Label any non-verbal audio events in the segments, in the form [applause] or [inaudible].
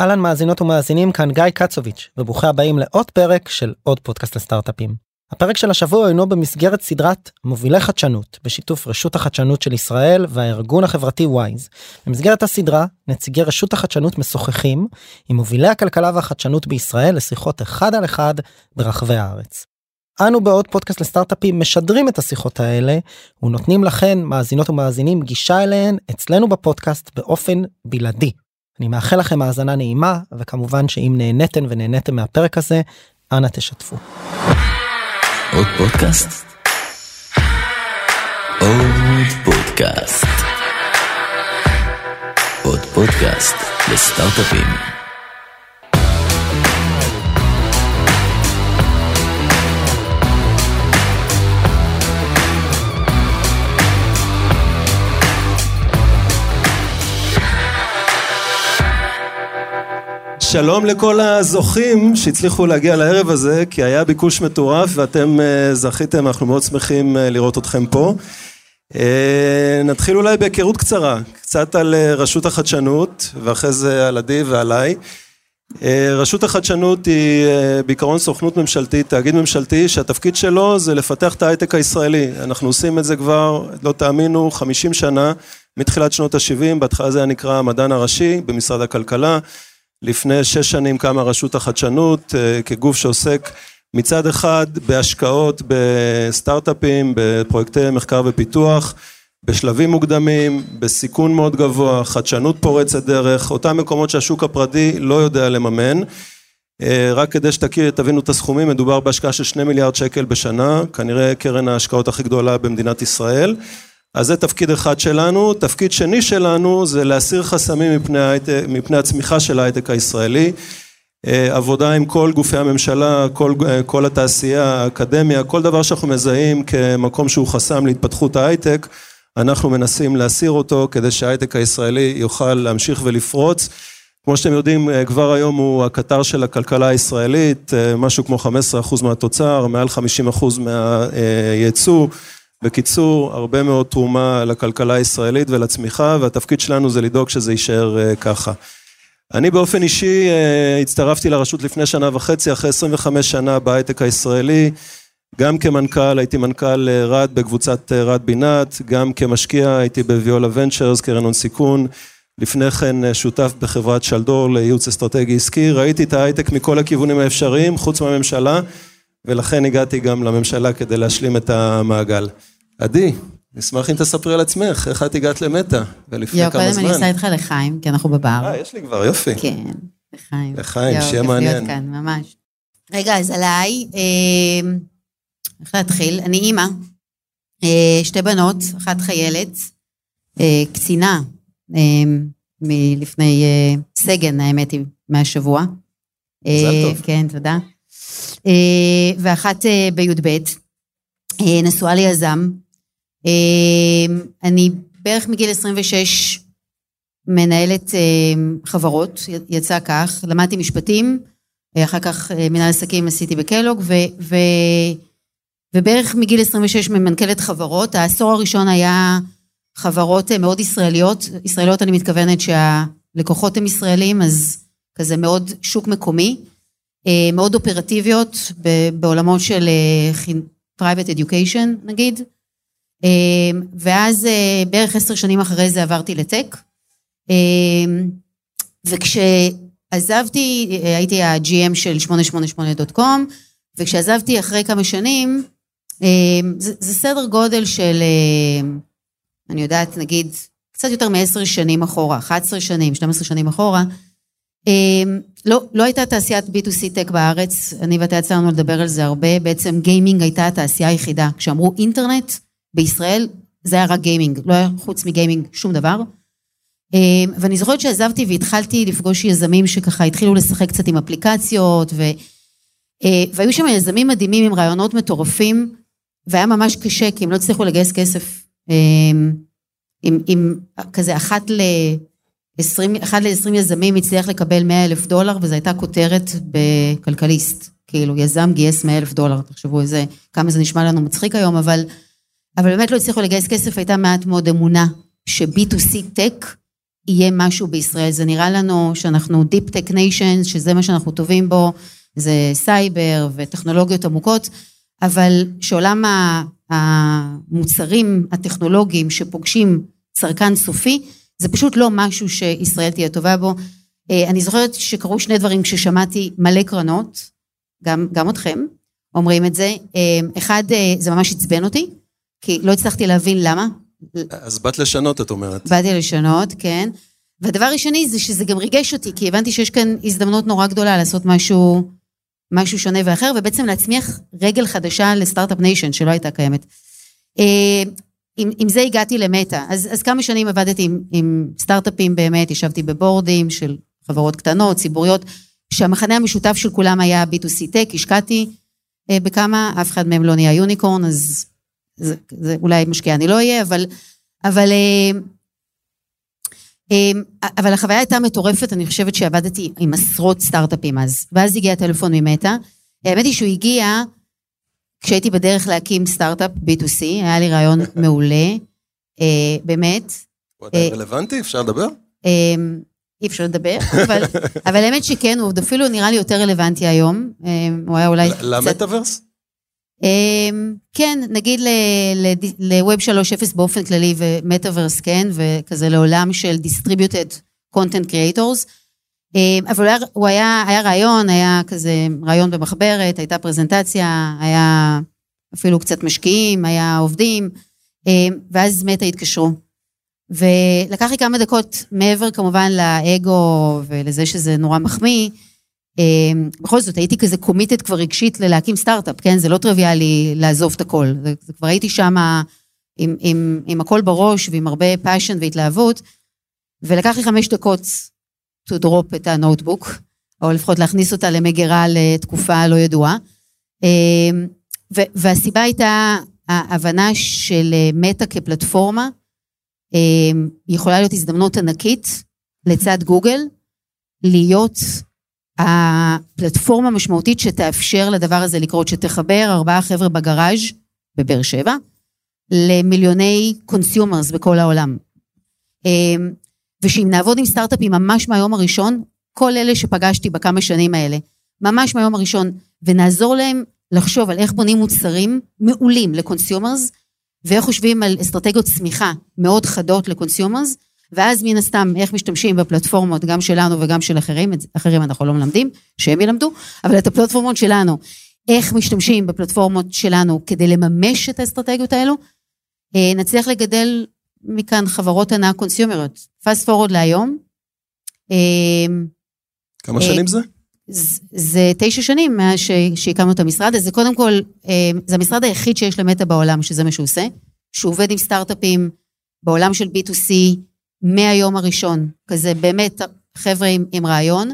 אהלן מאזינות ומאזינים כאן גיא קצוביץ' וברוכים הבאים לעוד פרק של עוד פודקאסט לסטארט-אפים. הפרק של השבוע אינו במסגרת סדרת מובילי חדשנות בשיתוף רשות החדשנות של ישראל והארגון החברתי וויז. במסגרת הסדרה נציגי רשות החדשנות משוחחים עם מובילי הכלכלה והחדשנות בישראל לשיחות אחד על אחד ברחבי הארץ. אנו בעוד פודקאסט לסטארט-אפים משדרים את השיחות האלה ונותנים לכן מאזינות ומאזינים גישה אליהן אצלנו בפודקאסט באופן בלעדי. אני מאחל לכם האזנה נעימה וכמובן שאם נהניתן ונהניתם מהפרק הזה אנא תשתפו. עוד פודקאסט? עוד פודקאסט. עוד פודקאסט לסטארט-אפים. שלום לכל הזוכים שהצליחו להגיע לערב הזה, כי היה ביקוש מטורף ואתם uh, זכיתם, אנחנו מאוד שמחים uh, לראות אתכם פה. Uh, נתחיל אולי בהיכרות קצרה, קצת על רשות החדשנות ואחרי זה על עדי ועליי. רשות החדשנות היא בעיקרון סוכנות ממשלתית, תאגיד ממשלתי שהתפקיד שלו זה לפתח את ההייטק הישראלי. אנחנו עושים את זה כבר, לא תאמינו, 50 שנה, מתחילת שנות ה-70, בהתחלה זה היה נקרא המדען הראשי במשרד הכלכלה. לפני שש שנים קמה רשות החדשנות אה, כגוף שעוסק מצד אחד בהשקעות בסטארט-אפים, בפרויקטי מחקר ופיתוח, בשלבים מוקדמים, בסיכון מאוד גבוה, חדשנות פורצת דרך, אותם מקומות שהשוק הפרטי לא יודע לממן. אה, רק כדי שתבינו את הסכומים, מדובר בהשקעה של שני מיליארד שקל בשנה, כנראה קרן ההשקעות הכי גדולה במדינת ישראל. אז זה תפקיד אחד שלנו. תפקיד שני שלנו זה להסיר חסמים מפני, ההייטק, מפני הצמיחה של ההייטק הישראלי. אה, עבודה עם כל גופי הממשלה, כל, אה, כל התעשייה, האקדמיה, כל דבר שאנחנו מזהים כמקום שהוא חסם להתפתחות ההייטק, אנחנו מנסים להסיר אותו כדי שההייטק הישראלי יוכל להמשיך ולפרוץ. כמו שאתם יודעים, אה, כבר היום הוא הקטר של הכלכלה הישראלית, משהו כמו 15% מהתוצר, מעל 50% מהייצוא. בקיצור, הרבה מאוד תרומה לכלכלה הישראלית ולצמיחה, והתפקיד שלנו זה לדאוג שזה יישאר אה, ככה. אני באופן אישי אה, הצטרפתי לרשות לפני שנה וחצי, אחרי 25 שנה בהייטק הישראלי, גם כמנכ"ל, הייתי מנכ"ל אה, רד בקבוצת רד בינת, גם כמשקיע הייתי בוויולה ונצ'רס, קרן הון סיכון, לפני כן שותף בחברת שלדור לייעוץ אסטרטגי עסקי, ראיתי את ההייטק מכל הכיוונים האפשריים, חוץ מהממשלה. ולכן הגעתי גם לממשלה כדי להשלים את המעגל. עדי, נשמח אם תספרי על עצמך, איך את הגעת למטא, ולפני יו, כמה זמן. יו, קודם אני אעשה איתך לחיים, כי אנחנו בבר. אה, יש לי כבר, יופי. כן, לחיים. לחיים, שיהיה מעניין. יו, כיף להיות כאן, ממש. רגע, אז עליי, אה, איך להתחיל? אני אימא, אה, שתי בנות, אחת חיילת, אה, קצינה, מלפני סגן, האמת היא, מהשבוע. מזל טוב. כן, תודה. אה, ואחת אה, בי"ב, אה, נשואה ליזם. אני בערך מגיל 26 מנהלת חברות, יצא כך, למדתי משפטים, אחר כך מנהל עסקים עשיתי בקלוג, ו, ו, ובערך מגיל 26 ממנכ"לת חברות, העשור הראשון היה חברות מאוד ישראליות, ישראליות אני מתכוונת שהלקוחות הם ישראלים, אז כזה מאוד שוק מקומי. אה, מאוד אופרטיביות בעולמות של אה, private education נגיד. אה, ואז בערך עשר שנים אחרי זה עברתי לטק. וכשעזבתי, הייתי ה-GM של 888.com, וכשעזבתי אחרי כמה שנים, זה, זה סדר גודל של, אני יודעת, נגיד, קצת יותר מעשר שנים אחורה, 11 שנים, 12 שנים אחורה, אמ, לא, לא הייתה תעשיית B2C טק בארץ, אני ואתה יצא לנו לדבר על זה הרבה, בעצם גיימינג הייתה התעשייה היחידה. כשאמרו אינטרנט בישראל, זה היה רק גיימינג, לא היה חוץ מגיימינג שום דבר. אמ, ואני זוכרת שעזבתי והתחלתי לפגוש יזמים שככה התחילו לשחק קצת עם אפליקציות, ו... אה, והיו שם יזמים מדהימים עם רעיונות מטורפים, והיה ממש קשה, כי הם לא הצליחו לגייס כסף. אמ, עם, עם כזה אחת ל... 20, אחד ל-20 יזמים הצליח לקבל 100 אלף דולר, וזו הייתה כותרת בכלכליסט. כאילו, יזם גייס 100 אלף דולר, תחשבו איזה, כמה זה נשמע לנו מצחיק היום, אבל, אבל באמת לא הצליחו לגייס כסף, הייתה מעט מאוד אמונה ש-B2C טק יהיה משהו בישראל. זה נראה לנו שאנחנו Deep Tech Nation, שזה מה שאנחנו טובים בו, זה סייבר וטכנולוגיות עמוקות, אבל שעולם המוצרים הטכנולוגיים שפוגשים צרכן סופי, זה פשוט לא משהו שישראל תהיה טובה בו. אה, אני זוכרת שקרו שני דברים כששמעתי מלא קרנות, גם, גם אתכם, אומרים את זה. אה, אחד, אה, זה ממש עצבן אותי, כי לא הצלחתי להבין למה. אז באת לשנות, את אומרת. באתי לשנות, כן. והדבר השני זה שזה גם ריגש אותי, כי הבנתי שיש כאן הזדמנות נורא גדולה לעשות משהו, משהו שונה ואחר, ובעצם להצמיח רגל חדשה לסטארט-אפ ניישן שלא הייתה קיימת. עם, עם זה הגעתי למטא. אז, אז כמה שנים עבדתי עם, עם סטארט-אפים באמת, ישבתי בבורדים של חברות קטנות, ציבוריות, שהמחנה המשותף של כולם היה B2C Tech, השקעתי אה, בכמה, אף אחד מהם לא נהיה יוניקורן, אז זה, זה אולי משקיע אני לא אהיה, אבל, אבל, אה, אה, אבל החוויה הייתה מטורפת, אני חושבת שעבדתי עם עשרות סטארט-אפים אז, ואז הגיע הטלפון ממטא. האמת היא שהוא הגיע כשהייתי בדרך להקים סטארט-אפ B2C, היה לי רעיון [laughs] מעולה, אה, באמת. הוא עדיין רלוונטי? אפשר לדבר? אי אפשר לדבר, אבל, [laughs] אבל האמת שכן, הוא אפילו נראה לי יותר רלוונטי היום. הוא היה אולי... למטאוורס? כן, נגיד ל-Web 3.0 באופן כללי ומטאוורס, כן, וכזה לעולם של Distributed Content Creators. אבל הוא היה, היה, רעיון, היה כזה רעיון במחברת, הייתה פרזנטציה, היה אפילו קצת משקיעים, היה עובדים, ואז מטה התקשרו. ולקח לי כמה דקות מעבר כמובן לאגו ולזה שזה נורא מחמיא, בכל זאת הייתי כזה committed כבר רגשית ללהקים סטארט-אפ, כן? זה לא טריוויאלי לעזוב את הכל. זה, זה כבר הייתי שם עם, עם, עם הכל בראש ועם הרבה passion והתלהבות, ולקח לי חמש דקות to drop את ה notebook, או לפחות להכניס אותה למגירה לתקופה לא ידועה. אמ, והסיבה הייתה ההבנה של מטא כפלטפורמה, אמ, יכולה להיות הזדמנות ענקית לצד גוגל, להיות הפלטפורמה המשמעותית שתאפשר לדבר הזה לקרות, שתחבר ארבעה חבר'ה בגראז' בבאר שבע, למיליוני consumers בכל העולם. אמ, ושאם נעבוד עם סטארט-אפים ממש מהיום הראשון, כל אלה שפגשתי בכמה שנים האלה, ממש מהיום הראשון, ונעזור להם לחשוב על איך בונים מוצרים מעולים ל consumers, ואיך חושבים על אסטרטגיות צמיחה מאוד חדות ל consumers, ואז מן הסתם איך משתמשים בפלטפורמות, גם שלנו וגם של אחרים, אחרים אנחנו לא מלמדים, שהם ילמדו, אבל את הפלטפורמות שלנו, איך משתמשים בפלטפורמות שלנו כדי לממש את האסטרטגיות האלו, אה, נצליח לגדל מכאן חברות ענק קונסיומריות. fast forward להיום. אמ, כמה שנים אה, זה? זה תשע שנים מאז שהקמנו את המשרד, אז זה קודם כל, אמ, זה המשרד היחיד שיש למטה בעולם שזה מה שהוא עושה, שהוא עובד עם סטארט-אפים בעולם של B2C מהיום הראשון, כזה באמת חבר'ה עם, עם רעיון,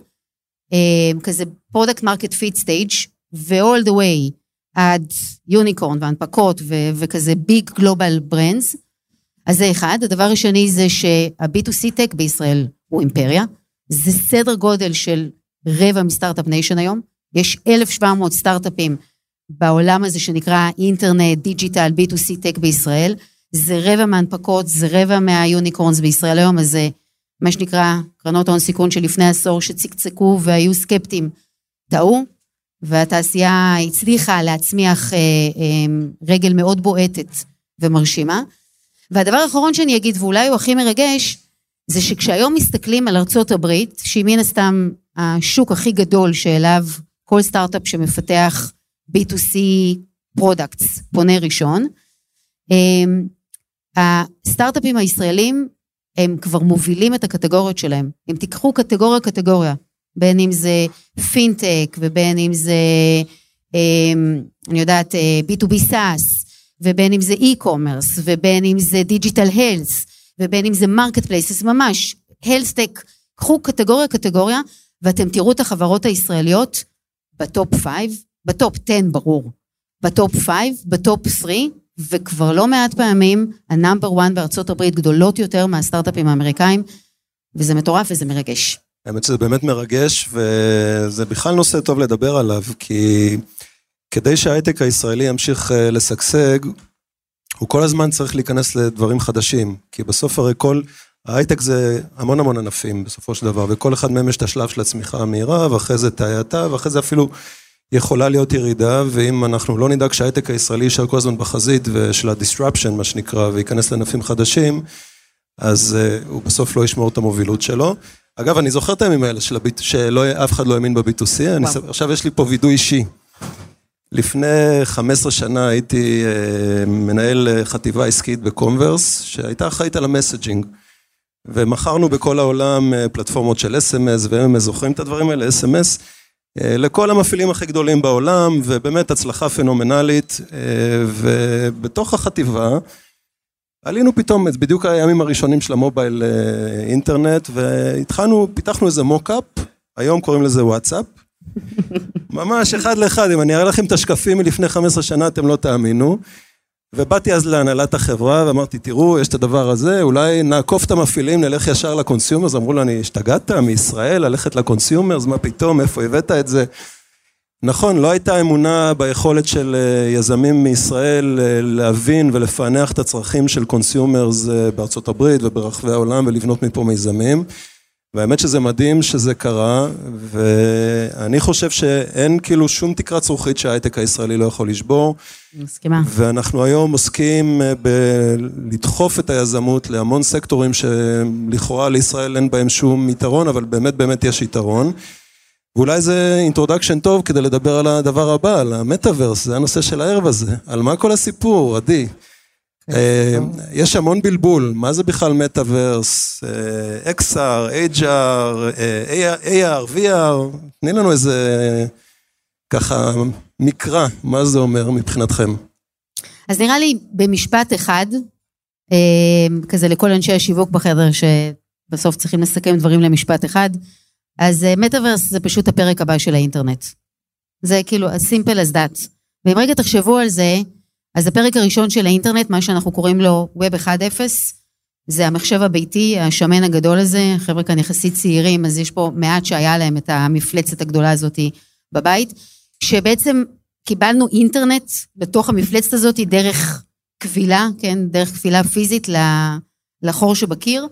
אמ, כזה product market fit stage ו-all the way עד unicorn והנפקות ו- וכזה big global brands, אז זה אחד. הדבר השני זה שה-B2C Tech בישראל הוא אימפריה. זה סדר גודל של רבע מ start-up nation היום. יש 1,700 סטארט-אפים בעולם הזה שנקרא אינטרנט, digital, B2C Tech בישראל. זה רבע מהנפקות, זה רבע מה unicorns בישראל היום, אז זה מה שנקרא קרנות הון סיכון שלפני עשור שצקצקו והיו סקפטיים, טעו, והתעשייה הצליחה להצמיח אה, אה, רגל מאוד בועטת ומרשימה. והדבר האחרון שאני אגיד, ואולי הוא הכי מרגש, זה שכשהיום מסתכלים על ארצות הברית, שהיא מן הסתם השוק הכי גדול שאליו כל סטארט-אפ שמפתח B2C products פונה ראשון, אמ, הסטארט-אפים הישראלים הם כבר מובילים את הקטגוריות שלהם. אם תיקחו קטגוריה קטגוריה, בין אם זה פינטק ובין אם זה, אמ, אני יודעת, B2B SaaS, ובין אם זה e-commerce, ובין אם זה digital health, ובין אם זה market places, ממש, health tech, קחו קטגוריה קטגוריה, ואתם תראו את החברות הישראליות בטופ 5, בטופ 10 ברור, בטופ 5, בטופ 3, וכבר לא מעט פעמים ה number 1 בארצות הברית גדולות יותר מהסטארט-אפים האמריקאים, וזה מטורף וזה מרגש. האמת שזה באמת מרגש, וזה בכלל נושא טוב לדבר עליו, כי כדי שההייטק הישראלי ימשיך אה, לשגשג, הוא כל הזמן צריך להיכנס לדברים חדשים, כי בסוף הרי כל ההייטק זה המון המון ענפים בסופו של דבר, וכל אחד מהם יש את השלב של הצמיחה המהירה, ואחרי זה את ההאטה, ואחרי זה אפילו יכולה להיות ירידה, ואם אנחנו לא נדאג שההייטק הישראלי יישאר כל הזמן בחזית, ושל ה-disruption מה שנקרא, וייכנס לענפים חדשים, אז uh, הוא בסוף לא ישמור את המובילות שלו. אגב, אני זוכר את הימים האלה של הביט... שאף אחד לא האמין ב-B2C, אני... עכשיו יש לי פה וידוי אישי. לפני 15 שנה הייתי uh, מנהל אה, חטיבה עסקית בקומברס, שהייתה אחראית על המסג'ינג. ומכרנו בכל העולם פלטפורמות של אס.אם.אס, והם זוכרים את הדברים האלה, אס.אם.אס, לכל המפעילים הכי גדולים בעולם, ובאמת הצלחה פנומנלית, uh, ובתוך החטיבה, עלינו פתאום, זה בדיוק הימים הראשונים של המובייל אה, אינטרנט, והתחלנו, פיתחנו איזה מוקאפ, היום קוראים לזה וואטסאפ. [laughs] ממש אחד לאחד, אם אני אראה לכם את השקפים מלפני 15 שנה, אתם לא תאמינו. ובאתי אז להנהלת החברה ואמרתי, תראו, יש את הדבר הזה, אולי נעקוף את המפעילים, נלך ישר ל consumers, אמרו לו, אני השתגעת? מישראל, ללכת ל consumers, מה פתאום, איפה הבאת את זה? נכון, לא הייתה אמונה ביכולת של אה, יזמים מישראל אה, להבין ולפענח את הצרכים של consumers אה, בארצות הברית וברחבי העולם ולבנות מפה מיזמים. והאמת שזה מדהים שזה קרה, ואני חושב שאין כאילו שום תקרת זכוכית שההייטק הישראלי לא יכול לשבור. מסכימה. ואנחנו היום עוסקים בלדחוף את היזמות להמון סקטורים שלכאורה לישראל אין בהם שום יתרון, אבל באמת באמת יש יתרון. ואולי זה introduction טוב כדי לדבר על הדבר הבא, על המטאוורס, זה הנושא של הערב הזה. על מה כל הסיפור, עדי? אה, יש המון בלבול, מה זה בכלל מטאוורס, אה, XR, HR, אה, AR, VR, תני לנו איזה ככה מקרא, מה זה אומר מבחינתכם. אז נראה לי במשפט אחד, כזה לכל אנשי השיווק בחדר שבסוף צריכים לסכם דברים למשפט אחד, אז מטאוורס זה פשוט הפרק הבא של האינטרנט. זה כאילו as simple as that. ואם רגע תחשבו על זה, אז הפרק הראשון של האינטרנט, מה שאנחנו קוראים לו Web 1.0, זה המחשב הביתי, השמן הגדול הזה, חבר'ה כאן יחסית צעירים, אז יש פה מעט שהיה להם את המפלצת הגדולה הזאת בבית, שבעצם קיבלנו אינטרנט בתוך המפלצת הזאת דרך כבילה, כן, דרך כבילה פיזית לחור שבקיר.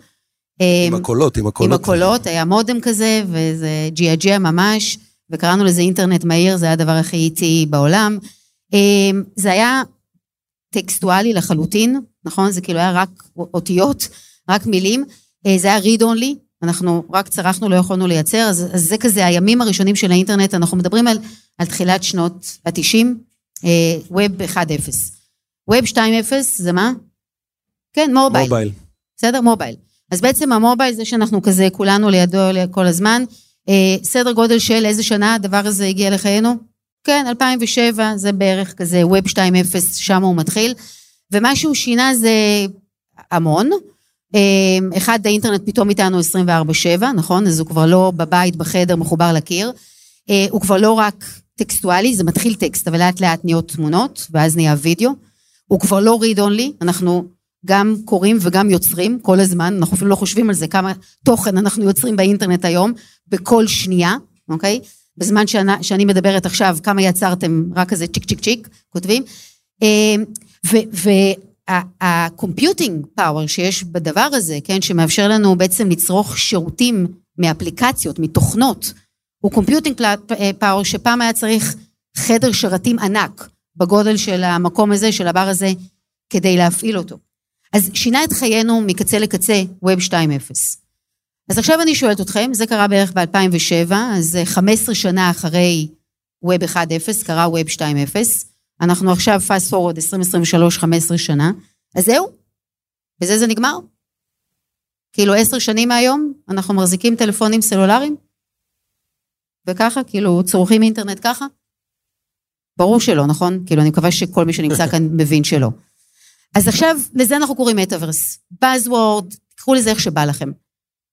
עם הקולות, עם הקולות. עם הקולות, היה מודם כזה, וזה ג'י.אג'י ממש, וקראנו לזה אינטרנט מהיר, זה היה הדבר הכי איטי בעולם. אמ, זה היה טקסטואלי לחלוטין, נכון? זה כאילו היה רק אותיות, רק מילים. אה, זה היה read only, אנחנו רק צרחנו, לא יכולנו לייצר, אז, אז זה כזה הימים הראשונים של האינטרנט, אנחנו מדברים על, על תחילת שנות ה-90, Web 1.0. Web 2.0 זה מה? כן, מובייל. מובייל. בסדר? מובייל. אז בעצם המובייל זה שאנחנו כזה כולנו לידו כל הזמן. אה, סדר גודל של איזה שנה הדבר הזה הגיע לחיינו? כן, 2007 זה בערך כזה Web 2.0, שם הוא מתחיל. ומה שהוא שינה זה המון. אה, אחד, האינטרנט פתאום איתנו 24-7, נכון? אז הוא כבר לא בבית, בחדר, מחובר לקיר. אה, הוא כבר לא רק טקסטואלי, זה מתחיל טקסט, אבל לאט לאט נהיות תמונות, ואז נהיה וידאו. הוא כבר לא read only, אנחנו גם קוראים וגם יוצרים כל הזמן, אנחנו אפילו לא חושבים על זה, כמה תוכן אנחנו יוצרים באינטרנט היום, בכל שנייה, אוקיי? בזמן שאני, שאני מדברת עכשיו, כמה יצרתם, רק כזה צ'יק צ'יק צ'יק, כותבים. וה computing power שיש בדבר הזה, כן, שמאפשר לנו בעצם לצרוך שירותים מאפליקציות, מתוכנות, הוא computing power שפעם היה צריך חדר שרתים ענק בגודל של המקום הזה, של הבר הזה, כדי להפעיל אותו. אז שינה את חיינו מקצה לקצה Web 2.0. אז עכשיו אני שואלת אתכם, זה קרה בערך ב-2007, אז 15 שנה אחרי Web 1.0, קרה Web 2.0, אנחנו עכשיו fast forward 2023, 15 שנה, אז זהו, בזה זה נגמר. כאילו עשר שנים מהיום אנחנו מחזיקים טלפונים סלולריים, וככה, כאילו צורכים אינטרנט ככה? ברור שלא, נכון? כאילו אני מקווה שכל מי שנמצא כאן [laughs] מבין שלא. אז עכשיו, לזה אנחנו קוראים מטאוורס. Buzzword, תקחו לזה איך שבא לכם.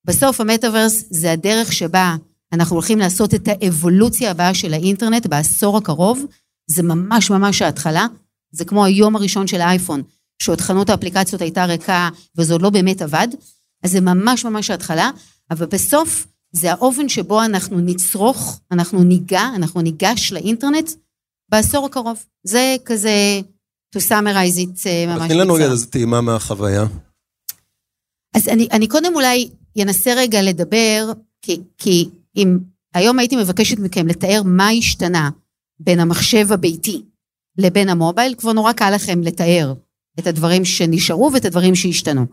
בסוף המטאוורס זה הדרך שבה אנחנו הולכים לעשות את האבולוציה הבאה של האינטרנט בעשור הקרוב. זה ממש ממש ההתחלה. זה כמו היום הראשון של האייפון, שעוד חנות האפליקציות הייתה ריקה וזה עוד לא באמת עבד. אז זה ממש ממש ההתחלה, אבל בסוף זה האופן שבו אנחנו נצרוך, אנחנו ניגע, אנחנו ניגש לאינטרנט בעשור הקרוב. זה כזה, to summarize it אה, ממש תני לנו איזה טעימה מהחוויה. אז אני, אני קודם אולי אנסה רגע לדבר, כי, כי אם היום הייתי מבקשת מכם לתאר מה השתנה בין המחשב הביתי לבין המובייל, כבר נורא קל לכם לתאר את הדברים שנשארו ואת הדברים שהשתנו.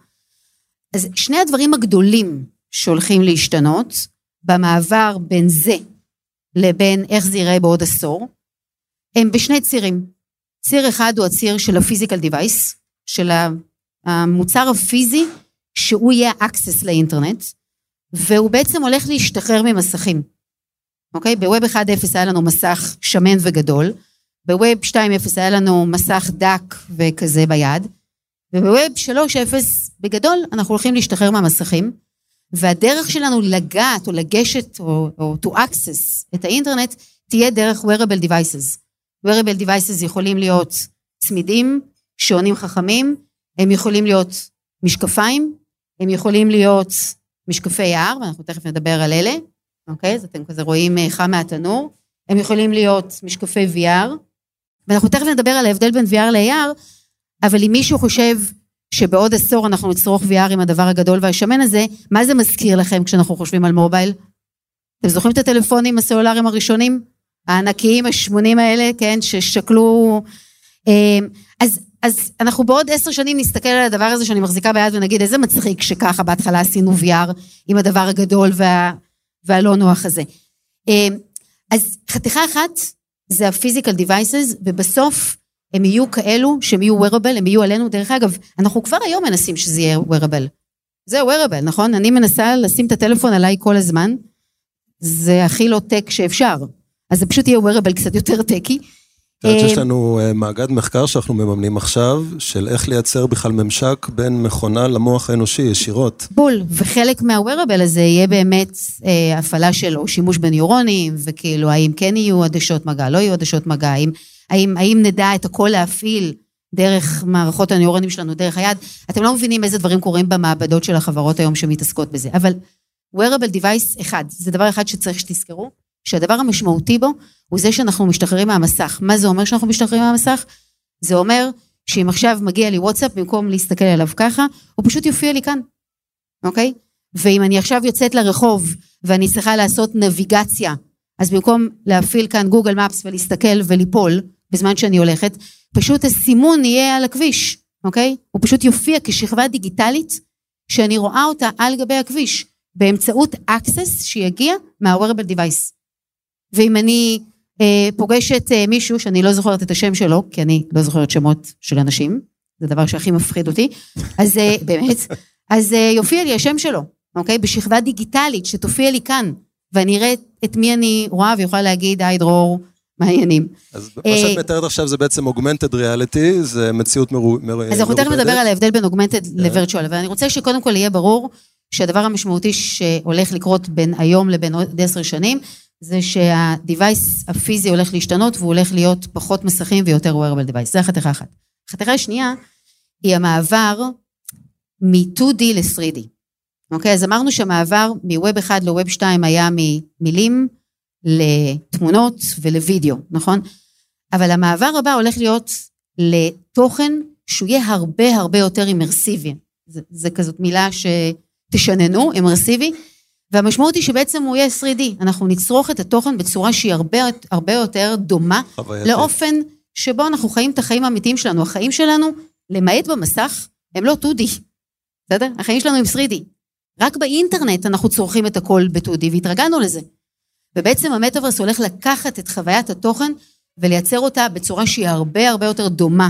אז שני הדברים הגדולים שהולכים להשתנות במעבר בין זה לבין איך זה ייראה בעוד עשור, הם בשני צירים. ציר אחד הוא הציר של הפיזיקל דיווייס, של המוצר הפיזי שהוא יהיה access לאינטרנט, והוא בעצם הולך להשתחרר ממסכים. אוקיי? בווב 1.0 היה לנו מסך שמן וגדול, בווב 2.0 היה לנו מסך דק וכזה ביד, ובווב 3.0 בגדול אנחנו הולכים להשתחרר מהמסכים, והדרך שלנו לגעת או לגשת או, או to access את האינטרנט תהיה דרך wearable devices. wearable devices יכולים להיות צמידים, שעונים חכמים, הם יכולים להיות משקפיים, הם יכולים להיות משקפי AR, ואנחנו תכף נדבר על אלה, אוקיי? אז אתם כזה רואים אה, חם מהתנור. הם יכולים להיות משקפי VR, ואנחנו תכף נדבר על ההבדל בין VR ל-AR, אבל אם מישהו חושב שבעוד עשור אנחנו נצרוך VR עם הדבר הגדול והשמן הזה, מה זה מזכיר לכם כשאנחנו חושבים על מובייל? אתם זוכרים את הטלפונים הסלולריים הראשונים? הענקיים, השמונים האלה, כן, ששקלו... אה, אז, אז אנחנו בעוד עשר שנים נסתכל על הדבר הזה שאני מחזיקה ביד ונגיד איזה מצחיק שככה בהתחלה עשינו VR עם הדבר הגדול וה, והלא נוח הזה. אה, אז חתיכה אחת זה הפיזיקל דיווייסס ובסוף הם יהיו כאלו שהם יהיו wearable, הם יהיו עלינו. דרך אגב, אנחנו כבר היום מנסים שזה יהיה wearable. זה wearable, נכון? אני מנסה לשים את הטלפון עליי כל הזמן. זה הכי לא טק שאפשר. אז זה פשוט יהיה wearable קצת יותר טקי. את יודעת שיש אה, לנו אה, מאגד מחקר שאנחנו מממנים עכשיו, של איך לייצר בכלל ממשק בין מכונה למוח האנושי ישירות. בול, וחלק מה-wearable הזה יהיה באמת אה, הפעלה של או שימוש בניורונים, וכאילו האם כן יהיו עדשות מגע, לא יהיו עדשות מגע, האם, האם, האם נדע את הכל להפעיל דרך מערכות הניורונים שלנו, דרך היד. אתם לא מבינים איזה דברים קורים במעבדות של החברות היום שמתעסקות בזה, אבל wearable device אחד, זה דבר אחד שצריך שתזכרו, שהדבר המשמעותי בו הוא זה שאנחנו משתחררים מהמסך. מה זה אומר שאנחנו משתחררים מהמסך? זה אומר שאם עכשיו מגיע לי וואטסאפ, במקום להסתכל עליו ככה, הוא פשוט יופיע לי כאן, אוקיי? ואם אני עכשיו יוצאת לרחוב ואני צריכה לעשות נביגציה, אז במקום להפעיל כאן גוגל מפס ולהסתכל וליפול בזמן שאני הולכת, פשוט הסימון יהיה על הכביש, אוקיי? הוא פשוט יופיע כשכבה דיגיטלית שאני רואה אותה על גבי הכביש, באמצעות access שיגיע מה-wearable device. ואם אני אה, פוגשת אה, מישהו שאני לא זוכרת את השם שלו, כי אני לא זוכרת שמות של אנשים, זה הדבר שהכי מפחיד אותי, אז אה, [laughs] באמת, אז אה, יופיע לי השם שלו, אוקיי? בשכבה דיגיטלית שתופיע לי כאן, ואני אראה את מי אני רואה ויכולה להגיד, היי דרור, מה העניינים? אז מה שאת אה, מתארת עכשיו זה בעצם augmented reality, זה מציאות מרו- מר- אז אנחנו תכף מרובדת. נדבר על ההבדל בין אוגמנטד לווירטואל, אבל אני רוצה שקודם כל יהיה ברור שהדבר המשמעותי שהולך לקרות בין היום לבין עוד עשר שנים, זה שהדיווייס הפיזי הולך להשתנות והוא הולך להיות פחות מסכים ויותר wearable device. זה החתיכה אחת. החתיכה השנייה היא המעבר מ-2D ל-3D. אוקיי? אז אמרנו שהמעבר מווב 1 לווב 2 היה ממילים לתמונות ולוידאו, נכון? אבל המעבר הבא הולך להיות לתוכן שהוא יהיה הרבה הרבה יותר אימרסיבי. זה, זה כזאת מילה שתשננו, אימרסיבי, והמשמעות היא שבעצם הוא יהיה 3D. אנחנו נצרוך את התוכן בצורה שהיא הרבה, הרבה יותר דומה חווייתי. לאופן שבו אנחנו חיים את החיים האמיתיים שלנו. החיים שלנו, למעט במסך, הם לא 2D, בסדר? החיים שלנו הם 3D. רק באינטרנט אנחנו צורכים את הכל ב-2D והתרגלנו לזה. ובעצם המטאברס הולך לקחת את חוויית התוכן ולייצר אותה בצורה שהיא הרבה הרבה יותר דומה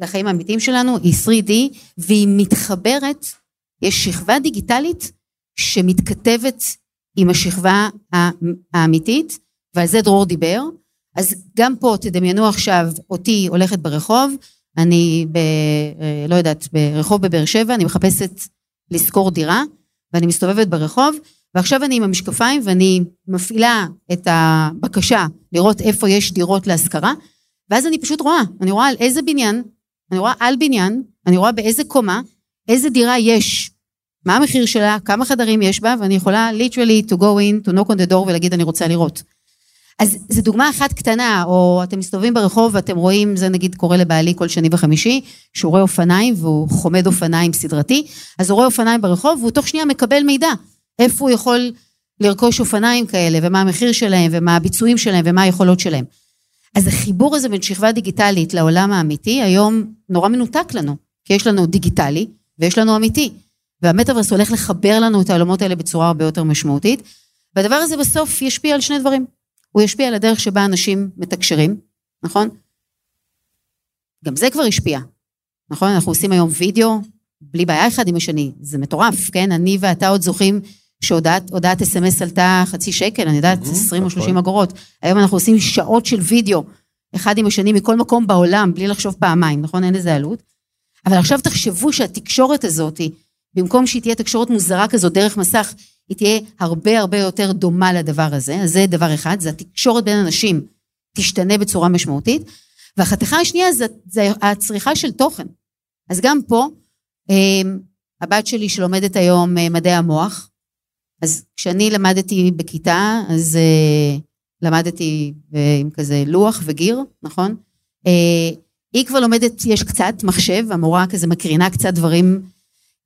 לחיים האמיתיים שלנו, היא 3D, והיא מתחברת, יש שכבה דיגיטלית שמתכתבת עם השכבה האמיתית, ועל זה דרור דיבר. אז גם פה תדמיינו עכשיו אותי הולכת ברחוב, אני ב... אה, לא יודעת, ברחוב בבאר שבע, אני מחפשת לשכור דירה, ואני מסתובבת ברחוב, ועכשיו אני עם המשקפיים ואני מפעילה את הבקשה לראות איפה יש דירות להשכרה, ואז אני פשוט רואה, אני רואה על איזה בניין, אני רואה על בניין, אני רואה באיזה קומה, איזה דירה יש, מה המחיר שלה, כמה חדרים יש בה, ואני יכולה literally to go in, to knock on the door ולהגיד אני רוצה לראות. אז זו דוגמה אחת קטנה, או אתם מסתובבים ברחוב ואתם רואים, זה נגיד קורה לבעלי כל שני וחמישי, שהוא רואה אופניים והוא חומד אופניים סדרתי, אז הוא רואה אופניים ברחוב והוא תוך שנייה מקבל מידע, איפה הוא יכול לרכוש אופניים כאלה, ומה המחיר שלהם, ומה הביצועים שלהם, ומה היכולות שלהם. אז החיבור הזה בין שכבה דיגיטלית לעולם האמיתי, היום נורא מנותק לנו, כי יש לנו דיגיטלי ויש לנו אמיתי. והמטאברס הולך לחבר לנו את העולמות האלה בצורה הרבה יותר משמעותית, והדבר הזה בסוף ישפיע על שני דברים. הוא ישפיע על הדרך שבה אנשים מתקשרים, נכון? גם זה כבר השפיע, נכון? אנחנו עושים היום וידאו בלי בעיה אחד עם השני, זה מטורף, כן? אני ואתה עוד זוכים שהודעת אס.אם.אס עלתה חצי שקל, אני יודעת, 20 או 30 אגורות. היום אנחנו עושים שעות של וידאו, אחד עם השני מכל מקום בעולם, בלי לחשוב פעמיים, נכון? אין לזה עלות. אבל עכשיו תחשבו שהתקשורת הזאת, במקום שהיא תהיה תקשורת מוזרה כזאת דרך מסך, היא תהיה הרבה הרבה יותר דומה לדבר הזה, אז זה דבר אחד, זה התקשורת בין אנשים תשתנה בצורה משמעותית, והחתיכה השנייה זה, זה הצריכה של תוכן. אז גם פה, אמ, הבת שלי שלומדת היום אה, מדעי המוח, אז כשאני למדתי בכיתה, אז uh, למדתי עם כזה לוח וגיר, נכון? היא כבר לומדת, יש קצת מחשב, המורה כזה מקרינה קצת דברים.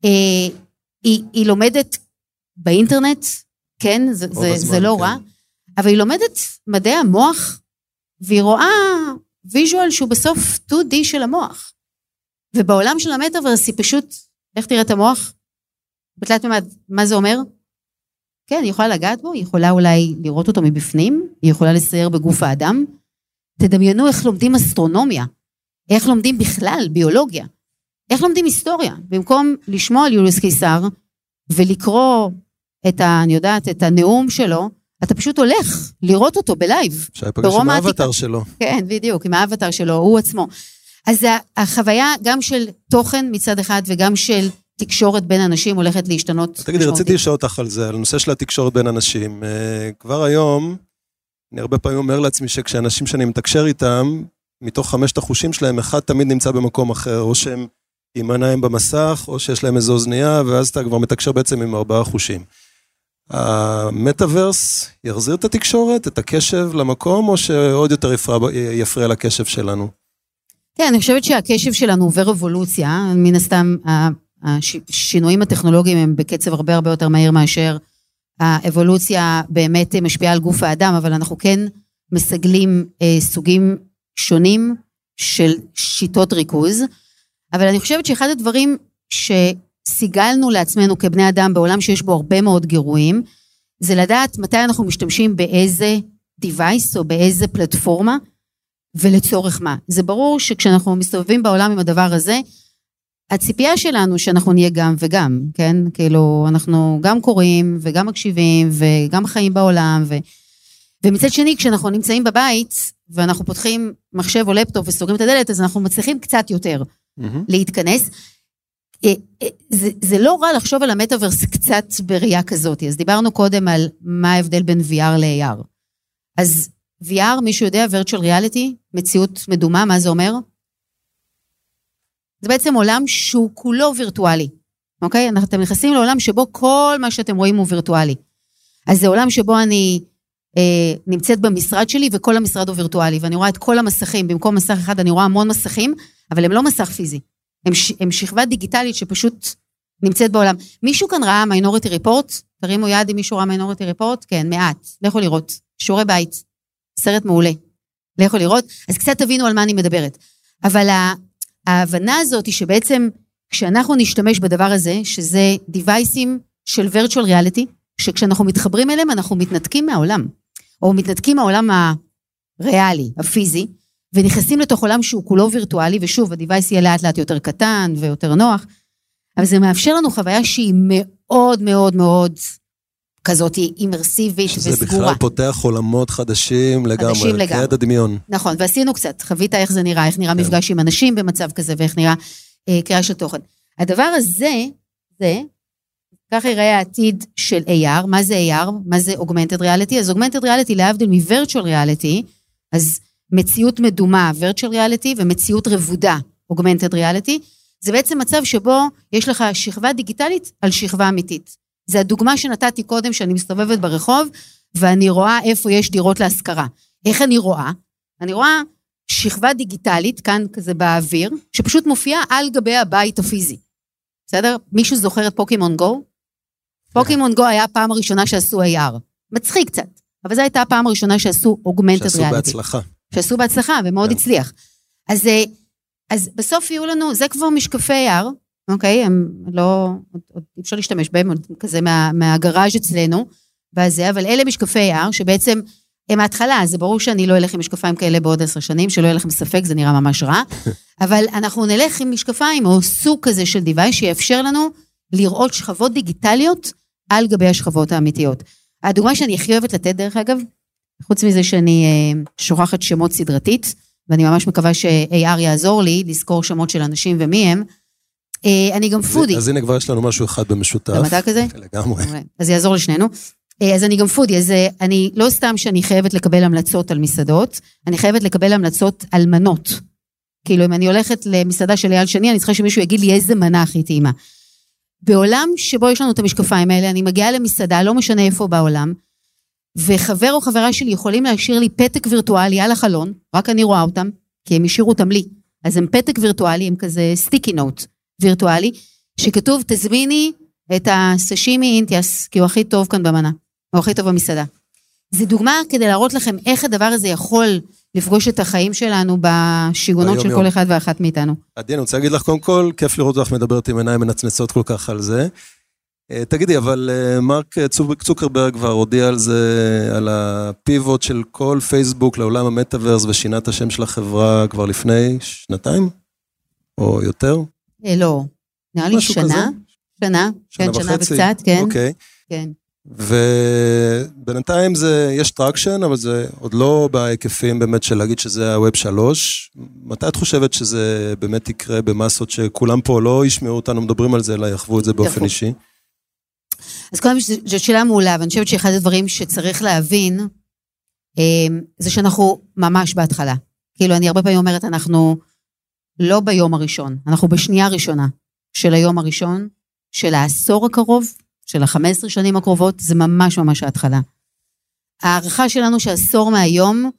אה, היא, היא לומדת באינטרנט, כן, זה, זה, הזמן, זה לא כן. רע, אבל היא לומדת מדעי המוח, והיא רואה visual שהוא בסוף 2D של המוח. ובעולם של המטאוורס היא פשוט, איך תראה את המוח? בתלת מימד, מה זה אומר? כן, היא יכולה לגעת בו, היא יכולה אולי לראות אותו מבפנים, היא יכולה לסייר בגוף האדם. תדמיינו איך לומדים אסטרונומיה, איך לומדים בכלל ביולוגיה, איך לומדים היסטוריה. במקום לשמוע על יוליוס קיסר ולקרוא את ה... אני יודעת, את הנאום שלו, אתה פשוט הולך לראות אותו בלייב. אפשר להיפגש עם האווטאר שלו. כן, בדיוק, עם האווטאר שלו, הוא עצמו. אז החוויה גם של תוכן מצד אחד וגם של תקשורת בין אנשים הולכת להשתנות. תגידי, רציתי לשאול אותך על זה, על הנושא של התקשורת בין אנשים. אה, כבר היום, אני הרבה פעמים אומר לעצמי שכשאנשים שאני מתקשר איתם, מתוך חמשת החושים שלהם, אחד תמיד נמצא במקום אחר, או שהם עם עיניים במסך, או שיש להם איזו אוזנייה, ואז אתה כבר מתקשר בעצם עם ארבעה חושים. המטאוורס יחזיר את התקשורת, את הקשב למקום, או שעוד יותר יפריע, לקשב שלנו? כן, אני חושבת שהקשב שלנו עובר אבולוציה, מן הסתם השינויים הטכנולוגיים הם בקצב הרבה הרבה יותר מהיר מאשר האבולוציה באמת משפיעה על גוף האדם, אבל אנחנו כן מסגלים אה, סוגים שונים של שיטות ריכוז. אבל אני חושבת שאחד הדברים שסיגלנו לעצמנו כבני אדם בעולם שיש בו הרבה מאוד גירויים, זה לדעת מתי אנחנו משתמשים באיזה device או באיזה פלטפורמה ולצורך מה. זה ברור שכשאנחנו מסתובבים בעולם עם הדבר הזה, הציפייה שלנו שאנחנו נהיה גם וגם, כן? כאילו, אנחנו גם קוראים וגם מקשיבים וגם חיים בעולם, ו... ומצד שני, כשאנחנו נמצאים בבית ואנחנו פותחים מחשב או לפטופ וסוגרים את הדלת, אז אנחנו מצליחים קצת יותר mm-hmm. להתכנס. אה, אה, זה, זה לא רע לחשוב על המטאוורס קצת בראייה כזאת. אז דיברנו קודם על מה ההבדל בין VR ל-AR. אז VR, מישהו יודע, virtual reality, מציאות מדומה, מה זה אומר? זה בעצם עולם שהוא כולו וירטואלי, אוקיי? אתם נכנסים לעולם שבו כל מה שאתם רואים הוא וירטואלי. אז זה עולם שבו אני נמצאת במשרד שלי וכל המשרד הוא וירטואלי, ואני רואה את כל המסכים, במקום מסך אחד אני רואה המון מסכים, אבל הם לא מסך פיזי. הם, ש, הם שכבה דיגיטלית שפשוט נמצאת בעולם. מישהו כאן ראה מיינוריטי ריפורט? תרימו יד אם מישהו ראה מיינוריטי ריפורט? כן, מעט. לכו לראות. שיעורי בית. סרט מעולה. לכו לראות. אז קצת תבינו על מה אני מדברת. אבל ההבנה הזאת היא שבעצם כשאנחנו נשתמש בדבר הזה, שזה דיווייסים של virtual reality, שכשאנחנו מתחברים אליהם אנחנו מתנתקים מהעולם, או מתנתקים מהעולם הריאלי, הפיזי, ונכנסים לתוך עולם שהוא כולו וירטואלי, ושוב, הדיווייס יהיה לאט לאט יותר קטן ויותר נוח, אבל זה מאפשר לנו חוויה שהיא מאוד מאוד מאוד כזאת אימרסיבית וסגורה. זה בכלל פותח עולמות חדשים לגמרי, חדשים לגמרי. כיד הדמיון. נכון, ועשינו קצת, חווית איך זה נראה, איך נראה כן. מפגש עם אנשים במצב כזה, ואיך נראה אה, קריאה של תוכן. הדבר הזה, זה, ככה יראה העתיד של AR, מה זה AR? מה זה Augmented Reality? אז Augmented Reality, להבדיל מ-Virtual Reality, אז מציאות מדומה, Virtual Reality, ומציאות רבודה, Augmented Reality, זה בעצם מצב שבו יש לך שכבה דיגיטלית על שכבה אמיתית. זה הדוגמה שנתתי קודם, שאני מסתובבת ברחוב, ואני רואה איפה יש דירות להשכרה. איך אני רואה? אני רואה שכבה דיגיטלית, כאן כזה באוויר, שפשוט מופיעה על גבי הבית הפיזי. בסדר? מישהו זוכר את פוקימון גו? פוקימון גו היה הפעם הראשונה שעשו AR. מצחיק קצת, אבל זו הייתה הפעם הראשונה שעשו אוגמנטד שעשו ריאליטי. בהצלחה. שעשו בהצלחה ומאוד כן. הצליח. אז, אה, אז בסוף יהיו לנו, זה כבר משקפי AR, אוקיי? הם לא, עוד, אי אפשר להשתמש בהם, כזה מה, מהגראז' אצלנו, בזה, אבל אלה משקפי AR שבעצם הם ההתחלה, זה ברור שאני לא אלך עם משקפיים כאלה בעוד עשר שנים, שלא יהיה לכם ספק, זה נראה ממש רע, [laughs] אבל אנחנו נלך עם משקפיים או סוג כזה של device שיאפשר לנו לראות שכבות דיגיטליות על גבי השכבות האמיתיות. הדוגמה שאני הכי אוהבת לתת, דרך אגב, חוץ מזה שאני אה, שוכחת שמות סדרתית, ואני ממש מקווה ש-AR יעזור לי לזכור שמות של אנשים ומי הם, אה, אני גם פודי. אז הנה כבר יש לנו משהו אחד במשותף. אתה כזה? [laughs] לגמרי. מעולה. אז יעזור לשנינו. אה, אז אני גם פודי, אז אני לא סתם שאני חייבת לקבל המלצות על מסעדות, אני חייבת לקבל המלצות על מנות. כאילו, אם אני הולכת למסעדה של אייל שני, אני צריכה שמישהו יגיד לי איזה מנה הכי טעימה. בעולם שבו יש לנו את המשקפיים האלה, אני מגיעה למסעדה, לא משנה איפה בעולם, וחבר או חברה שלי יכולים להשאיר לי פתק וירטואלי על החלון, רק אני רואה אותם, כי הם השאירו אותם לי. אז הם פתק וירטואלי, הם כזה סטיקי נוט וירטואלי, שכתוב, תזמיני את הסשימי אינטיאס, כי הוא הכי טוב כאן במנה, הוא הכי טוב במסעדה. זו דוגמה כדי להראות לכם איך הדבר הזה יכול לפגוש את החיים שלנו בשיגעונות של ביום-יום. כל אחד ואחת מאיתנו. עדי, אני רוצה להגיד לך, קודם כל, כיף לראות אותך מדברת עם עיניים מנצנצות כל כך על זה. אה, תגידי, אבל אה, מרק צוק- צוקרברג כבר הודיע על זה, על הפיבוט של כל פייסבוק לעולם המטאוורס ושינה את השם של החברה כבר לפני שנתיים? או יותר? אה, לא, נראה לי שנה, כזה? שנה, כן, שנה וחצי? וקצת, כן, אוקיי. כן. ובינתיים זה, יש traction, אבל זה עוד לא בהיקפים באמת של להגיד שזה ה web שלוש. מתי את חושבת שזה באמת יקרה במסות שכולם פה לא ישמעו אותנו מדברים על זה, אלא יחוו את זה באופן יחוו. אישי? אז קודם כל, זו שאלה מעולה, ואני חושבת שאחד הדברים שצריך להבין, אה, זה שאנחנו ממש בהתחלה. כאילו, אני הרבה פעמים אומרת, אנחנו לא ביום הראשון, אנחנו בשנייה הראשונה של היום הראשון, של העשור הקרוב, של ה-15 שנים הקרובות, זה ממש ממש ההתחלה. ההערכה שלנו שעשור מהיום,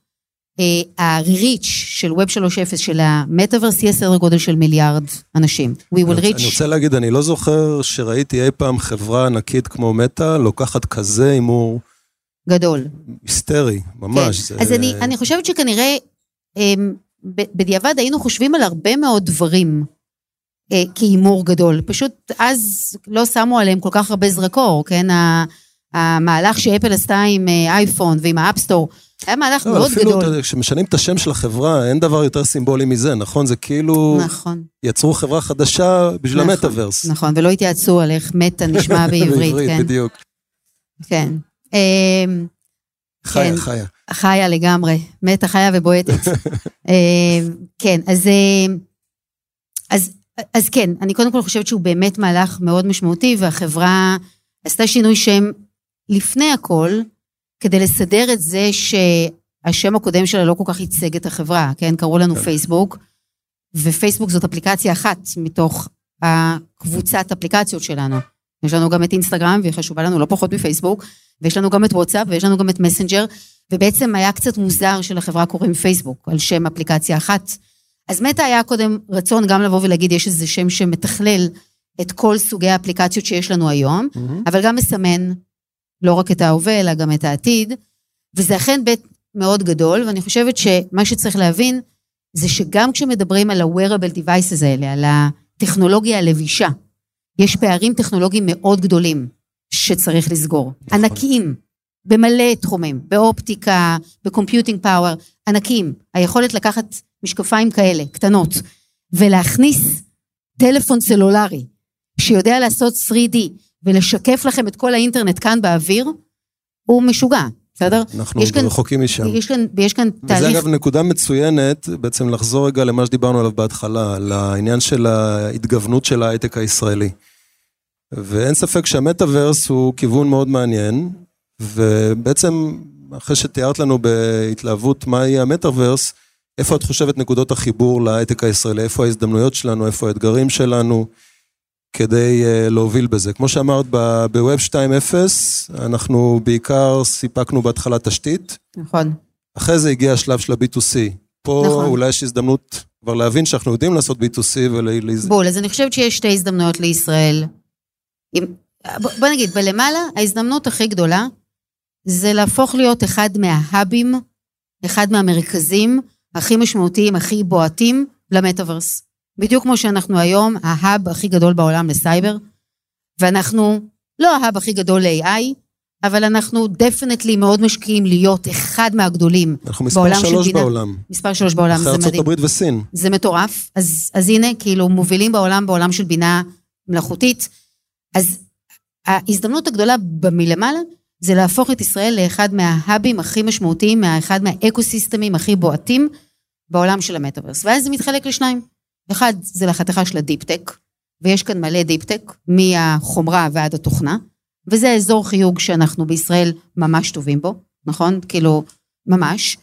אה, ה-reach של Web 3.0 של המטאוורס יהיה סדר גודל של מיליארד אנשים. We will אני reach... רוצה להגיד, אני לא זוכר שראיתי אי פעם חברה ענקית כמו מטא לוקחת כזה הימור גדול. היסטרי, ממש. כן. זה- אז אני, אני חושבת שכנראה אמ, בדיעבד היינו חושבים על הרבה מאוד דברים כהימור גדול. פשוט אז לא שמו עליהם כל כך הרבה זרקור, כן? המהלך שאפל עשתה עם אה, אייפון ועם ה App Store, היה מהלך לא, מאוד אפילו, גדול. יודע, כשמשנים את השם של החברה, אין דבר יותר סימבולי מזה, נכון? זה כאילו, נכון, יצרו חברה חדשה בשביל נכון, המטאוורס. נכון, ולא התייעצו על איך מטא נשמע [laughs] בעברית, כן. בדיוק. כן. אמ, חיה, כן. חיה. חיה לגמרי, מתה חיה ובועטת. [laughs] אה, כן, אז, אה, אז, אז כן, אני קודם כל חושבת שהוא באמת מהלך מאוד משמעותי, והחברה עשתה שינוי שם לפני הכל, כדי לסדר את זה שהשם הקודם שלה לא כל כך ייצג את החברה, כן? קראו לנו כן. פייסבוק, ופייסבוק זאת אפליקציה אחת מתוך הקבוצת אפליקציות שלנו. יש לנו גם את אינסטגרם, והיא חשובה לנו לא פחות מפייסבוק, ויש לנו גם את וואטסאפ, ויש לנו גם את מסנג'ר, ובעצם היה קצת מוזר שלחברה קוראים פייסבוק, על שם אפליקציה אחת. אז מטא היה קודם רצון גם לבוא ולהגיד, יש איזה שם שמתכלל את כל סוגי האפליקציות שיש לנו היום, אבל גם מסמן לא רק את ההווה, אלא גם את העתיד, וזה אכן בית מאוד גדול, ואני חושבת שמה שצריך להבין, זה שגם כשמדברים על ה-wearable devices האלה, על הטכנולוגיה הלבישה, יש פערים טכנולוגיים מאוד גדולים שצריך לסגור. נכון. ענקיים, במלא תחומים, באופטיקה, בקומפיוטינג פאוור, ענקיים. היכולת לקחת משקפיים כאלה, קטנות, ולהכניס טלפון סלולרי שיודע לעשות 3D ולשקף לכם את כל האינטרנט כאן באוויר, הוא משוגע, בסדר? אנחנו יש כאן- רחוקים משם. יש כאן, ויש כאן וזה תהליך... אגב נקודה מצוינת, בעצם לחזור רגע למה שדיברנו עליו בהתחלה, על העניין של ההתגוונות של ההייטק הישראלי. ואין ספק שהמטאוורס הוא כיוון מאוד מעניין, ובעצם אחרי שתיארת לנו בהתלהבות מהי המטאוורס, איפה את חושבת נקודות החיבור להייטק הישראלי, איפה ההזדמנויות שלנו, איפה האתגרים שלנו, כדי uh, להוביל בזה. כמו שאמרת, ב-Web 2.0, אנחנו בעיקר סיפקנו בהתחלה תשתית, נכון. אחרי זה הגיע השלב של ה-B2C. פה נכון. אולי יש הזדמנות כבר להבין שאנחנו יודעים לעשות B2C ול... בול, אז אני חושבת שיש שתי הזדמנויות לישראל. אם, בוא נגיד, בלמעלה, ההזדמנות הכי גדולה זה להפוך להיות אחד מה hubs, אחד מהמרכזים הכי משמעותיים, הכי בועטים למטאוורס. בדיוק כמו שאנחנו היום ה hub הכי גדול בעולם לסייבר, ואנחנו לא ה hub הכי גדול ל-AI, אבל אנחנו definitely מאוד משקיעים להיות אחד מהגדולים אנחנו מספר בעולם של שלוש בינה. בעולם. מספר שלוש בעולם, אחרי זה ארצות מדהים. הברית וסין. זה מטורף. אז, אז הנה, כאילו, מובילים בעולם, בעולם של בינה מלאכותית. אז ההזדמנות הגדולה מלמעלה, זה להפוך את ישראל לאחד מה hubs הכי משמעותיים, אחד מה eco-systemים הכי בועטים בעולם של המטאוורס. ואז זה מתחלק לשניים. אחד, זה לחתיכה של ה deep-tech, ויש כאן מלא deep-tech, מהחומרה ועד התוכנה, וזה האזור חיוג שאנחנו בישראל ממש טובים בו, נכון? כאילו, ממש.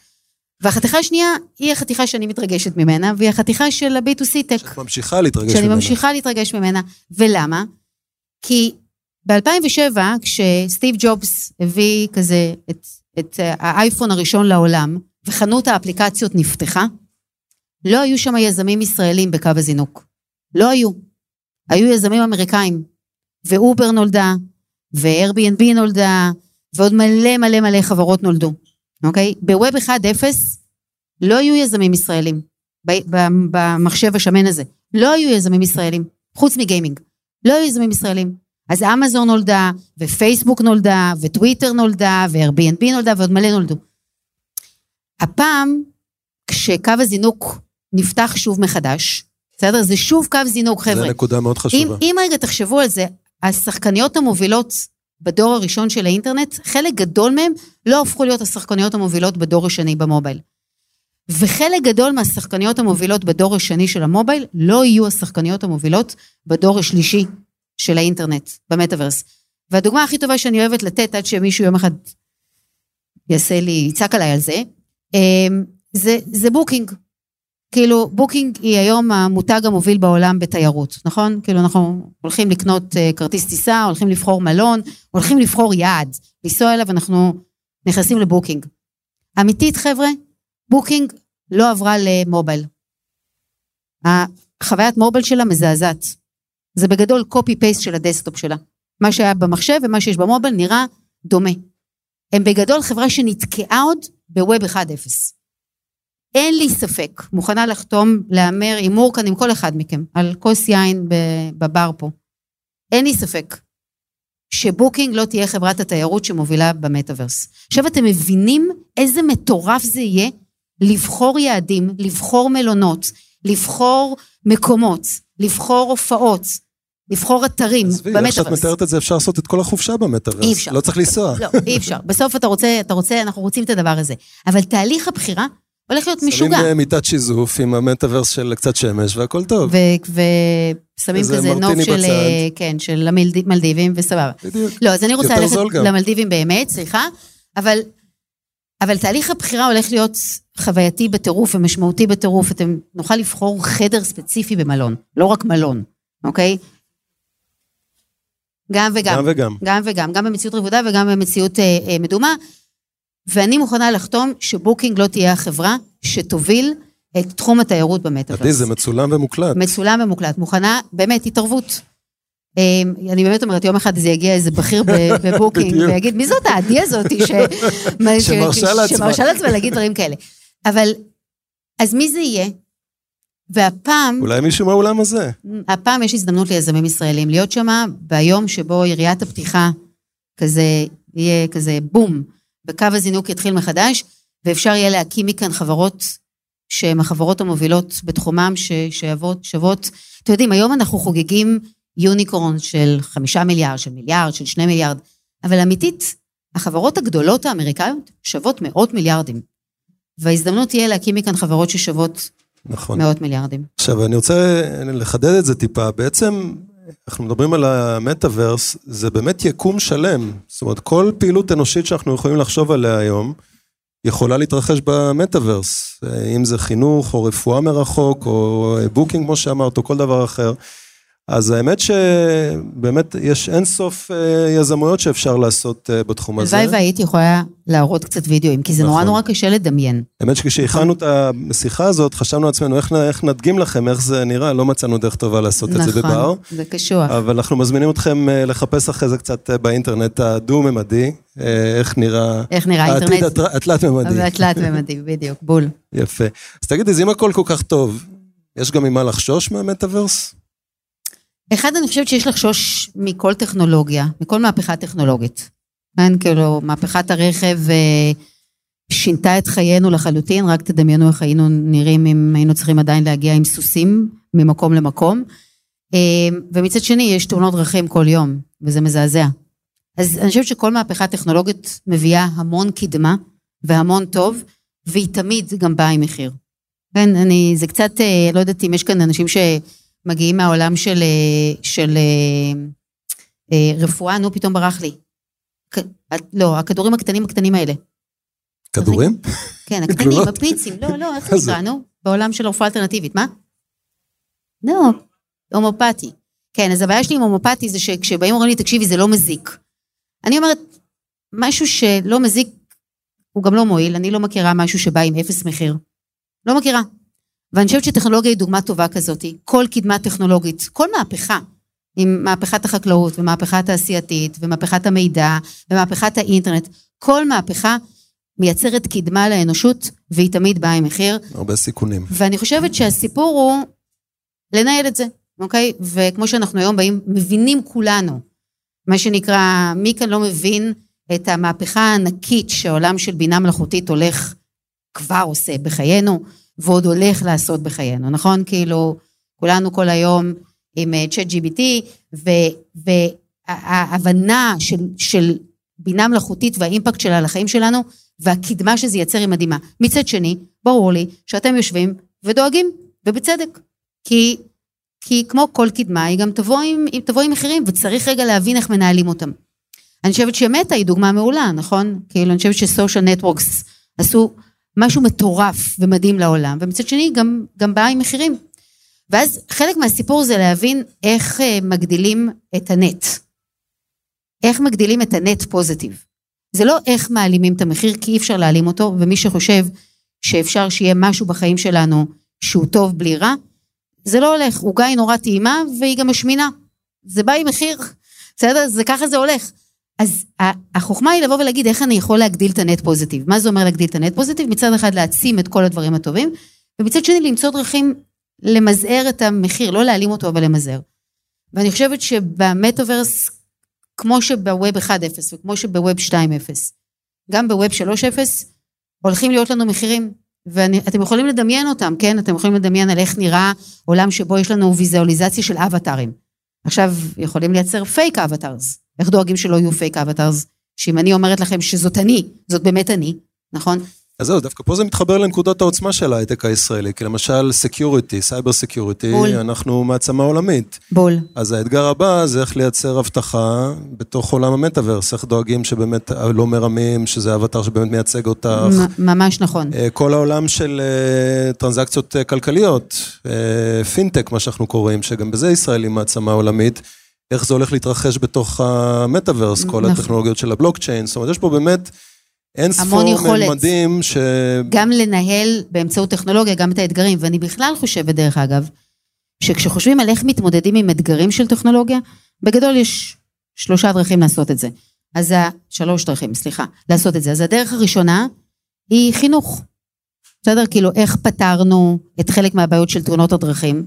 והחתיכה השנייה היא החתיכה שאני מתרגשת ממנה, והיא החתיכה של ה-B2C tech. את ממשיכה להתרגש שאני ממנה. ממשיכה להתרגש ממנה. ולמה? כי ב-2007, כשסטיב ג'ובס הביא כזה את, את האייפון הראשון לעולם, וחנות האפליקציות נפתחה, לא היו שם יזמים ישראלים בקו הזינוק. לא היו. היו יזמים אמריקאים. ואובר נולדה, ו-Airbnb נולדה, ועוד מלא מלא מלא חברות נולדו, אוקיי? בווב 1.0 לא היו יזמים ישראלים, במחשב השמן הזה. לא היו יזמים ישראלים, חוץ מגיימינג. לא היו יזמים ישראלים. אז אמזון נולדה, ופייסבוק נולדה, וטוויטר נולדה, ו-Airbnb נולדה, ועוד מלא נולדו. הפעם, כשקו הזינוק נפתח שוב מחדש, בסדר? זה שוב קו זינוק, חבר'ה. זו נקודה מאוד אם, חשובה. אם רגע תחשבו על זה, השחקניות המובילות בדור הראשון של האינטרנט, חלק גדול מהם לא הפכו להיות השחקניות המובילות בדור השני ב mobile. וחלק גדול מהשחקניות המובילות בדור השני של ה mobile לא יהיו השחקניות המובילות בדור השלישי של האינטרנט, במטאוורס. והדוגמה הכי טובה שאני אוהבת לתת, עד שמישהו יום אחד יעשה לי, יצעק עליי על זה, זה, זה Booking. כאילו, Booking היא היום המותג המוביל בעולם בתיירות, נכון? כאילו, אנחנו הולכים לקנות אה, כרטיס טיסה, הולכים לבחור מלון, הולכים לבחור יעד, לנסוע אליו, אנחנו נכנסים ל Booking. אמיתית, חבר'ה, Booking לא עברה ל mobile. החוויית mobile שלה מזעזעת. זה בגדול copy paste של ה desktop שלה. מה שהיה במחשב ומה שיש ב mobile נראה דומה. הם בגדול חברה שנתקעה עוד ב web 1.0. אין לי ספק, מוכנה לחתום, להמר הימור כאן עם כל אחד מכם, על כוס יין בבר פה. אין לי ספק שבוקינג לא תהיה חברת התיירות שמובילה במטאוורס. עכשיו אתם מבינים איזה מטורף זה יהיה לבחור יעדים, לבחור מלונות, לבחור מקומות, לבחור הופעות, לבחור אתרים עזבי, איך שאת במטאוורס. מתארת את זה, אפשר לעשות את כל החופשה במטאוורס. אי אפשר. לא צריך לנסוע. לא, אי אפשר. [laughs] בסוף אתה רוצה, אתה רוצה, אנחנו רוצים את הדבר הזה. אבל תהליך הבחירה הולך להיות משוגע. שמים מיטת שיזוף עם המטאוורס של קצת שמש והכל טוב. ושמים כזה נוף של. אה, כן, של המלד- מלדיבים וסבבה. בדיוק. לא, אז אני רוצה ללכת. למלדיבים באמת, סליחה, אבל, אבל תהליך הבחירה הולך להיות חווייתי בטירוף ומשמעותי בטירוף. אתם נוכל לבחור חדר ספציפי במלון, לא רק מלון, אוקיי? גם וגם. גם וגם. גם וגם, גם במציאות רבודה וגם במציאות אה, אה, מדומה. ואני מוכנה לחתום ש Booking לא תהיה החברה שתוביל את תחום התיירות במטאוורס. עדי, זה מצולם ומוקלט. מצולם ומוקלט, מוכנה, באמת, התערבות. אה, אני באמת אומרת, יום אחד זה יגיע איזה בכיר [laughs] ב Booking. ויגיד, מי זאת העדי הזאתי [laughs] ש... שמרשה לעצמה." שמרשה לעצמה להגיד דברים כאלה. אבל, אז מי זה יהיה? והפעם, אולי מישהו מהאולם הזה. הפעם יש הזדמנות ליזמים ישראלים להיות שם ביום שבו יריית הפתיחה כזה, יהיה כזה בום, וקו הזינוק יתחיל מחדש, ואפשר יהיה להקים מכאן חברות שהן החברות המובילות בתחומם, ששוות, שוות, אתם יודעים, היום אנחנו חוגגים יוניקורן של חמישה מיליארד, של מיליארד, של שני מיליארד, אבל אמיתית, החברות הגדולות האמריקאיות שוות מאות מיליארדים. וההזדמנות תהיה להקים מכאן חברות ששוות נכון. מאות מיליארדים. עכשיו, אני רוצה לחדד את זה טיפה. בעצם, אנחנו מדברים על המטאוורס, זה באמת יקום שלם. זאת אומרת, כל פעילות אנושית שאנחנו יכולים לחשוב עליה היום, יכולה להתרחש במטאוורס. אם זה חינוך, או רפואה מרחוק, או booking, כמו שאמרת, או כל דבר אחר. אז האמת שבאמת יש אין סוף אה, יזמויות שאפשר לעשות אה, בתחום הזה. הלוואי והייתי יכולה להראות קצת וידאוים, כי זה נורא נכון. נורא קשה לדמיין. האמת שכשהכנו את השיחה הזאת, חשבנו לעצמנו איך, נדגים לכם, איך זה נראה, לא מצאנו דרך טובה לעשות את זה בבר. נכון, זה קשוח. אבל אנחנו מזמינים אתכם אה, לחפש אחרי זה קצת באינטרנט הדו-ממדי, איך נראה איך נראה העתיד האינטרנט? הת- התלת-ממדי. [laughs] זה תלת ממדי, בדיוק, בול. יפה. אז תגידי, אז אם הכל כל כך טוב, יש גם ממה לחשוש מהמטאוורס? אחד, אני חושבת שיש לחשוש מכל טכנולוגיה, מכל מהפכה טכנולוגית. כן, כאילו, מהפכת הרכב אה, שינתה את חיינו לחלוטין, רק תדמיינו איך היינו נראים אם היינו צריכים עדיין להגיע עם סוסים ממקום למקום. אה, ומצד שני, יש תאונות דרכים כל יום, וזה מזעזע. אז אני חושבת שכל מהפכה טכנולוגית מביאה המון קדמה והמון טוב, והיא תמיד גם באה עם מחיר. כן, אני, זה קצת, אה, לא יודעת אם יש כאן אנשים שמגיעים מהעולם של, אה, של אה, אה, רפואה, נו, פתאום ברח לי. לא, הכדורים הקטנים הקטנים האלה. כדורים? כן, הקטנים? הפיצים, לא, לא, איך? נקרא, נו? בעולם של הרפואה אלטרנטיבית, מה? לא, הומופתי. כן, אז הבעיה שלי עם הומופתי זה שכשבאים אומרים לי, תקשיבי, זה לא מזיק. אני אומרת, משהו שלא מזיק, הוא גם לא מועיל, אני לא מכירה משהו שבא עם אפס מחיר. לא מכירה. ואני חושבת שטכנולוגיה היא דוגמה טובה כזאת. כל קדמה טכנולוגית, כל מהפכה, עם מהפכת החקלאות ומהפכה התעשייתית ומהפכת המידע ומהפכת האינטרנט, כל מהפכה מייצרת קדמה לאנושות והיא תמיד באה עם מחיר. הרבה סיכונים. ואני חושבת שהסיפור הוא לנהל את זה, אוקיי? וכמו שאנחנו היום באים, מבינים כולנו, מה שנקרא, מי כאן לא מבין את המהפכה הענקית שהעולם של בינה מלאכותית הולך, כבר עושה בחיינו, ועוד הולך לעשות בחיינו, נכון? כאילו, כולנו כל היום עם צ'אט GBT, וההבנה של, של בינה מלאכותית והאימפקט שלה על החיים שלנו, והקדמה שזה ייצר היא מדהימה. מצד שני, ברור לי שאתם יושבים ודואגים, ובצדק. כי, כי כמו כל קדמה, היא גם תבוא עם, תבוא עם מחירים, וצריך רגע להבין איך מנהלים אותם. אני חושבת שמטא היא דוגמה מעולה, נכון? כאילו, אני חושבת שסושיאל נטוורקס עשו משהו מטורף ומדהים לעולם, ומצד שני גם, גם באה עם מחירים. ואז חלק מהסיפור זה להבין איך אה, מגדילים את הנט. איך מגדילים את הנט פוזיטיב. זה לא איך מעלימים את המחיר, כי אי אפשר להעלים אותו, ומי שחושב שאפשר שיהיה משהו בחיים שלנו שהוא טוב בלי רע, זה לא הולך. עוגה היא נורא טעימה והיא גם משמינה. זה בא עם מחיר, בסדר? זה ככה זה הולך. אז החוכמה היא לבוא ולהגיד איך אני יכול להגדיל את הנט פוזיטיב. מה זה אומר להגדיל את הנט פוזיטיב? מצד אחד להעצים את כל הדברים הטובים, ומצד שני למצוא דרכים למזער את המחיר, לא להעלים אותו אבל למזער. ואני חושבת שבמטאוורס, כמו שב web 1.0 וכמו שב web 2.0, גם ב web 3.0, הולכים להיות לנו מחירים. ואתם יכולים לדמיין אותם, כן? אתם יכולים לדמיין על איך נראה עולם שבו יש לנו ויזואליזציה של אבטארים. עכשיו, יכולים לייצר fake avatars. איך דואגים שלא יהיו fake avatars? שאם אני אומרת לכם שזאת אני, זאת באמת אני, נכון? אז זהו, דווקא פה זה מתחבר לנקודות העוצמה של ההייטק הישראלי, כי למשל security, cyber security, בול. אנחנו מעצמה עולמית. בול. אז האתגר הבא זה איך לייצר אבטחה בתוך עולם המטאוורס, איך דואגים שבאמת לא מרמים, שזה אבטר שבאמת מייצג אותך. ממש נכון. אה, כל העולם של אה, טרנזקציות אה, כלכליות, אה, פינטק, מה שאנחנו קוראים, שגם בזה ישראל היא מעצמה עולמית, איך זה הולך להתרחש בתוך המטאוורס, כל נכון. הטכנולוגיות של הבלוקצ'יין, זאת אומרת, יש פה באמת אין ספור. ממדים ש... גם לנהל באמצעות טכנולוגיה גם את האתגרים, ואני בכלל חושבת, דרך אגב, שכשחושבים על איך מתמודדים עם אתגרים של טכנולוגיה, בגדול יש שלושה דרכים לעשות את זה. אז ה... שלוש דרכים, סליחה, לעשות את זה. אז הדרך הראשונה היא חינוך. בסדר? כאילו, איך פתרנו את חלק מהבעיות של תאונות הדרכים?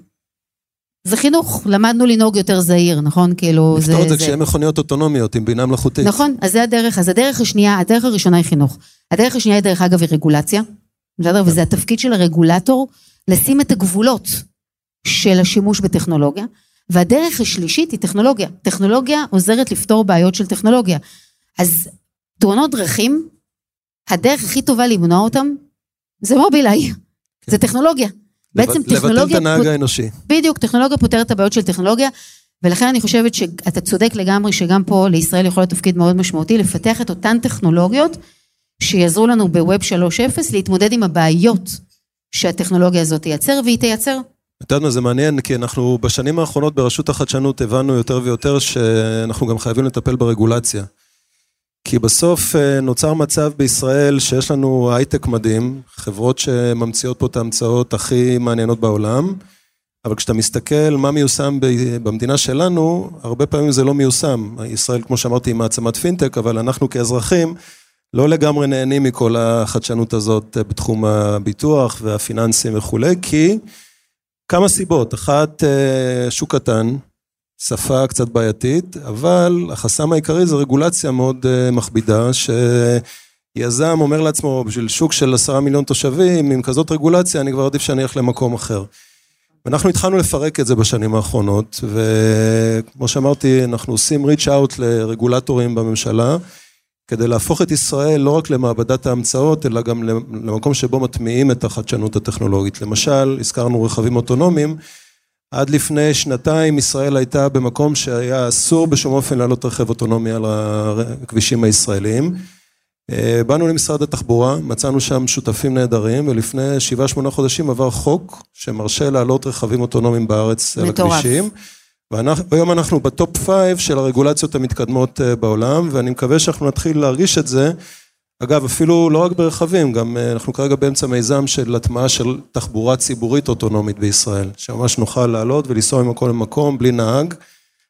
זה חינוך, למדנו לנהוג יותר זהיר, נכון? כאילו, לפתור את זה כשיהיה מכוניות אוטונומיות עם בינה מלאכותית. נכון, אז זה הדרך. אז הדרך השנייה, הדרך הראשונה היא חינוך. הדרך השנייה, דרך אגב, היא רגולציה. בסדר? וזה התפקיד של הרגולטור, לשים את הגבולות של השימוש בטכנולוגיה. והדרך השלישית היא טכנולוגיה. טכנולוגיה עוזרת לפתור בעיות של טכנולוגיה. אז תאונות דרכים, הדרך הכי טובה למנוע אותם, זה מובילאיי. זה טכנולוגיה. בעצם לבטל טכנולוגיה... את הנהג האנושי. בדיוק, טכנולוגיה פותרת את הבעיות של טכנולוגיה, ולכן אני חושבת שאתה צודק לגמרי שגם פה לישראל יכול להיות תפקיד מאוד משמעותי לפתח את אותן טכנולוגיות שיעזרו לנו בווב 3.0 להתמודד עם הבעיות שהטכנולוגיה הזאת תייצר, והיא תייצר. את יודעת מה, זה מעניין, כי אנחנו בשנים האחרונות ברשות החדשנות הבנו יותר ויותר שאנחנו גם חייבים לטפל ברגולציה. כי בסוף אה, נוצר מצב בישראל שיש לנו הייטק מדהים, חברות שממציאות פה את ההמצאות הכי מעניינות בעולם, אבל כשאתה מסתכל מה מיושם במדינה שלנו, הרבה פעמים זה לא מיושם. ישראל, כמו שאמרתי, היא מעצמת פינטק, אבל אנחנו כאזרחים לא לגמרי נהנים מכל החדשנות הזאת בתחום הביטוח והפיננסים וכולי, כי כמה סיבות. אחת, אה, שוק קטן, שפה קצת בעייתית, אבל החסם העיקרי זה רגולציה מאוד אה, מכבידה, שיזם אומר לעצמו, בשביל שוק של עשרה מיליון תושבים, עם כזאת רגולציה, אני כבר עדיף שאני אלך למקום אחר. ואנחנו התחלנו לפרק את זה בשנים האחרונות, וכמו שאמרתי, אנחנו עושים reach out לרגולטורים בממשלה, כדי להפוך את ישראל לא רק למעבדת ההמצאות, אלא גם למקום שבו מטמיעים את החדשנות הטכנולוגית. למשל, הזכרנו רכבים אוטונומיים, עד לפני שנתיים ישראל הייתה במקום שהיה אסור בשום אופן לעלות רכב אוטונומי על הכבישים הישראליים. אה, באנו למשרד התחבורה, מצאנו שם שותפים נהדרים, ולפני שבעה שמונה חודשים עבר חוק שמרשה לעלות רכבים אוטונומיים בארץ על הכבישים. והיום אנחנו ב top five של הרגולציות המתקדמות אה, בעולם, ואני מקווה שאנחנו נתחיל להרגיש את זה. אגב, אפילו לא רק ברכבים, גם אה, אנחנו כרגע באמצע מיזם של הטמעה של תחבורה ציבורית אוטונומית בישראל, שממש נוכל לעלות ולנסוע ממקום למקום בלי נהג,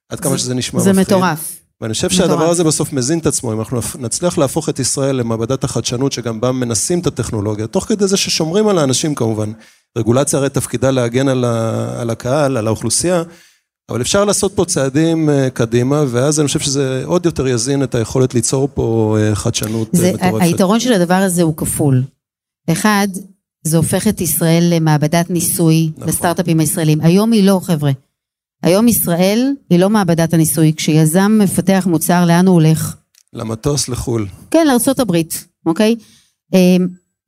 עד כמה שזה נשמע מפחיד. זה מטורף. ואני חושב שהדבר הזה בסוף מזין את עצמו, אם אנחנו נצליח להפוך את ישראל למעבדת החדשנות, שגם בה מנסים את הטכנולוגיה, תוך כדי זה ששומרים על האנשים כמובן. רגולציה הרי תפקידה להגן על, ה, על הקהל, על האוכלוסייה, אבל אפשר לעשות פה צעדים אה, קדימה, ואז אני חושב שזה עוד יותר יזין את היכולת ליצור פה אה, חדשנות אה, זה, מטורפת. היתרון של הדבר הזה הוא כפול. אחד, זה הופך את ישראל למעבדת ניסוי נכון. לסטארט-אפים הישראלים. היום היא לא, חבר'ה. היום ישראל היא לא מעבדת הניסוי. כשיזם מפתח מוצר, לאן הוא הולך? למטוס לחו"ל. כן, לארה"ב, אוקיי?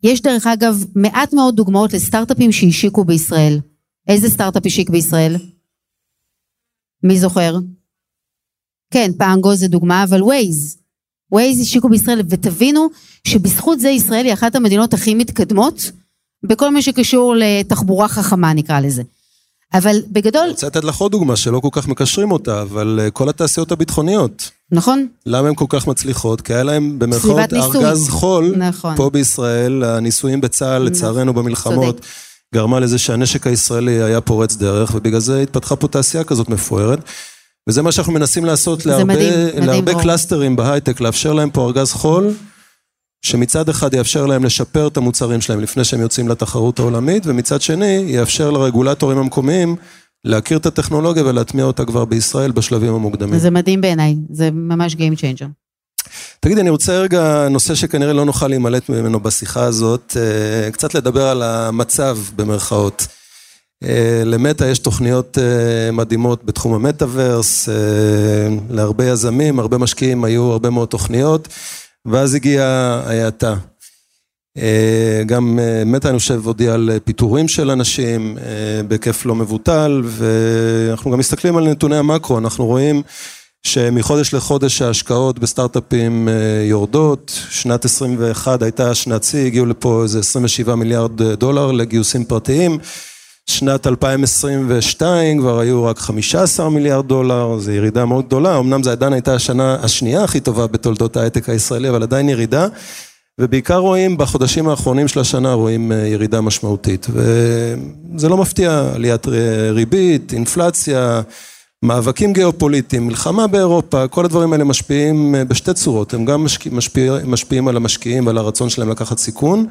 יש דרך אגב מעט מאוד דוגמאות לסטארט-אפים שהשיקו בישראל. איזה סטארט-אפ השיק בישראל? מי זוכר? כן, פאנגו זה דוגמה, אבל ווייז. ווייז השיקו בישראל, ותבינו שבזכות זה ישראל היא אחת המדינות הכי מתקדמות בכל מה שקשור לתחבורה חכמה נקרא לזה. אבל בגדול... אני רוצה לתת לך עוד דוגמה שלא כל כך מקשרים אותה, אבל אה, כל התעשיות הביטחוניות. נכון. למה הן כל כך מצליחות? כי היה להם במרכאות ארגז חול, נכון. פה בישראל, הניסויים בצה"ל, נכון. לצערנו במלחמות. צודק. גרמה לזה שהנשק הישראלי היה פורץ דרך, ובגלל זה התפתחה פה תעשייה כזאת מפוארת. וזה מה שאנחנו מנסים לעשות להרבה, מדהים, להרבה מדהים קלאסטרים בהייטק, לאפשר להם פה ארגז חול, שמצד אחד יאפשר להם לשפר את המוצרים שלהם לפני שהם יוצאים לתחרות העולמית, ומצד שני יאפשר לרגולטורים המקומיים להכיר את הטכנולוגיה ולהטמיע אותה כבר בישראל בשלבים המוקדמים. זה מדהים בעיניי, זה ממש Game Changer. תגידי, אני רוצה רגע, נושא שכנראה לא נוכל להימלט ממנו בשיחה הזאת, אה, קצת לדבר על המצב במרכאות. אה, למטה יש תוכניות אה, מדהימות בתחום המטאוורס, להרבה יזמים, הרבה משקיעים, היו הרבה מאוד תוכניות, ואז הגיעה ההאטה. גם מטא, אני חושב, הודיע על פיטורים של אנשים בהיקף לא מבוטל, ואנחנו גם מסתכלים על נתוני המקרו, אנחנו רואים שמחודש לחודש ההשקעות בסטארט-אפים אה, יורדות, שנת 21 הייתה שנת שיא, הגיעו לפה איזה 27 מיליארד אה, דולר לגיוסים פרטיים, שנת 2022 כבר היו רק 15 מיליארד דולר, זו ירידה מאוד גדולה, אמנם זו עדיין הייתה השנה השנייה הכי טובה בתולדות ההייטק הישראלי, אבל עדיין ירידה, ובעיקר רואים בחודשים האחרונים של השנה רואים אה, ירידה משמעותית, וזה לא מפתיע, עליית ריבית, אינפלציה, מאבקים גיאופוליטיים, מלחמה באירופה, כל הדברים האלה משפיעים אה, בשתי צורות, הם גם משפיע, משפיע, משפיעים על המשקיעים ועל הרצון שלהם לקחת סיכון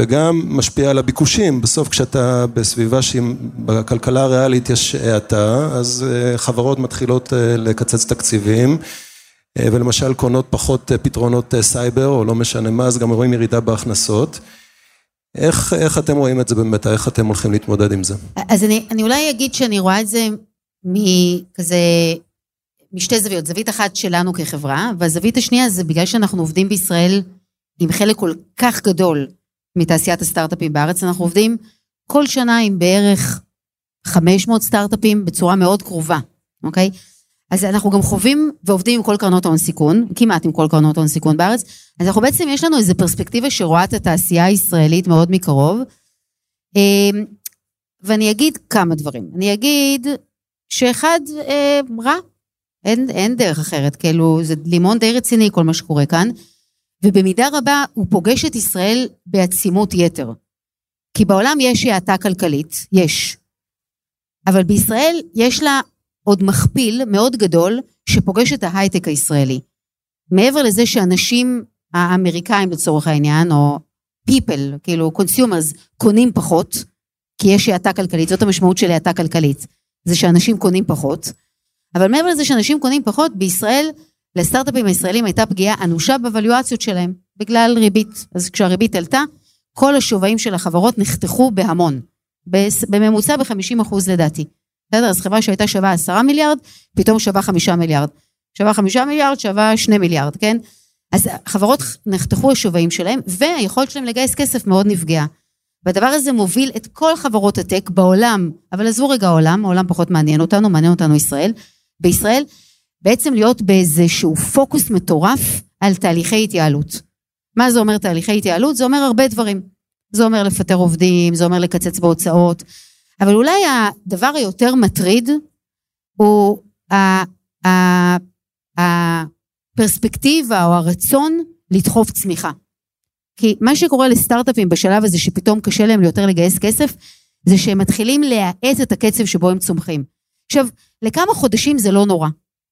וגם משפיע על הביקושים, בסוף כשאתה בסביבה שבכלכלה הריאלית יש האטה, אז אה, חברות מתחילות אה, לקצץ תקציבים ולמשל קונות פחות פתרונות סייבר או לא משנה מה, אז גם רואים ירידה בהכנסות. איך, איך אתם רואים את זה באמת, איך אתם הולכים להתמודד עם זה? אז אני, אני אולי אגיד שאני רואה את זה מכזה, משתי זוויות, זווית אחת שלנו כחברה, והזווית השנייה זה בגלל שאנחנו עובדים בישראל עם חלק כל כך גדול מתעשיית הסטארט-אפים בארץ, אנחנו עובדים כל שנה עם בערך 500 סטארט-אפים בצורה מאוד קרובה, אוקיי? אז אנחנו גם חווים ועובדים עם כל קרנות ההון סיכון, כמעט עם כל קרנות ההון סיכון בארץ, אז אנחנו בעצם, יש לנו איזו פרספקטיבה שרואה את התעשייה הישראלית מאוד מקרוב. אמ, ואני אגיד כמה דברים. אני אגיד שאחד, אה, רע. אין, אין דרך אחרת, כאילו, זה לימון די רציני כל מה שקורה כאן, ובמידה רבה הוא פוגש את ישראל בעצימות יתר. כי בעולם יש האטה כלכלית, יש. אבל בישראל יש לה עוד מכפיל מאוד גדול שפוגש את ההייטק הישראלי. מעבר לזה שאנשים האמריקאים לצורך העניין, או people, כאילו consumers, קונים פחות, כי יש האטה כלכלית, זאת המשמעות של האטה כלכלית, זה שאנשים קונים פחות, אבל מעבר לזה שאנשים קונים פחות, בישראל, לסטארט-אפים הישראלים הייתה פגיעה אנושה בוולואציות שלהם, בגלל ריבית. אז כשהריבית עלתה, כל השווים של החברות נחתכו בהמון, בממוצע ב-50 אחוז לדעתי. בסדר? אז חברה שהייתה שווה 10 מיליארד, פתאום שווה 5 מיליארד. שווה 5 מיליארד, שווה 2 מיליארד, כן? אז חברות נחתכו השווים שלהם, והיכולת שלהם לגייס כסף מאוד נפגעה. והדבר הזה מוביל את כל חברות הטק בעולם, אבל עזבו רגע העולם, העולם פחות מעניין אותנו, מעניין אותנו ישראל. בישראל, בעצם להיות באיזשהו פוקוס מטורף על תהליכי התייעלות. מה זה אומר תהליכי התייעלות? זה אומר הרבה דברים. זה אומר לפטר עובדים, זה אומר לקצץ בהוצאות, אבל אולי הדבר היותר מטריד הוא הפרספקטיבה או הרצון לדחוף צמיחה. כי מה שקורה לסטארט-אפים בשלב הזה שפתאום קשה להם יותר לגייס כסף, זה שהם מתחילים להאט את הקצב שבו הם צומחים. עכשיו, לכמה חודשים זה לא נורא.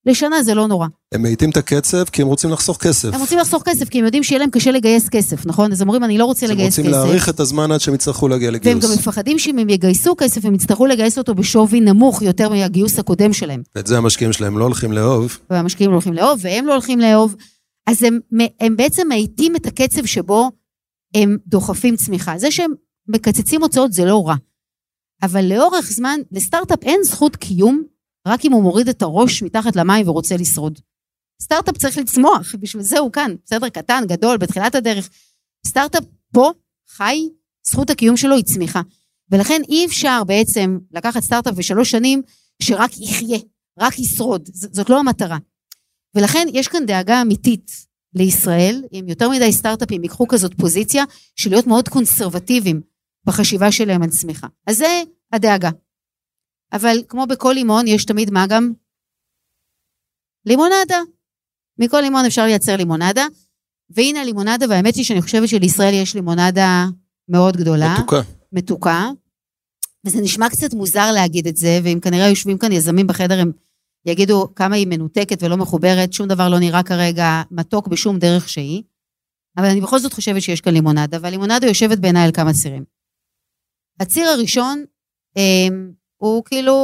לשנה זה לא נורא. הם מאיטים את הקצב כי הם רוצים לחסוך כסף. הם רוצים לחסוך כסף כי הם יודעים שיהיה להם קשה לגייס כסף, נכון? אז אומרים, אני לא רוצה לגייס כסף. הם רוצים להאריך את הזמן עד שהם יצטרכו להגיע לגיוס. והם גם מפחדים שאם הם יגייסו כסף, הם יצטרכו לגייס אותו בשווי נמוך יותר מהגיוס הקודם שלהם. ואת זה המשקיעים שלהם לא הולכים לאהוב. והמשקיעים לא הולכים לאהוב, והם לא הולכים לאהוב. אז הם, הם בעצם מאיטים את הקצב שבו הם דוחפים צמיחה. זה שהם מקצצים הוצאות זה לא רע. אבל לאורך זמן, לסטארט-אפ אין זכות קיום רק אם הוא מוריד את הראש מתחת למים ורוצה לשרוד. סטארט-אפ צריך לצמוח, בשביל זה הוא כאן, בסדר? קטן, גדול, בתחילת הדרך. סטארט-אפ פה, חי, זכות הקיום שלו היא צמיחה. ולכן אי אפשר בעצם לקחת סטארט-אפ בשלוש שנים שרק יחיה, רק ישרוד, זאת לא המטרה. ולכן יש כאן דאגה אמיתית לישראל, אם יותר מדי סטארט-אפים ייקחו כזאת פוזיציה של להיות מאוד קונסרבטיביים בחשיבה שלהם על צמיחה. אז זה הדאגה. אבל כמו בכל לימון, יש תמיד מה גם? לימונדה. מכל לימון אפשר לייצר לימונדה, והנה הלימונדה, והאמת היא שאני חושבת שלישראל יש לימונדה מאוד גדולה. מתוקה. מתוקה. וזה נשמע קצת מוזר להגיד את זה, ואם כנראה יושבים כאן יזמים בחדר, הם יגידו כמה היא מנותקת ולא מחוברת, שום דבר לא נראה כרגע מתוק בשום דרך שהיא. אבל אני בכל זאת חושבת שיש כאן לימונדה, והלימונדה יושבת בעיניי על כמה צירים. הציר הראשון, אמ, הוא כאילו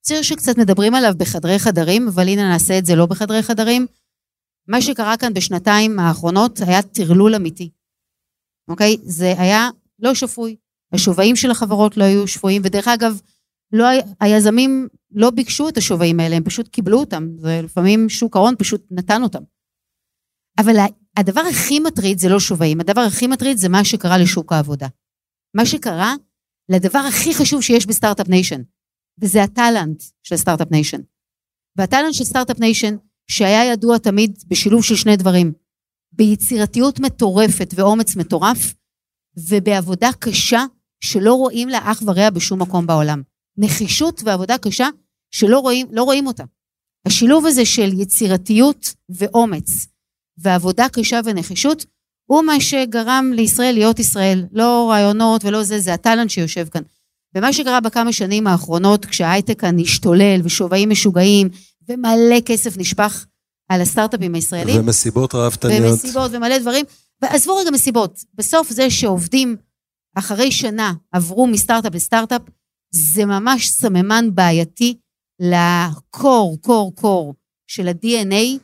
ציר שקצת מדברים עליו בחדרי חדרים, אבל הנה נעשה את זה לא בחדרי חדרים. מה שקרה כאן בשנתיים האחרונות היה טרלול אמיתי, אוקיי? זה היה לא שפוי. השווים של החברות לא היו שפויים, ודרך אגב, לא, היזמים לא ביקשו את השווים האלה, הם פשוט קיבלו אותם, ולפעמים שוק ההון פשוט נתן אותם. אבל הדבר הכי מטריד זה לא שוויים, הדבר הכי מטריד זה מה שקרה לשוק העבודה. מה שקרה לדבר הכי חשוב שיש ב start-up nation, וזה ה talent של start-up nation. וה talent של start-up nation, שהיה ידוע תמיד בשילוב של שני דברים, ביצירתיות מטורפת ואומץ מטורף, ובעבודה קשה שלא רואים לה אח ורע בשום מקום בעולם. נחישות ועבודה קשה שלא רואים, לא רואים אותה. השילוב הזה של יצירתיות ואומץ ועבודה קשה ונחישות, הוא מה שגרם לישראל להיות ישראל. לא רעיונות ולא זה, זה הטאלנט שיושב כאן. ומה שקרה בכמה שנים האחרונות, כשההייטק כאן השתולל ושווים משוגעים ומלא כסף נשפך על הסטארט-אפים הישראלים. ומסיבות רהבתניות. ומסיבות ומלא דברים. ועזבו רגע מסיבות. בסוף זה שעובדים אחרי שנה עברו מסטארט-אפ לסטארט-אפ, זה ממש סממן בעייתי ל core, core, core של ה-DNA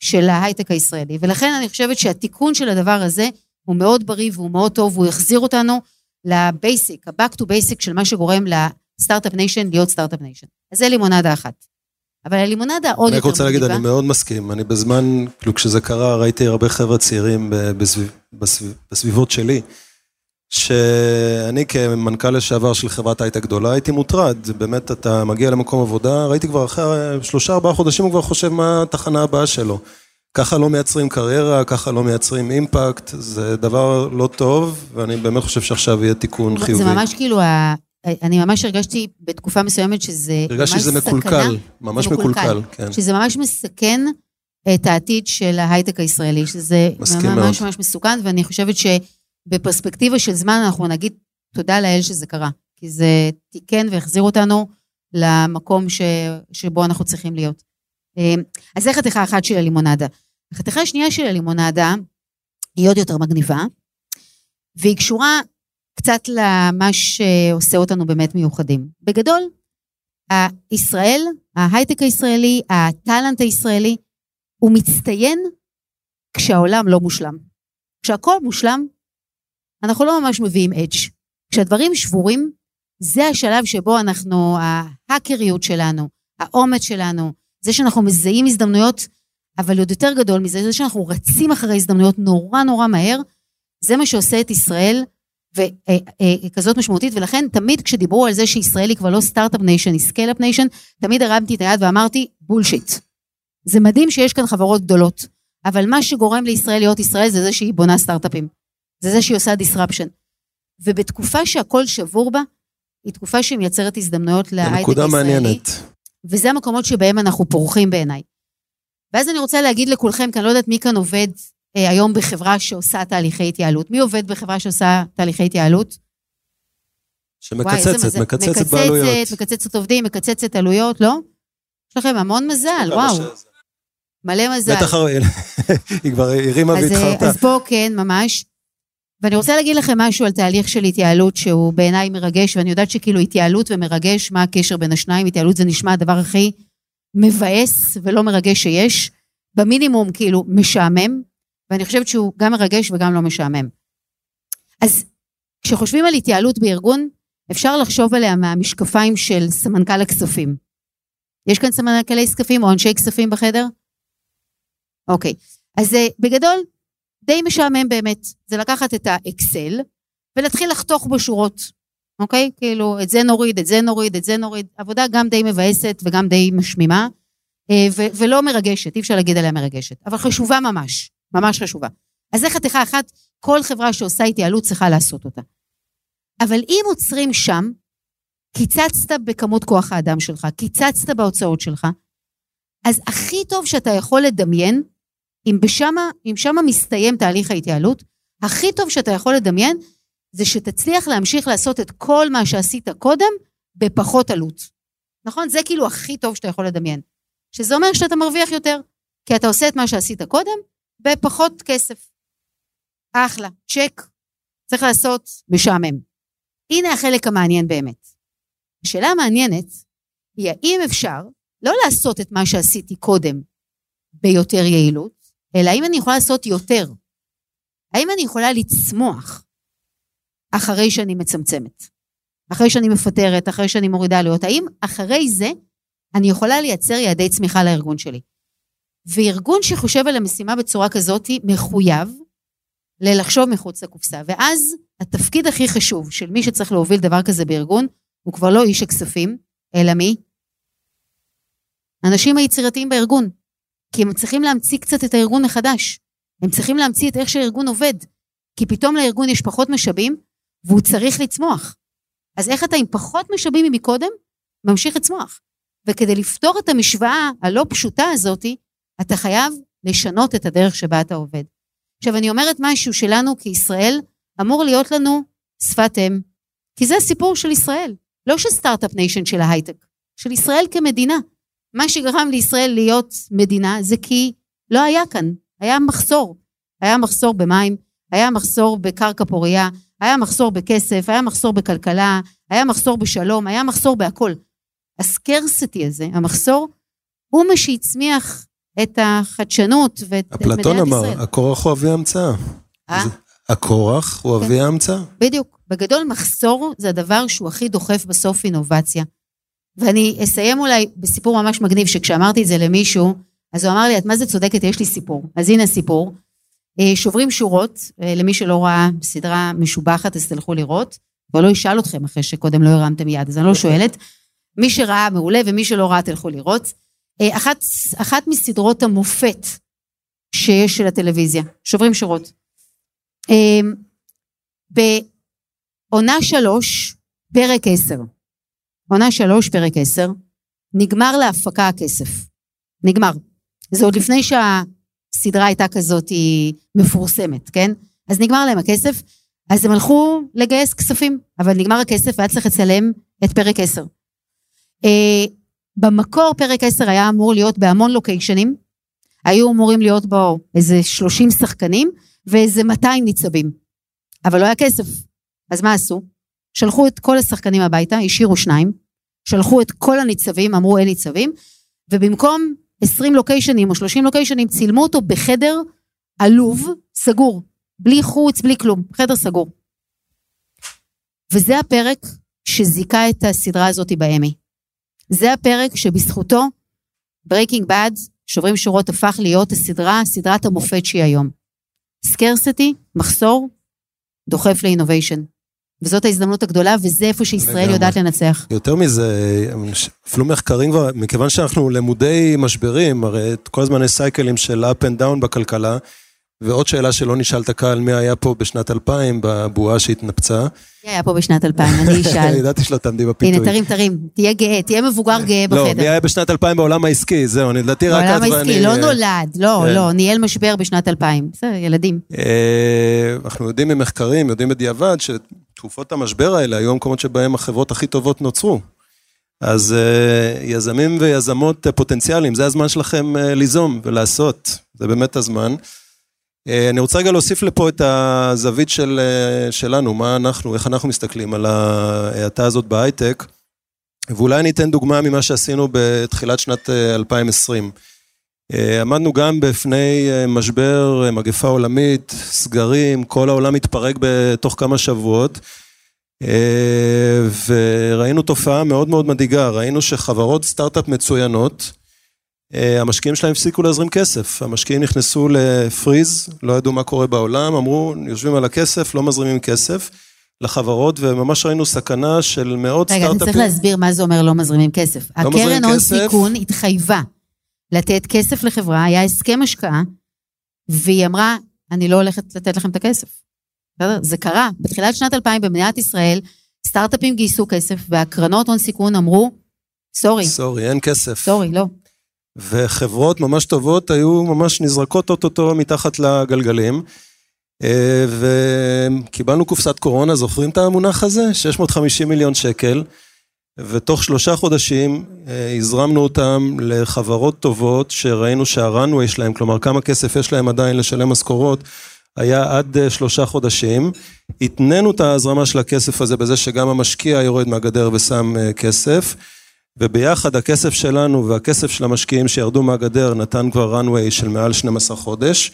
של ההייטק הישראלי. ולכן אני חושבת שהתיקון של הדבר הזה הוא מאוד בריא והוא מאוד טוב, והוא יחזיר אותנו ל basic, ה-back to basic של מה שגורם ל start-up nation להיות start-up nation. אז זה לימונדה אחת. אבל הלימונדה עוד יותר אני רק רוצה להגיד, אני מאוד מסכים. אני בזמן, כאילו כשזה קרה, ראיתי הרבה חבר'ה צעירים בסביב, בסביב, בסביבות שלי, שאני כמנכ"ל לשעבר של חברת הייטק גדולה, הייתי מוטרד. באמת, אתה מגיע למקום עבודה, ראיתי כבר אחרי שלושה, ארבעה חודשים, הוא כבר חושב מה התחנה הבאה שלו. ככה לא מייצרים קריירה, ככה לא מייצרים אימפקט, זה דבר לא טוב, ואני באמת חושב שעכשיו יהיה תיקון חיובי. זה ממש כאילו אני ממש הרגשתי בתקופה מסוימת שזה ממש סכנה. הרגשתי שזה מקולקל, ממש מקולקל, כן. שזה ממש מסכן את העתיד של ההייטק הישראלי, שזה מסכים ממש מאוד. ממש מסוכן, ואני חושבת שבפרספקטיבה של זמן אנחנו נגיד תודה לאל שזה קרה, כי זה תיקן והחזיר אותנו למקום ש, שבו אנחנו צריכים להיות. אה, אז זה חתיכה אחת של הלימונדה. החתיכה השנייה של הלימונדה היא עוד יותר מגניבה, והיא קשורה קצת למה שעושה אותנו באמת מיוחדים. בגדול, הישראל, ההייטק הישראלי, הטאלנט הישראלי, הוא מצטיין כשהעולם לא מושלם. כשהכול מושלם, אנחנו לא ממש מביאים edge. כשהדברים שבורים, זה השלב שבו אנחנו, ההאקריות שלנו, האומץ שלנו, זה שאנחנו מזהים הזדמנויות, אבל עוד יותר גדול מזה, זה שאנחנו רצים אחרי הזדמנויות נורא נורא מהר, זה מה שעושה את ישראל לכזאת משמעותית, ולכן תמיד כשדיברו על זה שישראל היא כבר לא start-up nation, היא scale-up nation, תמיד הרמתי את היד ואמרתי, בולשיט. זה מדהים שיש כאן חברות גדולות, אבל מה שגורם לישראל להיות ישראל זה זה שהיא בונה סטארט-אפים. זה זה שהיא עושה disruption. ובתקופה שהכל שבור בה, היא תקופה שמייצרת הזדמנויות להייטק נקודה הישראלי. מעניינת. וזה המקומות שבהם אנחנו פורחים בעיניי. ואז אני רוצה להגיד לכולכם, כי אני לא יודעת מי כאן עובד אה, היום בחברה שעושה תהליכי התייעלות. מי עובד בחברה שעושה תהליכי התייעלות? וואי, שמקצצת, מזל. מקצצת בעלויות. מקצצת, מקצצת עובדים, מקצצת עלויות, לא? יש לכם המון מזל, וואו, מלא מזל. בטח [laughs] היא כבר הרימה אה, והתחרתה. אז פה כן, ממש. ואני רוצה להגיד לכם משהו על תהליך של התייעלות שהוא בעיניי מרגש, ואני יודעת שכאילו התייעלות ומרגש, מה הקשר בין השניים? התייעלות זה נשמע הדבר הכי מבאס ולא מרגש שיש. במינימום כאילו משעמם, ואני חושבת שהוא גם מרגש וגם לא משעמם. אז כשחושבים על התייעלות בארגון, אפשר לחשוב עליה מהמשקפיים של סמנכ"ל הכספים. יש כאן סמנכ"לי כספים או אנשי כספים בחדר? אוקיי. אז אה, בגדול, די משעמם באמת. זה לקחת את האקסל ולהתחיל לחתוך בו שורות, אוקיי? כאילו, את זה נוריד, את זה נוריד, את זה נוריד. עבודה גם די מבאסת וגם די משמימה, אה, ו- ולא מרגשת, אי אפשר להגיד עליה מרגשת, אבל חשובה ממש, ממש חשובה. אז זה חתיכה אחת, כל חברה שעושה התייעלות צריכה לעשות אותה. אבל אם עוצרים שם, קיצצת בכמות כוח האדם שלך, קיצצת בהוצאות שלך, אז הכי טוב שאתה יכול לדמיין, אם בשמה, אם שמה מסתיים תהליך ההתייעלות, הכי טוב שאתה יכול לדמיין, זה שתצליח להמשיך לעשות את כל מה שעשית קודם, בפחות עלות. נכון? זה כאילו הכי טוב שאתה יכול לדמיין. שזה אומר שאתה מרוויח יותר, כי אתה עושה את מה שעשית קודם, בפחות כסף. אחלה, צ'ק. צריך לעשות משעמם. הנה החלק המעניין באמת. השאלה המעניינת היא האם אפשר לא לעשות את מה שעשיתי קודם ביותר יעילות, אלא האם אני יכולה לעשות יותר? האם אני יכולה לצמוח אחרי שאני מצמצמת? אחרי שאני מפטרת, אחרי שאני מורידה עלויות? האם אחרי זה אני יכולה לייצר יעדי צמיחה לארגון שלי? וארגון שחושב על המשימה בצורה כזאת מחויב ללחשוב מחוץ לקופסה. ואז התפקיד הכי חשוב של מי שצריך להוביל דבר כזה בארגון, הוא כבר לא איש הכספים, אלא מי? האנשים היצירתיים בארגון. כי הם צריכים להמציא קצת את הארגון מחדש. הם צריכים להמציא את איך שהארגון עובד. כי פתאום לארגון יש פחות משאבים, והוא צריך לצמוח. אז איך אתה עם פחות משאבים ממקודם, ממשיך לצמוח. וכדי לפתור את המשוואה הלא פשוטה הזאתי, אתה חייב לשנות את הדרך שבה אתה עובד. עכשיו, אני אומרת משהו שלנו כישראל, אמור להיות לנו שפת אם. כי זה הסיפור של ישראל. לא של start-up nation של ההייטק, של ישראל כמדינה. מה שגרם לישראל להיות מדינה זה כי לא היה כאן, היה מחסור. היה מחסור במים, היה מחסור בקרקע פורייה, היה מחסור בכסף, היה מחסור בכלכלה, היה מחסור בשלום, היה מחסור בהכל. הסקרסיטי הזה, המחסור, הוא מה שהצמיח את החדשנות ואת את מדינת ישראל. אפלטון אמר, הקורח הוא אבי ההמצאה. אה? הקורח הוא כן. אבי ההמצאה. בדיוק. בגדול, מחסור זה הדבר שהוא הכי דוחף בסוף אינובציה. ואני אסיים אולי בסיפור ממש מגניב, שכשאמרתי את זה למישהו, אז הוא אמר לי, את מה זה צודקת, יש לי סיפור. אז הנה סיפור. אה, שוברים שורות, אה, למי שלא ראה סדרה משובחת, אז תלכו לראות. כבר לא אשאל אתכם אחרי שקודם לא הרמתם יד, אז אני לא שואלת. מי שראה מעולה ומי שלא ראה תלכו לראות. אה, אחת, אחת מסדרות המופת שיש של הטלוויזיה, שוברים שורות. בעונה שלוש, פרק 10. עונה 3, פרק 10. נגמר להפקה הכסף. נגמר. זה עוד לפני שהסדרה הייתה כזאת מפורסמת, כן? אז נגמר להם הכסף, אז הם הלכו לגייס כספים, אבל נגמר הכסף והיה צריך לצלם את פרק 10. אה, במקור פרק 10 היה אמור להיות בהמון לוקיישנים, היו אמורים להיות בו איזה 30 שחקנים ואיזה 200 ניצבים, אבל לא היה כסף. אז מה עשו? שלחו את כל השחקנים הביתה, השאירו שניים, שלחו את כל הניצבים, אמרו אין ניצבים, ובמקום 20 לוקיישנים או 30 לוקיישנים, צילמו אותו בחדר עלוב, סגור, בלי חוץ, בלי כלום, חדר סגור. וזה הפרק שזיכה את הסדרה הזאת באמי. זה הפרק שבזכותו Breaking Bad, שוברים שורות, הפך להיות הסדרה, סדרת המופת שהיא היום. סקרסיטי, מחסור, דוחף לאינוביישן. וזאת ההזדמנות הגדולה, וזה איפה שישראל. יודעת לנצח. יותר מזה, אפילו מחקרים כבר, מכיוון שאנחנו למודי משברים, הרי כל הזמן יש סייקלים של up and down בכלכלה, ועוד שאלה שלא נשאלת קהל, מי היה פה בשנת 2000 בבועה שהתנפצה. מי היה פה בשנת 2000? אני [laughs] אשאל. ידעתי שלא תעמדי בפיתוי. הנה, תרים, תרים. תהיה גאה, תהיה מבוגר גאה לא, בחדר. מי היה בשנת 2000 בעולם העסקי, זהו, אני לדעתי רק בעולם את העסקי, ואני... לא אה, נולד, לא, כן. לא, ניהל משבר בשנת 2000. בסדר, ילדים. אה, אנחנו יודעים ממחקרים, יודעים בדיעבד, שתקופות המשבר האלה היו המקומות שבהם החברות הכי טובות נוצרו. אז אה, יזמים ויזמות פוטנציאליים, זה הזמן שלכם ליזום ולעשות, זה באמת הזמן. אה, אני רוצה רגע להוסיף לפה את הזווית של, אה, שלנו, מה אנחנו, איך אנחנו מסתכלים על ההאטה הזאת בהייטק, ואולי אני אתן דוגמה ממה שעשינו בתחילת שנת אה, 2020. אה, עמדנו גם בפני משבר, מגפה עולמית, סגרים, כל העולם התפרק בתוך כמה שבועות. וראינו תופעה מאוד מאוד מדאיגה, ראינו שחברות סטארט-אפ מצוינות, המשקיעים שלהם הפסיקו להזרים כסף, המשקיעים נכנסו לפריז, לא ידעו מה קורה בעולם, אמרו, יושבים על הכסף, לא מזרימים כסף לחברות, וממש ראינו סכנה של מאות רגע, אני סטארט-אפים. צריך להסביר מה זה אומר לא מזרימים כסף. לא הקרן הון. סיכון התחייבה לתת כסף לחברה, היה הסכם השקעה, והיא אמרה, אני לא הולכת לתת לכם את הכסף. בסדר? זה קרה. בתחילת שנת 2000 במדינת ישראל, סטארט-אפים גייסו כסף, והקרנות הון סיכון אמרו, סורי, סורי, אין כסף. סורי, לא. וחברות ממש טובות היו ממש נזרקות אוטוטו מתחת לגלגלים. אה, וקיבלנו קופסת קורונה, זוכרים את המונח הזה? 650 מיליון שקל, ותוך שלושה חודשים אה, הזרמנו אותם לחברות טובות שראינו שהרנווי שלהם, כלומר כמה כסף יש להם עדיין לשלם משכורות, היה עד אה, שלושה חודשים. התנינו את ההזרמה של הכסף הזה בזה שגם המשקיע יורד מהגדר ושם כסף. וביחד הכסף שלנו והכסף של המשקיעים שירדו מהגדר נתן כבר runway של מעל 12 חודש.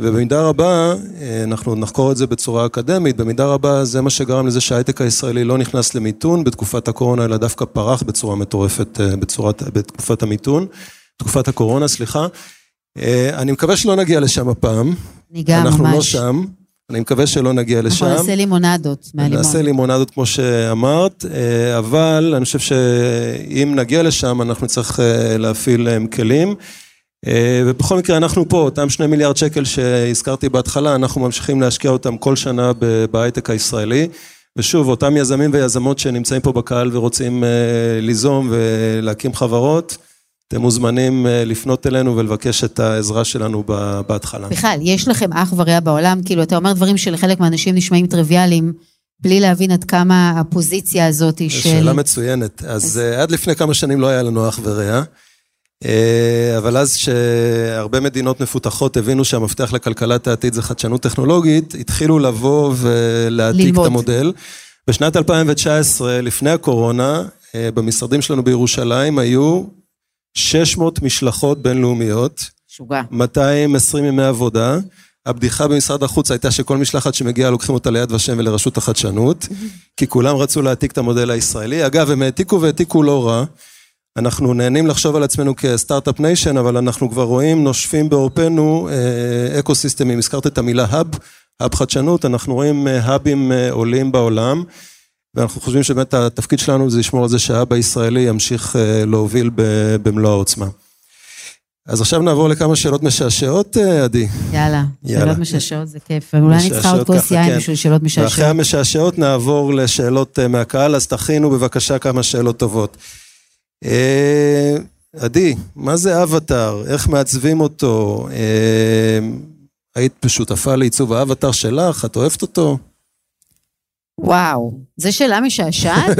ובמידה רבה, אה, אנחנו נחקור את זה בצורה אקדמית, במידה רבה זה מה שגרם לזה שההייטק הישראלי לא נכנס למיתון בתקופת הקורונה, אלא דווקא פרח בצורה מטורפת אה, בצורת, בתקופת המיתון, תקופת הקורונה, סליחה. אה, אני מקווה שלא נגיע לשם הפעם. אני גם אנחנו לא ממש. שם, אני מקווה שלא נגיע לשם. אנחנו נעשה לימונדות מהלימון. נעשה לימונדות כמו שאמרת, אה, אבל אני חושב שאם נגיע לשם אנחנו נצטרך אה, להפעיל להם כלים. אה, ובכל מקרה אנחנו פה, אותם שני מיליארד שקל שהזכרתי בהתחלה, אנחנו ממשיכים להשקיע אותם כל שנה בהייטק הישראלי. ושוב, אותם יזמים ויזמות שנמצאים פה בקהל ורוצים אה, ליזום ולהקים חברות, אתם מוזמנים אה, לפנות אלינו ולבקש את העזרה שלנו בהתחלה. בכלל, יש לכם אח ורע בעולם, כאילו, אתה אומר דברים שלחלק מהאנשים נשמעים טריוויאליים, בלי להבין עד כמה הפוזיציה הזאת של... שאלה מצוינת. אז אה, עד לפני כמה שנים לא היה לנו אח ורע. אה, אבל אז שהרבה מדינות מפותחות הבינו שהמפתח לכלכלת העתיד זה חדשנות טכנולוגית, התחילו לבוא ולהעתיק ללמוד. את המודל. בשנת 2019, לפני הקורונה, אה, במשרדים שלנו בירושלים היו 600 משלחות בינלאומיות, משוגע. 220 ימי עבודה. הבדיחה במשרד החוץ הייתה שכל משלחת שמגיעה לוקחים אותה ליד ושם ולרשות החדשנות, כי כולם רצו להעתיק את המודל הישראלי. אגב, הם העתיקו והעתיקו לא רע. אנחנו נהנים לחשוב על עצמנו כ start-up nation, אבל אנחנו כבר רואים, נושפים בעורפנו אה, אקו סיסטמים, הזכרת את המילה hub, האב חדשנות, אנחנו רואים אה, האבים אה, עולים בעולם, ואנחנו חושבים שבאמת התפקיד שלנו זה לשמור על זה שההאב הישראלי ימשיך אה, להוביל במלוא העוצמה. אז עכשיו נעבור לכמה שאלות משעשעות, אה, עדי. יאללה, יאללה. שאלות משעשעות זה כיף. אולי אני צריכה עוד כוס יין כן. בשביל שאלות ואחרי משעשעות. המשעשעות נעבור לשאלות אה, מהקהל, אז תכינו בבקשה כמה שאלות טובות. עדי, מה זה אבטאר? איך מעצבים אותו? היית שותפה לעיצוב האבטאר שלך? את אוהבת אותו? וואו, זו שאלה משעשעת.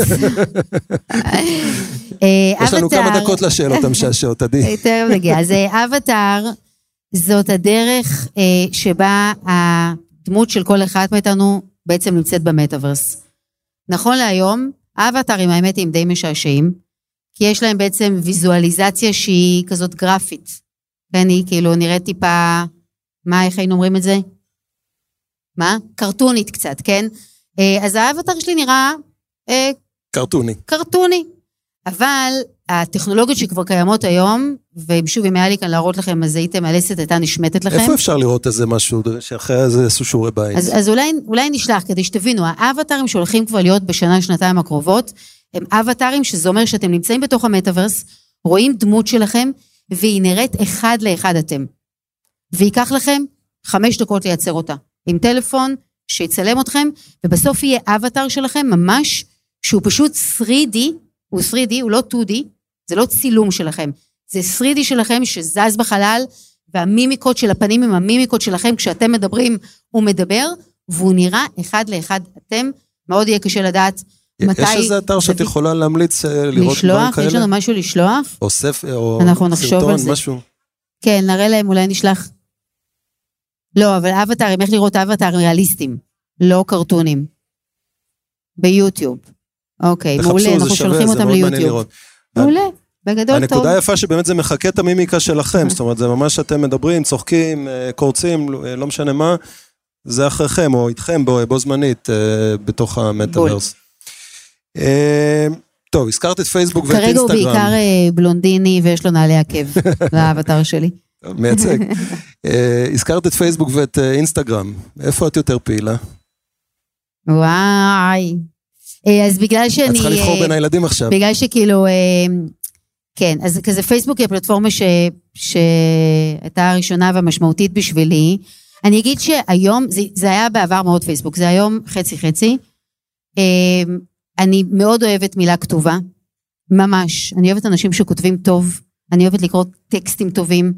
אה, [laughs] יש לנו כמה דקות לשאלות המשעשעות, עדי. [laughs] תכף נגיע. אז אה, אבטאר זאת הדרך אה, שבה הדמות של כל אחד מאיתנו בעצם נמצאת במטאוורס. נכון להיום, האבטארים האמת הם די משעשעים, כי יש להם בעצם ויזואליזציה שהיא כזאת גרפית. כן, היא כאילו נראית טיפה, מה, איך היינו אומרים את זה? מה? קרטונית קצת, כן? אה, אז האבטאר שלי נראה אה, קרטוני. קרטוני. אבל הטכנולוגיות שכבר קיימות היום, ושוב, אם היה לי כאן להראות לכם, אז הייתם, הלסת הייתה נשמטת לכם. איפה אפשר לראות איזה משהו, שאחרי זה יעשו שיעורי בית? אז, אז אולי, אולי נשלח כדי שתבינו, האבטרים שהולכים כבר להיות בשנה, שנתיים הקרובות, הם אבטרים שזה אומר שאתם נמצאים בתוך המטאוורס, רואים דמות שלכם, והיא נראית אחד לאחד אתם. וייקח לכם חמש דקות לייצר אותה. עם טלפון שיצלם אתכם, ובסוף יהיה אבטר שלכם ממש, שהוא פשוט 3D, הוא 3D, הוא לא 2D, זה לא צילום שלכם, זה 3D שלכם שזז בחלל, והמימיקות של הפנים הם המימיקות שלכם, כשאתם מדברים, הוא מדבר, והוא נראה אחד לאחד אתם. מאוד יהיה קשה לדעת מתי... יש איזה אתר שאת יכולה להמליץ אה, לראות דברים לשלוח? כאלה? יש לנו משהו לשלוח? או ספר, או אנחנו סרטון. משהו. כן, נראה להם, אולי נשלח. לא, אבל אבטרים, איך לראות אבטרים ריאליסטיים, לא קרטונים. ביוטיוב. אוקיי, מעולה, זה אנחנו שולחים זה אותם ליוטיוב. מעולה, בגדול טוב. הנקודה היפה שבאמת זה מחקה את המימיקה שלכם, זאת אומרת, זה ממש אתם מדברים, צוחקים, אה, קורצים, אה, לא משנה מה, זה אחריכם או איתכם בו, בו זמנית אה, בתוך המטאוורס. טוב, הזכרת את פייסבוק ואת כרגע הוא אינסטגרם. בעיקר בלונדיני ויש לו נעלי עקב, [laughs] לאבטר שלי. מייצג. [laughs] אה, הזכרת את פייסבוק ואת אה, אינסטגרם, איפה את יותר פעילה? וואי. אה, אז בגלל שאני... את צריכה לבחור בין הילדים עכשיו. בגלל שכאילו, כן, אז כזה פייסבוק היא הפלטפורמה ש, שהייתה הראשונה והמשמעותית בשבילי. אני אגיד שהיום, זה, זה היה בעבר מאוד פייסבוק, זה היום חצי חצי. אני מאוד אוהבת מילה כתובה, ממש. אני אוהבת אנשים שכותבים טוב, אני אוהבת לקרוא טקסטים טובים,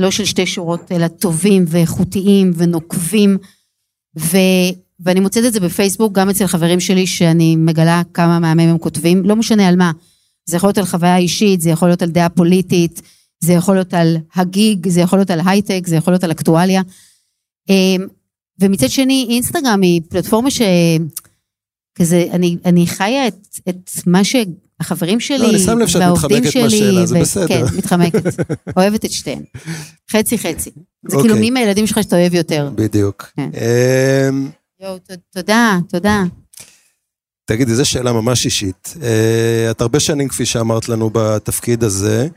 לא של שתי שורות, אלא טובים ואיכותיים ונוקבים. ו... ואני מוצאת את זה בפייסבוק, גם אצל חברים שלי, שאני מגלה כמה מהמם הם כותבים, לא משנה על מה. זה יכול להיות על חוויה אישית, זה יכול להיות על דעה פוליטית, זה יכול להיות על הגיג, זה יכול להיות על הייטק, זה יכול להיות על אקטואליה. אמ, ומצד שני, אינסטגרם היא פלטפורמה ש... כזה, אני, אני חיה את, את מה שהחברים שלי, לא, אני שם לב שאת והעובדים מתחמקת שלי, מהשאלה, זה בסדר. כן, מתחמקת. [laughs] אוהבת את שתיהן. חצי חצי. זה אוקיי. כאילו מי מהילדים שלך שאתה אוהב יותר. בדיוק. כן. אה, יואו, תודה, תודה. תגידי, זו שאלה ממש אישית. אה, את הרבה שנים, כפי שאמרת לנו, בתפקיד הזה.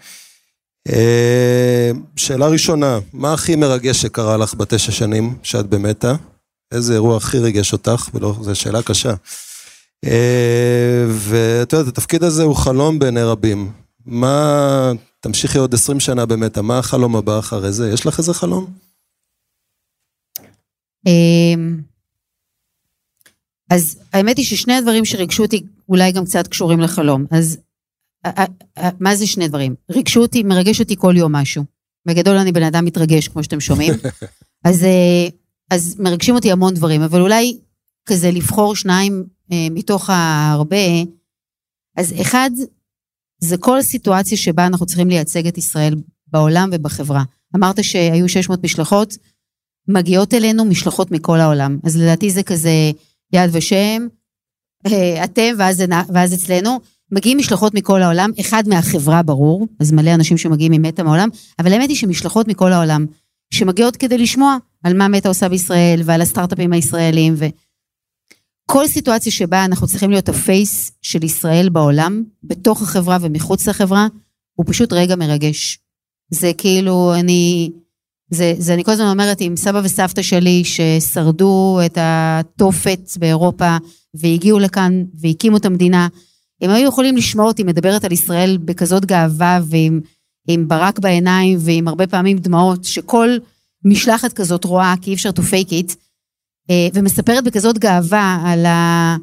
אה, שאלה ראשונה, מה הכי מרגש שקרה לך בתשע שנים שאת במטא? איזה אירוע הכי ריגש אותך? ולא, זו שאלה קשה. אה, ואת יודעת, התפקיד הזה הוא חלום בעיני רבים. מה, תמשיכי עוד 20 שנה במטא, מה החלום הבא אחרי זה? יש לך איזה חלום? אמ, אז האמת היא ששני הדברים שריגשו אותי אולי גם קצת קשורים לחלום. אז מה זה שני דברים? ריגשו אותי, מרגש אותי כל יום משהו. בגדול אני בן אדם מתרגש, כמו שאתם שומעים. [laughs] אז, אה, אז מרגשים אותי המון דברים, אבל אולי כזה לבחור שניים מתוך ההרבה. אז אחד, זה כל סיטואציה שבה אנחנו צריכים לייצג את ישראל בעולם ובחברה. אמרת שהיו 600 משלחות, מגיעות אלינו משלחות מכל העולם. אז לדעתי זה כזה יד ושם, אה, אתם ואז, ואז אצלנו. מגיעים משלחות מכל העולם, אחד מהחברה ברור, אז מלא אנשים שמגיעים ממטא מהעולם, אבל האמת היא שמשלחות מכל העולם, שמגיעות כדי לשמוע על מה מטא עושה בישראל ועל הסטארט-אפים הישראלים וכל סיטואציה שבה אנחנו צריכים להיות הפייס של ישראל בעולם, בתוך החברה ומחוץ לחברה, הוא פשוט רגע מרגש. זה כאילו, אני, זה, זה אני כל הזמן אומרת עם סבא וסבתא שלי ששרדו את התופת באירופה והגיעו לכאן והקימו את המדינה, הם היו יכולים לשמוע אותי מדברת על ישראל בכזאת גאווה ועם עם ברק בעיניים ועם הרבה פעמים דמעות, שכל משלחת כזאת רואה, כי אי אפשר to fake it, ומספרת בכזאת גאווה על, ה,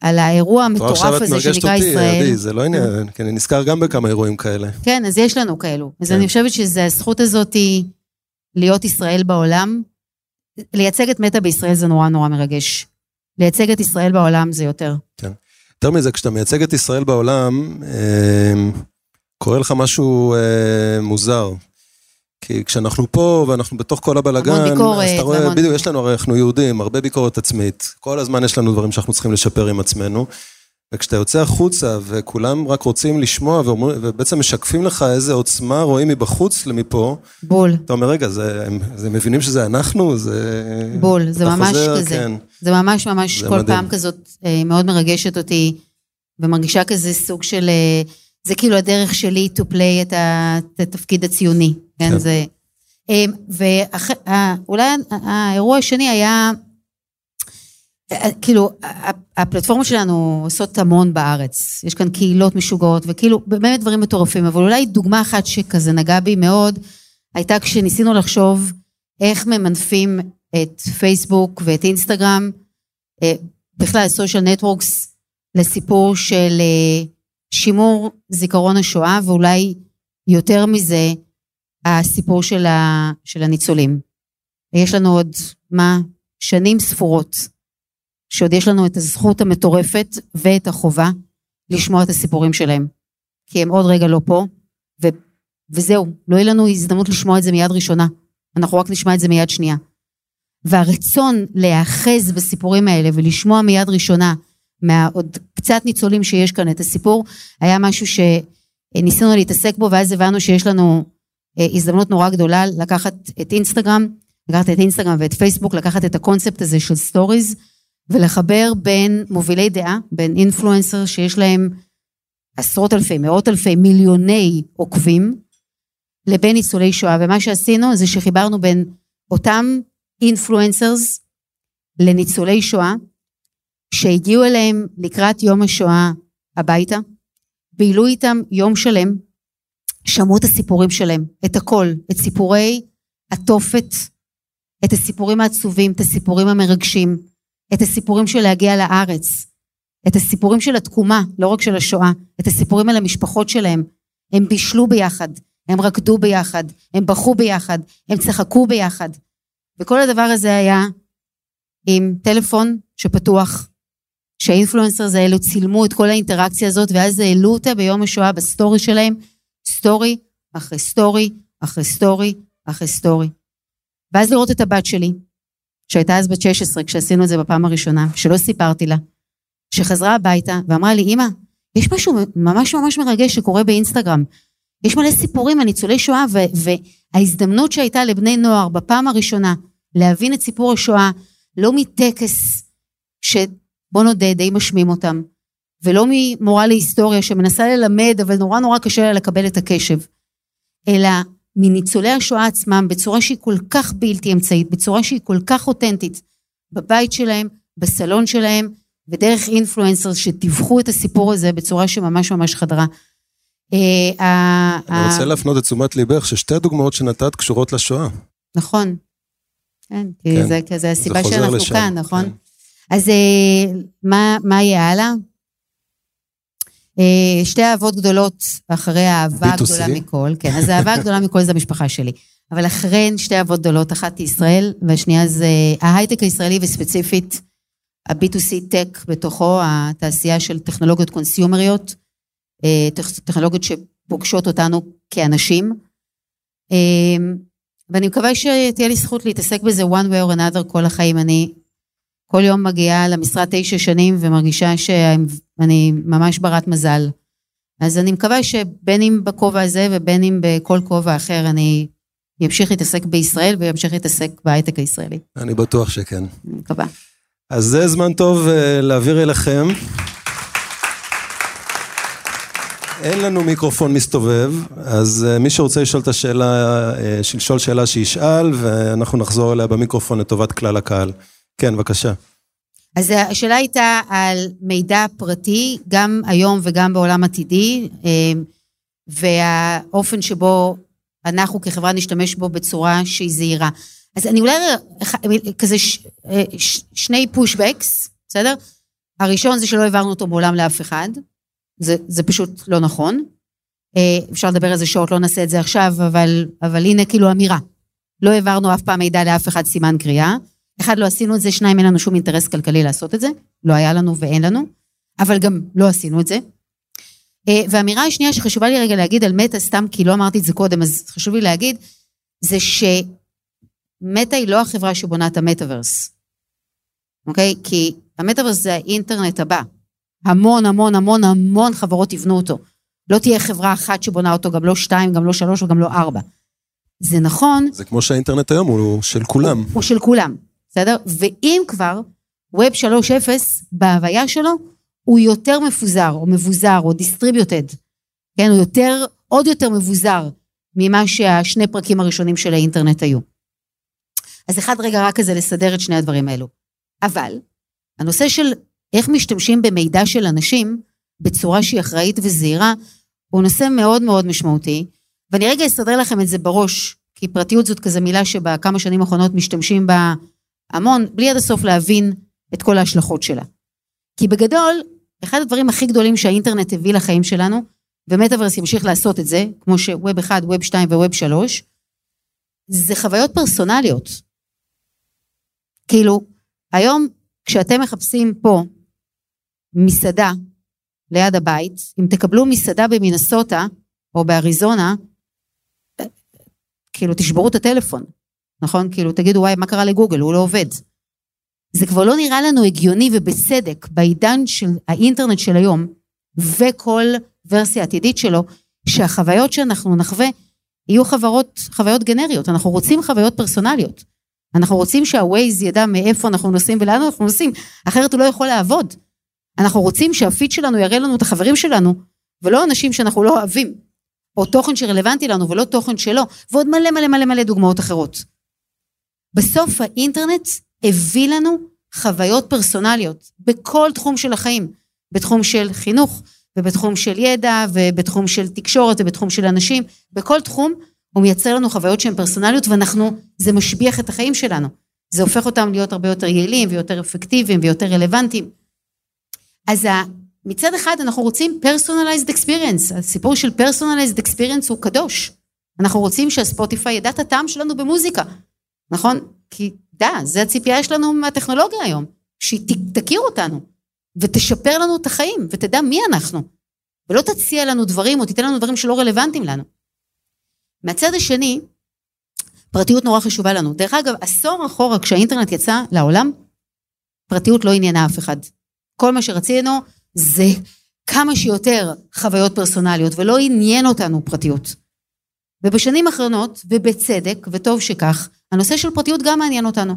על האירוע המטורף הזה שנקרא ישראל. עכשיו את מרגשת אותי, עדי, זה לא עניין, כי אני נזכר גם בכמה אירועים כאלה. כן, אז יש לנו כאלו. אז כן. אני חושבת שזו הזכות הזאת להיות ישראל בעולם. לייצג את מטא בישראל זה נורא נורא מרגש. לייצג את ישראל בעולם זה יותר. יותר מזה, כשאתה מייצג את ישראל בעולם, אה, קורה לך משהו אה, מוזר. כי כשאנחנו פה ואנחנו בתוך כל המון ביקורת, אז אתה רואה, בדיוק, יש לנו, הרי אנחנו יהודים, הרבה ביקורת עצמית. כל הזמן יש לנו דברים שאנחנו צריכים לשפר עם עצמנו. וכשאתה יוצא החוצה וכולם רק רוצים לשמוע ואומרים, ובעצם משקפים לך איזה עוצמה רואים מבחוץ למפה, בול, אתה אומר, רגע, זה, הם, זה מבינים שזה אנחנו? זה... בול, זה ממש חוזר, כזה. כן. זה ממש ממש זה כל מדהים. פעם כזאת אה, מאוד מרגשת אותי, ומרגישה כזה סוג של, אה, זה כאילו הדרך שלי to play את התפקיד הציוני, כן, כן. זה... ואולי האירוע השני היה, אה, כאילו, ה- הפלטפורמה שלנו עושות המון בארץ, יש כאן קהילות משוגעות, וכאילו, באמת דברים מטורפים, אבל אולי דוגמה אחת שכזה נגעה בי מאוד, הייתה כשניסינו לחשוב איך ממנפים את פייסבוק ואת אינסטגרם, אה, בכלל סושיאל נטוורקס, לסיפור של אה, שימור זיכרון השואה, ואולי יותר מזה, הסיפור של, ה, של הניצולים. יש לנו עוד, מה, שנים ספורות, שעוד יש לנו את הזכות המטורפת ואת החובה לשמוע את הסיפורים שלהם. כי הם עוד רגע לא פה, ו, וזהו, לא יהיה לנו הזדמנות לשמוע את זה מיד ראשונה. אנחנו רק נשמע את זה מיד שנייה. והרצון להיאחז בסיפורים האלה ולשמוע מיד ראשונה מהעוד קצת ניצולים שיש כאן את הסיפור, היה משהו שניסינו להתעסק בו ואז הבנו שיש לנו אה, הזדמנות נורא גדולה לקחת את אינסטגרם, לקחת את אינסטגרם ואת פייסבוק, לקחת את הקונספט הזה של stories ולחבר בין מובילי דעה, בין influencer שיש להם עשרות אלפי, מאות אלפי, מיליוני עוקבים, לבין ניצולי שואה, ומה שעשינו זה שחיברנו בין אותם influencers לניצולי שואה, שהגיעו אליהם לקראת יום השואה הביתה, בילו איתם יום שלם, שמעו את הסיפורים שלהם, את הכל, את סיפורי התופת, את הסיפורים העצובים, את הסיפורים המרגשים, את הסיפורים של להגיע לארץ, את הסיפורים של התקומה, לא רק של השואה, את הסיפורים על המשפחות שלהם. הם בישלו ביחד, הם רקדו ביחד, הם בכו ביחד, הם צחקו ביחד. וכל הדבר הזה היה עם טלפון שפתוח, שה influencers האלו צילמו את כל האינטראקציה הזאת, ואז העלו אותה ביום השואה בסטורי שלהם, סטורי אחרי סטורי, אחרי סטורי, אחרי סטורי. ואז לראות את הבת שלי, שהייתה אז בת 16 כשעשינו את זה בפעם הראשונה, שלא סיפרתי לה, שחזרה הביתה ואמרה לי, אמא, יש משהו ממש ממש מרגש שקורה באינסטגרם. יש מלא סיפורים על ניצולי שואה, ו- וההזדמנות שהייתה לבני נוער בפעם הראשונה להבין את סיפור השואה, לא מטקס שבוא נודה, די משמים אותם, ולא ממורה להיסטוריה שמנסה ללמד, אבל נורא נורא קשה לה לקבל את הקשב, אלא מניצולי השואה עצמם, בצורה שהיא כל כך בלתי אמצעית, בצורה שהיא כל כך אותנטית, בבית שלהם, בסלון שלהם, ודרך אינפלואנסר שדיווחו את הסיפור הזה בצורה שממש ממש חדרה. אה, אני רוצה להפנות את תשומת ליבך ששתי הדוגמאות שנתת קשורות לשואה. נכון. כן, כי כן. זה, הסיבה שאנחנו כאן, נכון? אז אה, מה, מה יהיה הלאה? אה, שתי אהבות גדולות אחרי האהבה B2C? הגדולה מכל, כן, אז האהבה הגדולה מכל זה המשפחה שלי. אבל אחריהן שתי אהבות גדולות, אחת היא ישראל, והשנייה זה ההייטק הישראלי וספציפית ה-B2C טק בתוכו, התעשייה של טכנולוגיות קונסיומריות, אה, טכ- טכנולוגיות שפוגשות אותנו כאנשים. ואני מקווה שתהיה לי זכות להתעסק בזה one way or another כל החיים. אני כל יום מגיעה למשרד תשע שנים ומרגישה שאני ממש ברת מזל. אז אני מקווה שבין אם בכובע הזה ובין אם בכל כובע אחר, אני אמשיך להתעסק בישראל ואמשיך להתעסק בהייטק הישראלי. אני בטוח שכן. אני מקווה. אז זה זמן טוב אה, להעביר אליכם. אין לנו מיקרופון מסתובב, אז אה, מי שרוצה לשאול את השאלה, אה, לשאול שאלה שישאל, ואנחנו נחזור אליה במיקרופון לטובת כלל הקהל. כן, בבקשה. אז השאלה הייתה על מידע פרטי, גם היום וגם בעולם עתידי, אה, והאופן שבו אנחנו כחברה נשתמש בו בצורה שהיא זהירה. אז אני אולי כזה ש, ש, שני פושבקס, בסדר? הראשון זה שלא העברנו אותו מעולם לאף אחד, זה, זה פשוט לא נכון. אה, אפשר לדבר על זה שעות, לא נעשה את זה עכשיו, אבל, אבל הנה כאילו אמירה. לא העברנו אף פעם מידע לאף אחד סימן קריאה. אחד, לא עשינו את זה, שניים, אין לנו שום אינטרס כלכלי לעשות את זה. לא היה לנו ואין לנו, אבל גם לא עשינו את זה. אה, והאמירה השנייה שחשובה לי רגע להגיד על מטא, סתם כי לא אמרתי את זה קודם, אז חשוב לי להגיד, זה שמטא היא לא החברה שבונה את המטאוורס, אוקיי? כי המטאוורס זה האינטרנט הבא. המון המון המון המון חברות יבנו אותו. לא תהיה חברה אחת שבונה אותו, גם לא שתיים, גם לא שלוש וגם לא ארבע. זה נכון. זה כמו שהאינטרנט היום הוא של כולם. הוא, הוא של כולם, בסדר? ואם כבר, Web 3.0 בהוויה שלו הוא יותר מפוזר או מבוזר או distributed, כן? הוא יותר, עוד יותר מבוזר ממה שהשני פרקים הראשונים של האינטרנט היו. אז אחד רגע רק כזה לסדר את שני הדברים האלו. אבל הנושא של איך משתמשים במידע של אנשים בצורה שהיא אחראית וזהירה, הוא נושא מאוד מאוד משמעותי, ואני רגע אסדר לכם את זה בראש, כי פרטיות זאת כזה מילה שבכמה שנים האחרונות משתמשים בה המון, בלי עד הסוף להבין את כל ההשלכות שלה. כי בגדול, אחד הדברים הכי גדולים שהאינטרנט הביא לחיים שלנו, ומטאברס ימשיך לעשות את זה, כמו שווב 1, ווב 2 וווב 3, זה חוויות פרסונליות. כאילו, היום כשאתם מחפשים פה מסעדה ליד הבית, אם תקבלו מסעדה במינסוטה או באריזונה, כאילו תשברו את הטלפון, נכון? כאילו תגידו וואי מה קרה לגוגל, הוא לא עובד. זה כבר לא נראה לנו הגיוני ובצדק בעידן של האינטרנט של היום וכל ורסיה עתידית שלו, שהחוויות שאנחנו נחווה יהיו חברות, חוויות גנריות, אנחנו רוצים חוויות פרסונליות. אנחנו רוצים שהווייז ידע מאיפה אנחנו נוסעים ולאן אנחנו נוסעים, אחרת הוא לא יכול לעבוד. אנחנו רוצים שהפיד שלנו יראה לנו את החברים שלנו, ולא אנשים שאנחנו לא אוהבים, או תוכן שרלוונטי לנו ולא תוכן שלו, ועוד מלא מלא מלא מלא דוגמאות אחרות. בסוף האינטרנט הביא לנו חוויות פרסונליות בכל תחום של החיים, בתחום של חינוך ובתחום של ידע ובתחום של תקשורת ובתחום של אנשים, בכל תחום הוא מייצר לנו חוויות שהן פרסונליות ואנחנו, זה משביח את החיים שלנו. זה הופך אותם להיות הרבה יותר יעילים ויותר אפקטיביים ויותר רלוונטיים. אז מצד אחד אנחנו רוצים personalized experience, הסיפור של personalized experience הוא קדוש. אנחנו רוצים שהספוטיפיי ידע את הטעם שלנו במוזיקה, נכון? כי דע, זה הציפייה שלנו מהטכנולוגיה היום, שהיא תכיר אותנו ותשפר לנו את החיים ותדע מי אנחנו, ולא תציע לנו דברים או תיתן לנו דברים שלא רלוונטיים לנו. מהצד השני, פרטיות נורא חשובה לנו. דרך אגב, עשור אחורה כשהאינטרנט יצא לעולם, פרטיות לא עניינה אף אחד. כל מה שרצינו זה כמה שיותר חוויות פרסונליות, ולא עניין אותנו פרטיות. ובשנים האחרונות, ובצדק, וטוב שכך, הנושא של פרטיות גם מעניין אותנו.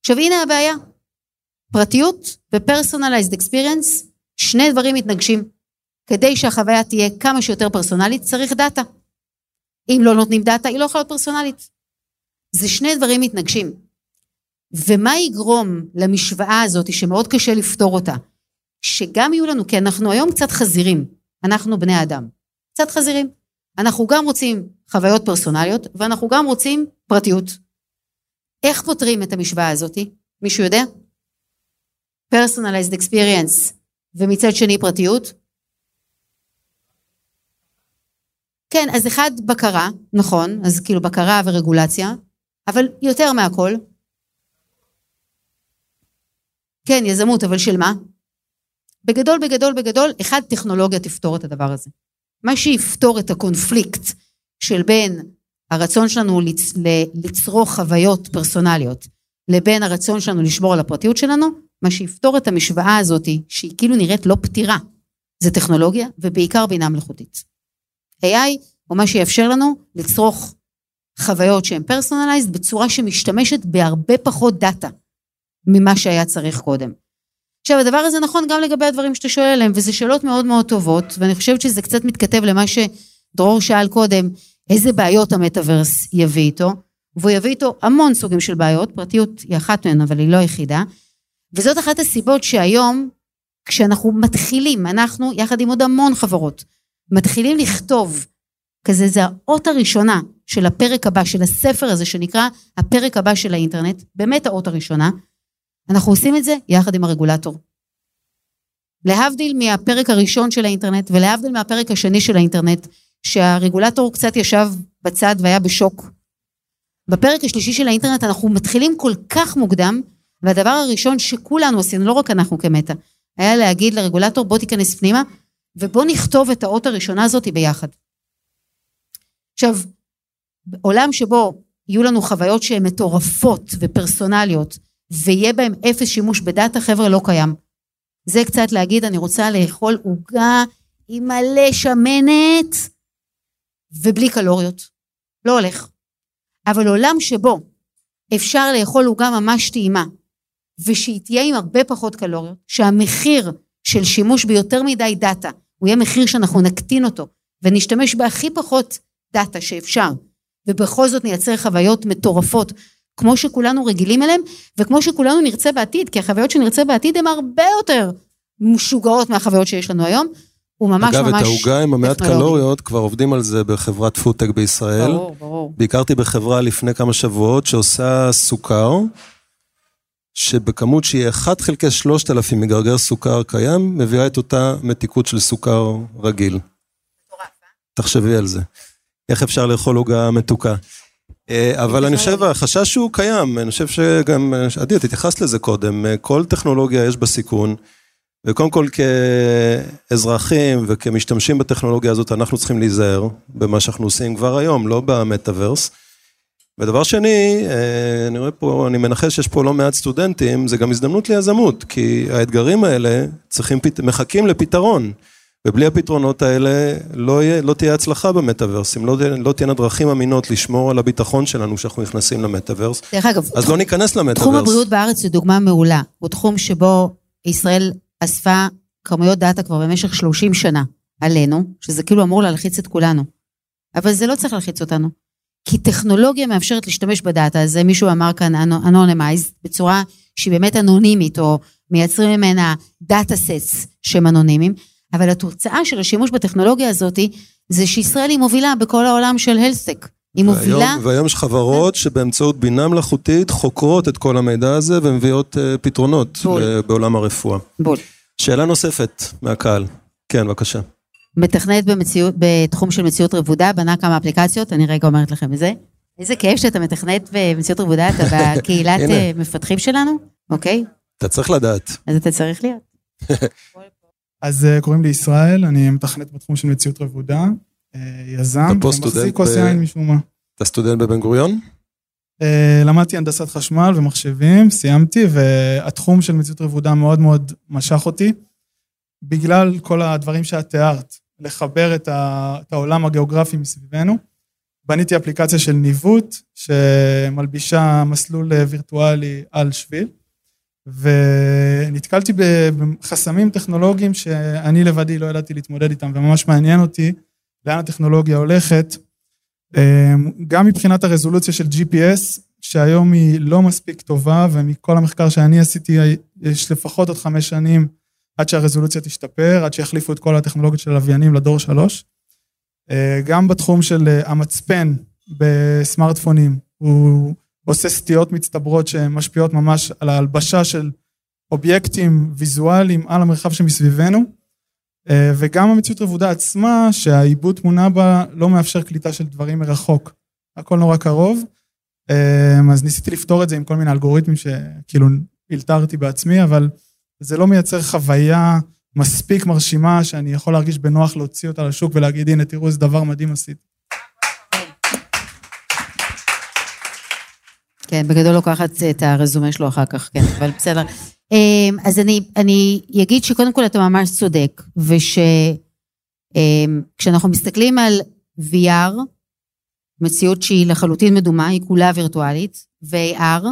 עכשיו הנה הבעיה, פרטיות ו-personalized experience, שני דברים מתנגשים. כדי שהחוויה תהיה כמה שיותר פרסונלית, צריך דאטה. אם לא נותנים דאטה, היא לא יכולה להיות פרסונלית. זה שני דברים מתנגשים. ומה יגרום למשוואה הזאת, שמאוד קשה לפתור אותה, שגם יהיו לנו, כי אנחנו היום קצת חזירים, אנחנו בני אדם, קצת חזירים. אנחנו גם רוצים חוויות פרסונליות, ואנחנו גם רוצים פרטיות. איך פותרים את המשוואה הזאתי? מישהו יודע? personalized experience ומצד שני פרטיות? כן, אז אחד בקרה, נכון, אז כאילו בקרה ורגולציה, אבל יותר מהכל. כן, יזמות, אבל של מה? בגדול, בגדול, בגדול, אחד, טכנולוגיה תפתור את הדבר הזה. מה שיפתור את הקונפליקט של בין הרצון שלנו לצ... לצרוך חוויות פרסונליות לבין הרצון שלנו לשמור על הפרטיות שלנו, מה שיפתור את המשוואה הזאת, שהיא כאילו נראית לא פתירה, זה טכנולוגיה ובעיקר בינה מלאכותית. AI הוא מה שיאפשר לנו לצרוך חוויות שהן פרסונליזד בצורה שמשתמשת בהרבה פחות דאטה ממה שהיה צריך קודם. עכשיו הדבר הזה נכון גם לגבי הדברים שאתה שואל עליהם וזה שאלות מאוד מאוד טובות ואני חושבת שזה קצת מתכתב למה שדרור שאל קודם איזה בעיות המטאוורס יביא איתו והוא יביא איתו המון סוגים של בעיות פרטיות היא אחת מהן אבל היא לא היחידה וזאת אחת הסיבות שהיום כשאנחנו מתחילים אנחנו יחד עם עוד המון חברות מתחילים לכתוב כזה, זה האות הראשונה של הפרק הבא, של הספר הזה שנקרא הפרק הבא של האינטרנט, באמת האות הראשונה, אנחנו עושים את זה יחד עם הרגולטור. להבדיל מהפרק הראשון של האינטרנט ולהבדיל מהפרק השני של האינטרנט, שהרגולטור קצת ישב בצד והיה בשוק. בפרק השלישי של האינטרנט אנחנו מתחילים כל כך מוקדם, והדבר הראשון שכולנו עשינו, לא רק אנחנו כמטה, היה להגיד לרגולטור בוא תיכנס פנימה ובוא נכתוב את האות הראשונה הזאת ביחד. עכשיו, עולם שבו יהיו לנו חוויות שהן מטורפות ופרסונליות ויהיה בהן אפס שימוש בדאטה, חבר'ה, לא קיים. זה קצת להגיד, אני רוצה לאכול עוגה עם מלא שמנת ובלי קלוריות. לא הולך. אבל עולם שבו אפשר לאכול עוגה ממש טעימה, ושהיא תהיה עם הרבה פחות קלוריות, שהמחיר של שימוש ביותר מדי דאטה, הוא יהיה מחיר שאנחנו נקטין אותו, ונשתמש בהכי פחות דאטה שאפשר, ובכל זאת נייצר חוויות מטורפות, כמו שכולנו רגילים אליהם, וכמו שכולנו נרצה בעתיד, כי החוויות שנרצה בעתיד הן הרבה יותר משוגעות מהחוויות שיש לנו היום. הוא ממש אגב, ממש אגב, את העוגה עם המעט. קלוריות, כבר עובדים על זה בחברת פודטק בישראל. ברור, ברור. ביקרתי בחברה לפני כמה שבועות שעושה סוכר, שבכמות שהיא 1 חלקי 3,000 מגרגר סוכר קיים, מביאה את אותה מתיקות של סוכר רגיל. תחשבי על זה. איך אפשר לאכול עוגה מתוקה. אה, אבל אני חושב, החשש הוא קיים, אני חושב שגם, עדי, את התייחסת לזה קודם, אה, כל טכנולוגיה יש בה סיכון, וקודם כל כאזרחים וכמשתמשים בטכנולוגיה הזאת, אנחנו צריכים להיזהר במה שאנחנו עושים כבר היום, לא במטאוורס. ודבר שני, אה, אני רואה פה, אני מנחש שיש פה לא מעט סטודנטים, זה גם הזדמנות ליזמות, כי האתגרים האלה צריכים, מחכים לפתרון. ובלי הפתרונות האלה לא, יהיה, לא תהיה הצלחה במטאוורס, אם לא, לא תהיינה דרכים אמינות לשמור על הביטחון שלנו כשאנחנו נכנסים למטאוורס, דרך אגב, אז לא ניכנס למטאוורס. תחום הבריאות בארץ הוא דוגמה מעולה. הוא תחום שבו ישראל אספה כמויות דאטה כבר במשך 30 שנה עלינו, שזה כאילו אמור להלחיץ את כולנו. אבל זה לא צריך להלחיץ אותנו. כי טכנולוגיה מאפשרת להשתמש בדאטה הזה, מישהו אמר כאן anonymize, בצורה שהיא באמת אנונימית, או מייצרים ממנה data sets שהם אנונימיים, אבל התוצאה של השימוש בטכנולוגיה הזאת זה שישראל היא מובילה בכל העולם של healthtech. היא מובילה... והיום, והיום יש חברות שבאמצעות בינה מלאכותית חוקרות את כל המידע הזה ומביאות uh, פתרונות בול. uh, בעולם הרפואה. בול. שאלה נוספת מהקהל. כן, בבקשה. מתכנת במציאות, בתחום של מציאות רבודה, בנה כמה אפליקציות, אני רגע אומרת לכם את זה. איזה כיף שאתה מתכנת במציאות רבודה, אתה [laughs] בקהילת. אה, מפתחים שלנו, אוקיי? אתה צריך לדעת. אז אתה צריך להיות. [laughs] אז אה, קוראים לי ישראל, אני מתכנת בתחום של מציאות רבודה, אה, יזם, ומחזיק כוס יין משום מה. אתה סטודנט בבן גוריון? אה, למדתי הנדסת חשמל ומחשבים, סיימתי, והתחום של מציאות רבודה מאוד מאוד משך אותי, בגלל כל הדברים שאת תיארת, לחבר את, ה, את העולם הגיאוגרפי מסביבנו. בניתי אפליקציה של ניווט, שמלבישה מסלול וירטואלי על שביל, ונתקלתי בחסמים טכנולוגיים שאני לבדי לא ידעתי להתמודד איתם, וממש מעניין אותי לאן הטכנולוגיה הולכת. אמ, גם מבחינת הרזולוציה של GPS, שהיום היא לא מספיק טובה, ומכל המחקר שאני עשיתי, יש לפחות עוד חמש שנים עד שהרזולוציה תשתפר, עד שיחליפו את כל הטכנולוגיות של הלוויינים לדור שלוש. אה, גם בתחום של אה, המצפן בסמארטפונים, הוא עושה סטיות מצטברות שמשפיעות ממש על ההלבשה של אובייקטים ויזואליים על המרחב שמסביבנו. אה, וגם המציאות רבודה עצמה, שהעיבוד תמונה בה לא מאפשר קליטה של דברים מרחוק. הכל נורא קרוב. אה, אז ניסיתי לפתור את זה עם כל מיני אלגוריתמים שכאילו אלתרתי בעצמי, אבל זה לא מייצר חוויה מספיק מרשימה שאני יכול להרגיש בנוח להוציא אותה לשוק ולהגיד, הנה, תראו איזה דבר מדהים עשיתי. כן, בגדול לוקחת את הרזומה שלו אחר כך, כן, אבל בסדר. אמ, אז אני, אני אגיד שקודם כל אתה ממש צודק, ושכשאנחנו מסתכלים על VR, מציאות שהיא לחלוטין מדומה, היא כולה וירטואלית, ו-AR,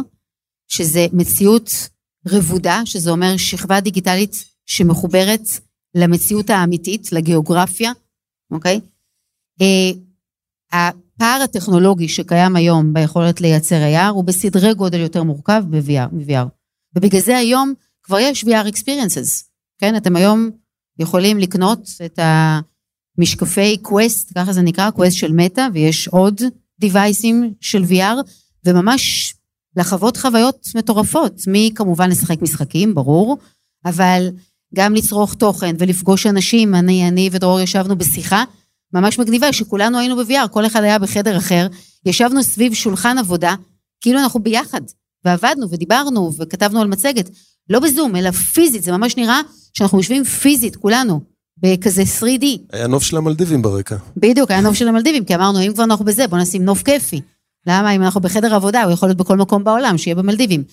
שזה מציאות רבודה, שזה אומר שכבה דיגיטלית שמחוברת למציאות האמיתית, לגיאוגרפיה, אוקיי? הפער הטכנולוגי שקיים היום ביכולת לייצר AR הוא בסדרי גודל יותר מורכב ב-VR, מ-VR. ובגלל זה היום כבר יש VR experiences, כן? אתם היום יכולים לקנות את משקפי קווסט, ככה זה נקרא, קווסט של מטא, ויש עוד דיווייסים של VR, וממש לחוות חוויות מטורפות, מי כמובן לשחק משחקים, ברור, אבל גם לצרוך תוכן ולפגוש אנשים, אני, אני ודרור ישבנו בשיחה ממש מגניבה, שכולנו היינו ב-VR, כל אחד היה בחדר אחר, ישבנו סביב שולחן עבודה, כאילו אנחנו ביחד, ועבדנו ודיברנו וכתבנו על מצגת, לא בזום, אלא פיזית, זה ממש נראה שאנחנו יושבים פיזית, כולנו, בכזה 3D. היה נוף של המלדיבים ברקע. בדיוק, היה נוף של המלדיבים, כי אמרנו, אם כבר אנחנו בזה, בוא נשים נוף כיפי. למה? אם אנחנו בחדר עבודה, הוא יכול להיות בכל מקום בעולם, שיהיה במלדיבים.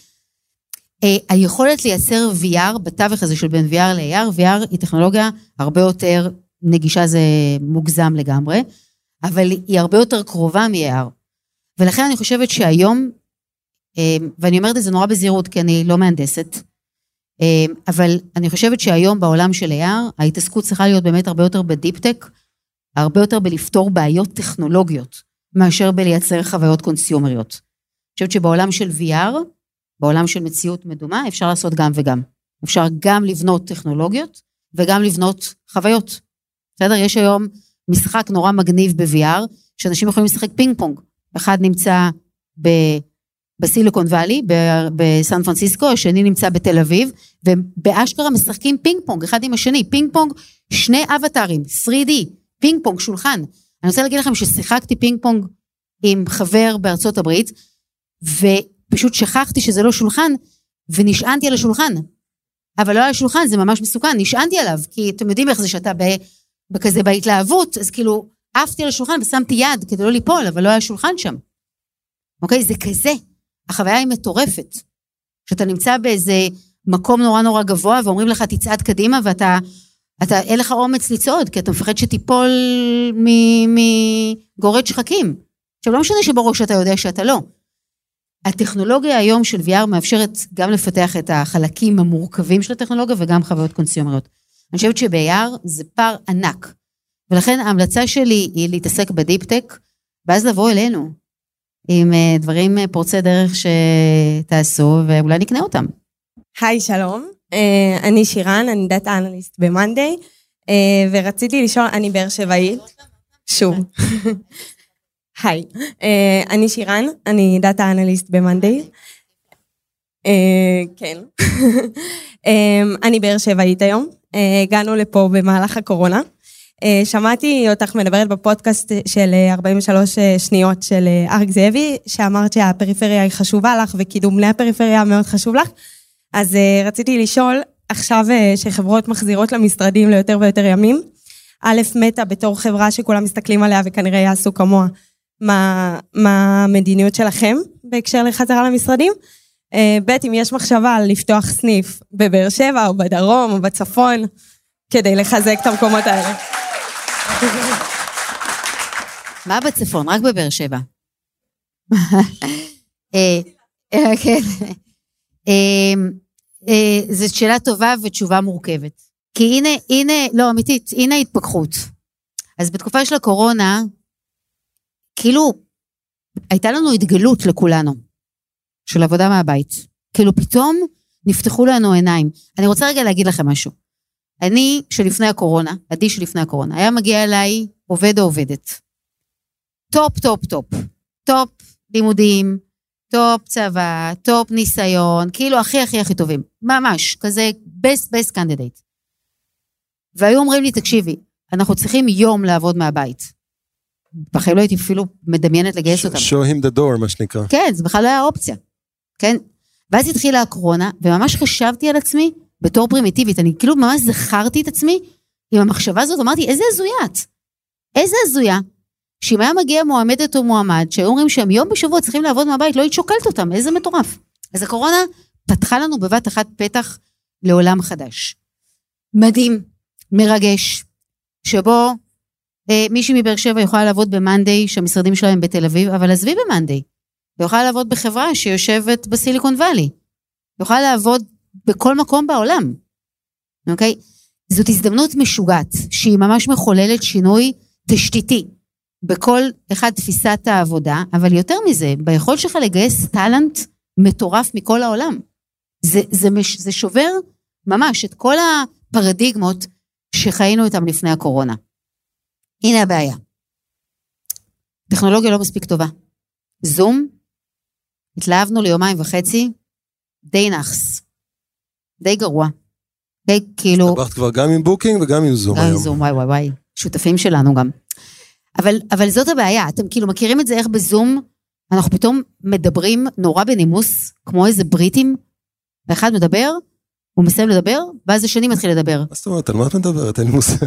אה, היכולת לייצר VR בתווך הזה של בין VR ל-AR, VR היא טכנולוגיה הרבה יותר נגישה, זה מוגזם לגמרי, אבל היא הרבה יותר קרובה מ-AR. ולכן אני חושבת שהיום, אה, ואני אומרת את זה נורא בזהירות, כי אני לא מהנדסת, אה, אבל אני חושבת שהיום בעולם של AR, ההתעסקות צריכה להיות באמת הרבה יותר ב deep tech, הרבה יותר בלפתור בעיות טכנולוגיות, מאשר בלייצר חוויות קונסיומריות. אני חושבת שבעולם של VR, בעולם של מציאות מדומה, אפשר לעשות גם וגם. אפשר גם לבנות טכנולוגיות וגם לבנות חוויות. בסדר? יש היום משחק נורא מגניב ב-VR, שאנשים יכולים לשחק פינג פונג. אחד נמצא ב... בסיליקון וואלי, בסן פרנסיסקו, השני נמצא בתל אביב, ובאשכרה משחקים פינג פונג אחד עם השני, פינג פונג, שני אבטארים, 3D, פינג פונג, שולחן. אני רוצה להגיד לכם ששיחקתי פינג פונג עם חבר בארצות הברית, ופשוט שכחתי שזה לא שולחן, ונשענתי על השולחן. אבל לא על השולחן, זה ממש מסוכן, נשענתי עליו, כי אתם יודעים איך זה שאתה בכזה בהתלהבות, אז כאילו עפתי על השולחן ושמתי יד כדי לא ליפול, אבל לא היה שולחן שם. אוקיי? זה כזה. החוויה היא מטורפת. כשאתה נמצא באיזה מקום נורא נורא גבוה ואומרים לך תצעד קדימה ואתה, אתה, אין לך אומץ לצעוד, כי אתה מפחד שתיפול מגורד שחקים. עכשיו לא משנה שבראש אתה יודע שאתה לא. הטכנולוגיה היום של VR מאפשרת גם לפתח את החלקים המורכבים של הטכנולוגיה וגם חוויות קונסיומריות. אני חושבת שב-AR זה פער ענק. ולכן ההמלצה שלי היא להתעסק ב deep tech, ואז לבוא אלינו עם אה, דברים אה, פורצי דרך שתעשו, ואולי נקנה אותם. היי, שלום. אה, אני שירן, אני דאטה אנליסט אה, ורציתי לשאול, אני באר שבעית, שוב. [laughs] היי, אני שירן, אני דאטה אנליסט. Uh, כן. [laughs] אני באר שבעית היום, הגענו לפה במהלך הקורונה. אה, שמעתי אותך מדברת בפודקאסט של 43 אה, אה, שניות של אריק זאבי, שאמרת שהפריפריה היא חשובה לך וקידום בני הפריפריה מאוד חשוב לך. אז רציתי לשאול, עכשיו שחברות מחזירות למשרדים ליותר ויותר ימים, א', מתה בתור חברה שכולם מסתכלים עליה וכנראה יעשו כמוה, מה, מה המדיניות שלכם בהקשר לחזרה למשרדים? ב', אם יש מחשבה על לפתוח סניף בבאר שבע או בדרום או בצפון, כדי לחזק את המקומות האלה. מה בצפון? רק בבאר שבע. אה, אה, כן. אה, זו שאלה טובה ותשובה מורכבת. כי הנה, הנה, לא, אמיתית, הנה ההתפכחות. אז בתקופה של הקורונה, כאילו, הייתה לנו התגלות לכולנו, של עבודה מהבית. כאילו, פתאום נפתחו לנו עיניים. אני רוצה רגע להגיד לכם משהו. אני, שלפני הקורונה, עדי שלפני הקורונה, היה מגיע אליי עובד או עובדת. טופ, טופ, טופ. טופ לימודים, טופ צבא, טופ ניסיון, כאילו הכי הכי הכי טובים. ממש, כזה best best candidate. והיו אומרים לי, תקשיבי, אנחנו צריכים יום לעבוד מהבית. בחיים לא הייתי אפילו מדמיינת לגייס אותם. show him the door, מה שנקרא. כן, זה בכלל לא היה אופציה. כן? ואז התחילה הקורונה, וממש חשבתי על עצמי בתור פרימיטיבית, אני כאילו ממש זכרתי את עצמי עם המחשבה הזאת, אמרתי, איזה הזויה את. איזה הזויה, שאם היה מגיע מועמדת או מועמד, שהיו אומרים שהם יום בשבוע צריכים לעבוד מהבית, לא היית שוקלת אותם, איזה מטורף. אז הקורונה פתחה לנו בבת אחת פתח לעולם חדש. מדהים, מרגש, שבו אה, מישהי מבאר שבע יכולה לעבוד במאנדיי, שהמשרדים שלהם בתל אביב, אבל עזבי במאנדיי. יכולה לעבוד בחברה שיושבת בסיליקון וואלי. יכולה לעבוד בכל מקום בעולם, אוקיי? זאת הזדמנות משוגעת, שהיא ממש מחוללת שינוי תשתיתי בכל אחד תפיסת העבודה, אבל יותר מזה, ביכולת שלך לגייס טאלנט מטורף מכל העולם. זה, זה, מש, זה שובר ממש את כל הפרדיגמות שחיינו איתם לפני הקורונה. הנה הבעיה. טכנולוגיה לא מספיק טובה. זום, התלהבנו ליומיים וחצי, די נאחס. די גרוע. די כאילו... הסתבכת כבר גם עם בוקינג וגם עם זום גם היום. זום, וואי וואי וואי. שותפים שלנו גם. אבל, אבל זאת הבעיה, אתם כאילו מכירים את זה איך בזום, אנחנו פתאום מדברים נורא בנימוס, כמו איזה בריטים, ואחד מדבר, הוא מסיים לדבר, ואז השני מתחיל לדבר. מה זאת אומרת, על מה את מדברת? אין לי מושג.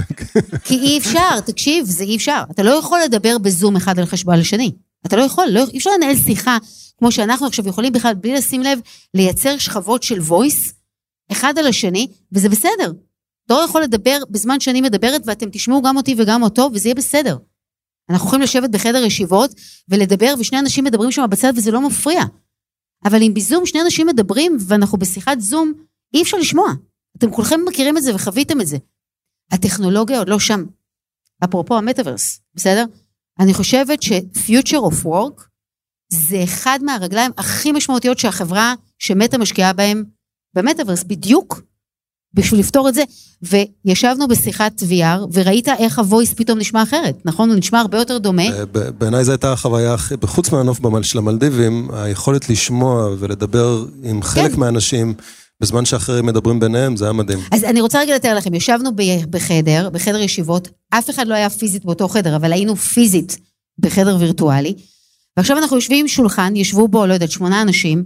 כי אי אפשר, תקשיב, זה אי אפשר. אתה לא יכול לדבר בזום אחד על חשבון השני. אתה לא יכול, לא, אי אפשר לנהל שיחה, כמו שאנחנו עכשיו יכולים בכלל, בלי לשים לב, לייצר שכבות של voice, אחד על השני, וזה בסדר. לא יכול לדבר בזמן שאני מדברת, ואתם תשמעו גם אותי וגם אותו, וזה יהיה בסדר. אנחנו יכולים לשבת בחדר ישיבות ולדבר, ושני אנשים מדברים שם בצד, וזה לא מפריע. אבל אם בזום שני אנשים מדברים, ואנחנו בשיחת זום, אי אפשר לשמוע. אתם כולכם מכירים את זה וחוויתם את זה. הטכנולוגיה עוד לא שם. אפרופו המטאוורס, בסדר? אני חושבת ש-future of work זה אחד מהרגליים הכי משמעותיות שהחברה שמטה משקיעה בהם במטאוורס, בדיוק בשביל לפתור את זה. וישבנו בשיחת VR, וראית איך הוויס פתאום נשמע אחרת, נכון? הוא נשמע הרבה יותר דומה. אה, בעיניי זו הייתה החוויה הכי, חוץ מהנוף במל של המלדיבים, היכולת לשמוע ולדבר עם חלק כן. מהאנשים בזמן שאחרים מדברים ביניהם, זה היה מדהים. אז אני רוצה רגע לתאר לכם, ישבנו ב- בחדר, בחדר ישיבות, אף אחד לא היה פיזית באותו חדר, אבל היינו פיזית בחדר וירטואלי, ועכשיו אנחנו יושבים עם שולחן, ישבו בו, לא יודעת, שמונה אנשים,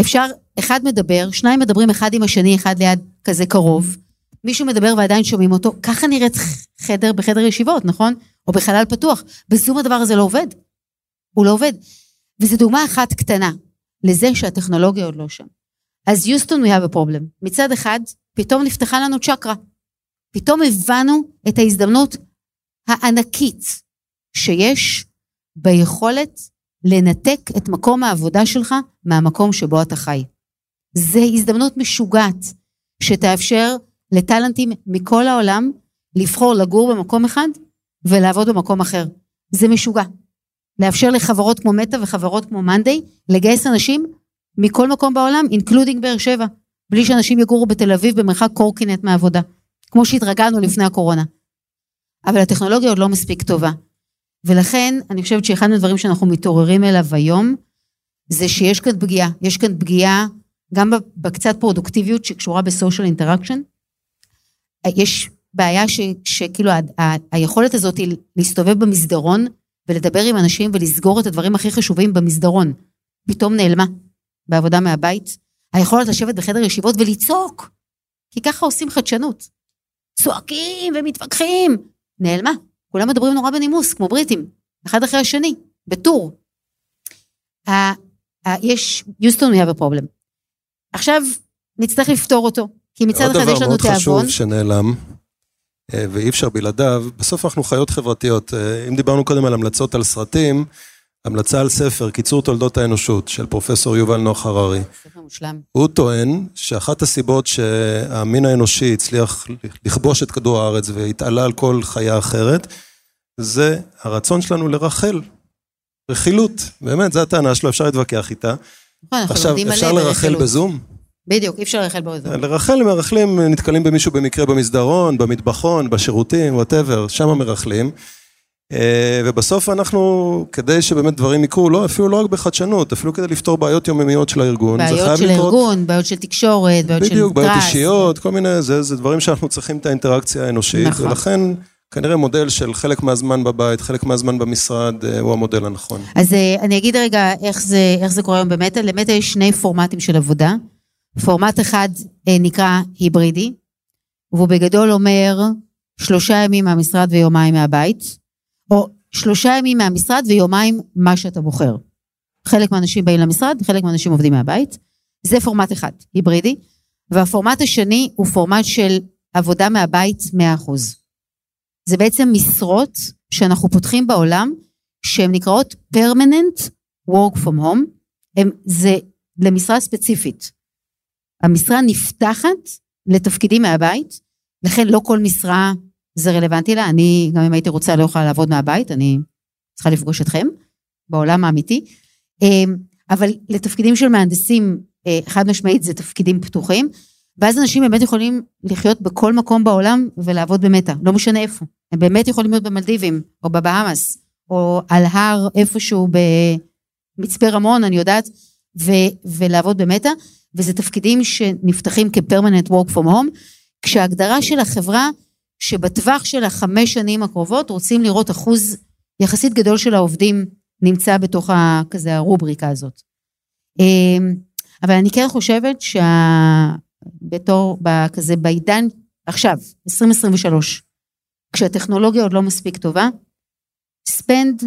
אפשר, אחד מדבר, שניים מדברים אחד עם השני, אחד ליד כזה קרוב, מישהו מדבר ועדיין שומעים אותו, ככה נראית חדר בחדר ישיבות, נכון? או בחלל פתוח. בזום הדבר הזה לא עובד. הוא לא עובד. וזו דוגמה אחת קטנה לזה שהטכנולוגיה עוד לא שם. אז יוסטון a problem. מצד אחד, פתאום נפתחה לנו צ'קרה. פתאום הבנו את ההזדמנות הענקית שיש ביכולת לנתק את מקום העבודה שלך מהמקום שבו אתה חי. זו הזדמנות משוגעת שתאפשר לטאלנטים מכל העולם לבחור לגור במקום אחד ולעבוד במקום אחר. זה משוגע. לאפשר לחברות כמו מטא וחברות כמו מאנדיי לגייס אנשים מכל מקום בעולם, including באר שבע, בלי שאנשים יגורו בתל אביב במרחק קורקינט מהעבודה, כמו שהתרגלנו לפני הקורונה. אבל הטכנולוגיה עוד לא מספיק טובה. ולכן אני חושבת שאחד מהדברים שאנחנו מתעוררים אליו היום, זה שיש כאן פגיעה. יש כאן פגיעה גם בקצת פרודוקטיביות שקשורה ב social interaction. יש בעיה ש, שכאילו ה, ה, היכולת הזאת היא להסתובב במסדרון ולדבר עם אנשים ולסגור את הדברים הכי חשובים במסדרון, פתאום נעלמה בעבודה מהבית. היכולת לשבת בחדר ישיבות ולצעוק, כי ככה עושים חדשנות. צועקים ומתווכחים, נעלמה. כולם מדברים נורא בנימוס, כמו בריטים, אחד אחרי השני, בטור. ה- ה- יש, יוסטון a problem. עכשיו, נצטרך לפתור אותו, כי מצד אחד יש לנו עוד דבר מאוד תיאבון. חשוב שנעלם, אה, ואי אפשר בלעדיו, בסוף אנחנו חיות חברתיות. אה, אם דיברנו קודם על המלצות על סרטים, המלצה על ספר, קיצור תולדות האנושות, של פרופסור יובל נוח הררי. ספר מושלם. הוא טוען שאחת הסיבות שהמין האנושי הצליח לכבוש את כדור הארץ והתעלה על כל חיה אחרת, זה הרצון שלנו לרחל. רכילות, באמת, זו הטענה שלו, אפשר להתווכח איתה. נכון, אנחנו עכשיו, אפשר לרכל. בזום? בדיוק, אי אפשר לרכל באוזן. לרכל מרכלים, נתקלים במישהו במקרה במסדרון, במטבחון, בשירותים, whatever, שם מרכלים. אה, ובסוף אנחנו, כדי שבאמת דברים יקרו, לא, אפילו לא רק בחדשנות, אפילו כדי לפתור בעיות יומיומיות של הארגון. בעיות של לקרות. ארגון, בעיות של תקשורת, בעיות של trust. בדיוק, בעיות אישיות, כל מיני, זה, זה דברים שאנחנו צריכים את האינטראקציה האנושית, נכון. ולכן כנראה מודל של חלק מהזמן בבית, חלק מהזמן במשרד, אה, הוא המודל הנכון. אז אה, אני אגיד רגע איך זה, איך זה קורה היום במטא. למטא יש שני פורמטים של עבודה. פורמט אחד נקרא היברידי, והוא בגדול אומר שלושה ימים מהמשרד ויומיים מהבית, או שלושה ימים מהמשרד ויומיים מה שאתה בוחר. חלק מהאנשים באים למשרד, חלק מהאנשים עובדים מהבית. זה פורמט אחד, היברידי. והפורמט השני הוא פורמט של עבודה מהבית 100%. זה בעצם משרות שאנחנו פותחים בעולם, שהן נקראות permanent work from home, הם, זה למשרה ספציפית. המשרה נפתחת לתפקידים מהבית, לכן לא כל משרה זה רלוונטי לה, אני גם אם הייתי רוצה לא יכולה לעבוד מהבית, אני צריכה לפגוש אתכם בעולם האמיתי, אמ, אבל לתפקידים של מהנדסים אה, חד משמעית זה תפקידים פתוחים, ואז אנשים באמת יכולים לחיות בכל מקום בעולם ולעבוד במטא, לא משנה איפה. הם באמת יכולים להיות במלדיבים, או בבהאמאס, או על הר איפשהו במצפה רמון, אני יודעת, ו- ולעבוד במטא, וזה תפקידים שנפתחים כ-permanent work from home, כשההגדרה של החברה, שבטווח של החמש שנים הקרובות רוצים לראות אחוז יחסית גדול של העובדים נמצא בתוך ה- כזה הרובריקה הזאת. אמ, אבל אני כן חושבת שבתור, כזה בעידן, עכשיו, 2023, כשהטכנולוגיה עוד לא מספיק טובה, ספנד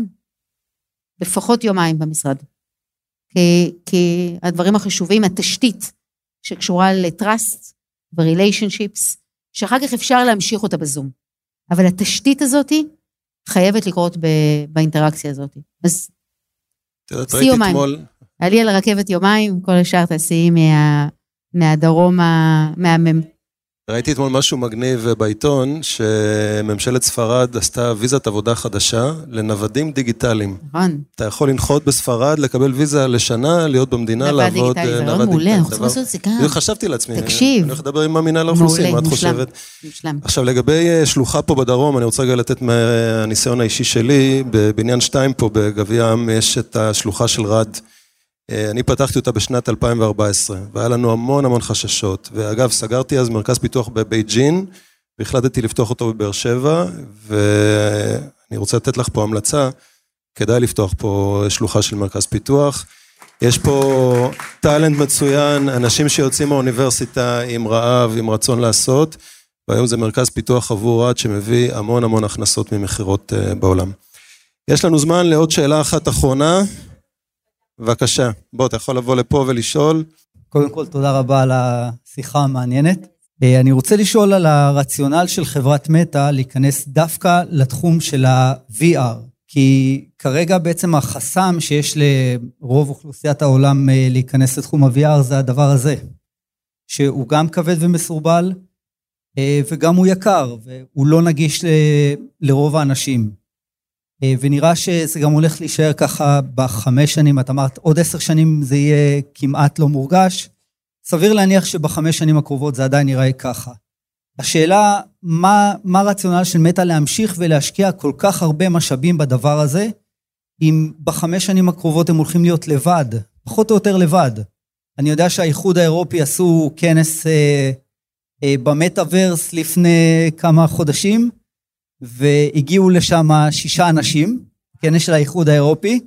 לפחות יומיים במשרד. כי, כי הדברים החשובים, התשתית שקשורה לטראסט וריליישנשיפס, שאחר כך אפשר להמשיך אותה בזום. אבל התשתית הזאת חייבת לקרות ב, באינטראקציה הזאת. אז תראי, ראיתי אתמול... היה לי על הרכבת יומיים, כל השאר תעשי מה, מהדרום, מהמם. ראיתי אתמול משהו מגניב בעיתון, שממשלת ספרד עשתה ויזת עבודה חדשה לנוודים דיגיטליים. נכון. אתה יכול לנחות בספרד, לקבל ויזה לשנה, להיות במדינה, נווד לעבוד... דיגיטלי, זה נווד רעיון מעולה, דיגיטלי. אנחנו צריכים לעשות את זה גם. חשבתי לעצמי, תקשיב. אני הולך לדבר עם המינהל האוכלוסין, מה את. חושבת? מושלם. עכשיו לגבי אה, שלוחה פה בדרום, אני רוצה רגע לתת מהניסיון האישי שלי, בבניין 2 פה בגביע העם יש את השלוחה של רד. אה, אני פתחתי אותה בשנת 2014, והיה לנו המון המון חששות. ואגב, סגרתי אז מרכז פיתוח בבייג'ין, והחלטתי לפתוח אותו בבאר שבע, ואני רוצה לתת לך פה המלצה, כדאי לפתוח פה שלוחה של מרכז פיתוח. יש פה טאלנט מצוין, אנשים שיוצאים מהאוניברסיטה עם רעב, עם רצון לעשות, והיום זה מרכז פיתוח עבור רד שמביא המון המון הכנסות ממכירות אה, בעולם. יש לנו זמן לעוד שאלה אחת אחרונה. בבקשה, בוא, אתה יכול לבוא לפה ולשאול. קודם כל, תודה רבה על השיחה המעניינת. אה, אני רוצה לשאול על הרציונל של חברת מטא להיכנס דווקא לתחום של ה-VR, כי כרגע בעצם החסם שיש לרוב אוכלוסיית העולם אה, להיכנס לתחום ה-VR זה הדבר הזה, שהוא גם כבד ומסורבל, אה, וגם הוא יקר, והוא לא נגיש לרוב האנשים. אה, ונראה שזה גם הולך להישאר ככה בחמש שנים, את אמרת עוד עשר שנים זה יהיה כמעט לא מורגש. סביר להניח שבחמש שנים הקרובות זה עדיין ייראה ככה. השאלה, מה, מה הרציונל של מטא להמשיך ולהשקיע כל כך הרבה משאבים בדבר הזה, אם בחמש שנים הקרובות הם הולכים להיות לבד, פחות או יותר לבד. אני יודע שהאיחוד האירופי עשו כנס אה, אה, במטאוורס לפני כמה חודשים, והגיעו לשם שישה אנשים, כנס של האיחוד האירופי,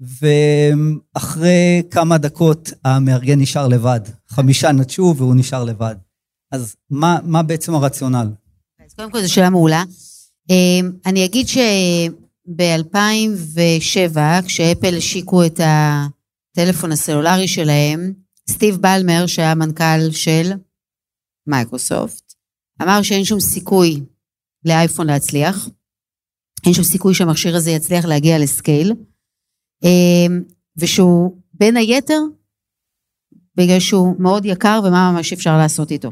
ואחרי כמה דקות המארגן נשאר לבד. חמישה נטשו והוא נשאר לבד. אז מה, מה בעצם הרציונל? אז קודם כל זו שאלה מעולה. אמ, אני אגיד שב-2007, כשאפל השיקו את הטלפון הסלולרי שלהם, סטיב בלמר, שהיה מנכ"ל של מייקרוסופט, אמר שאין שום סיכוי לאייפון להצליח, אין שום סיכוי שהמכשיר הזה יצליח להגיע ל scale, אמ, ושהוא בין היתר, בגלל שהוא מאוד יקר ומה ממש אפשר לעשות איתו.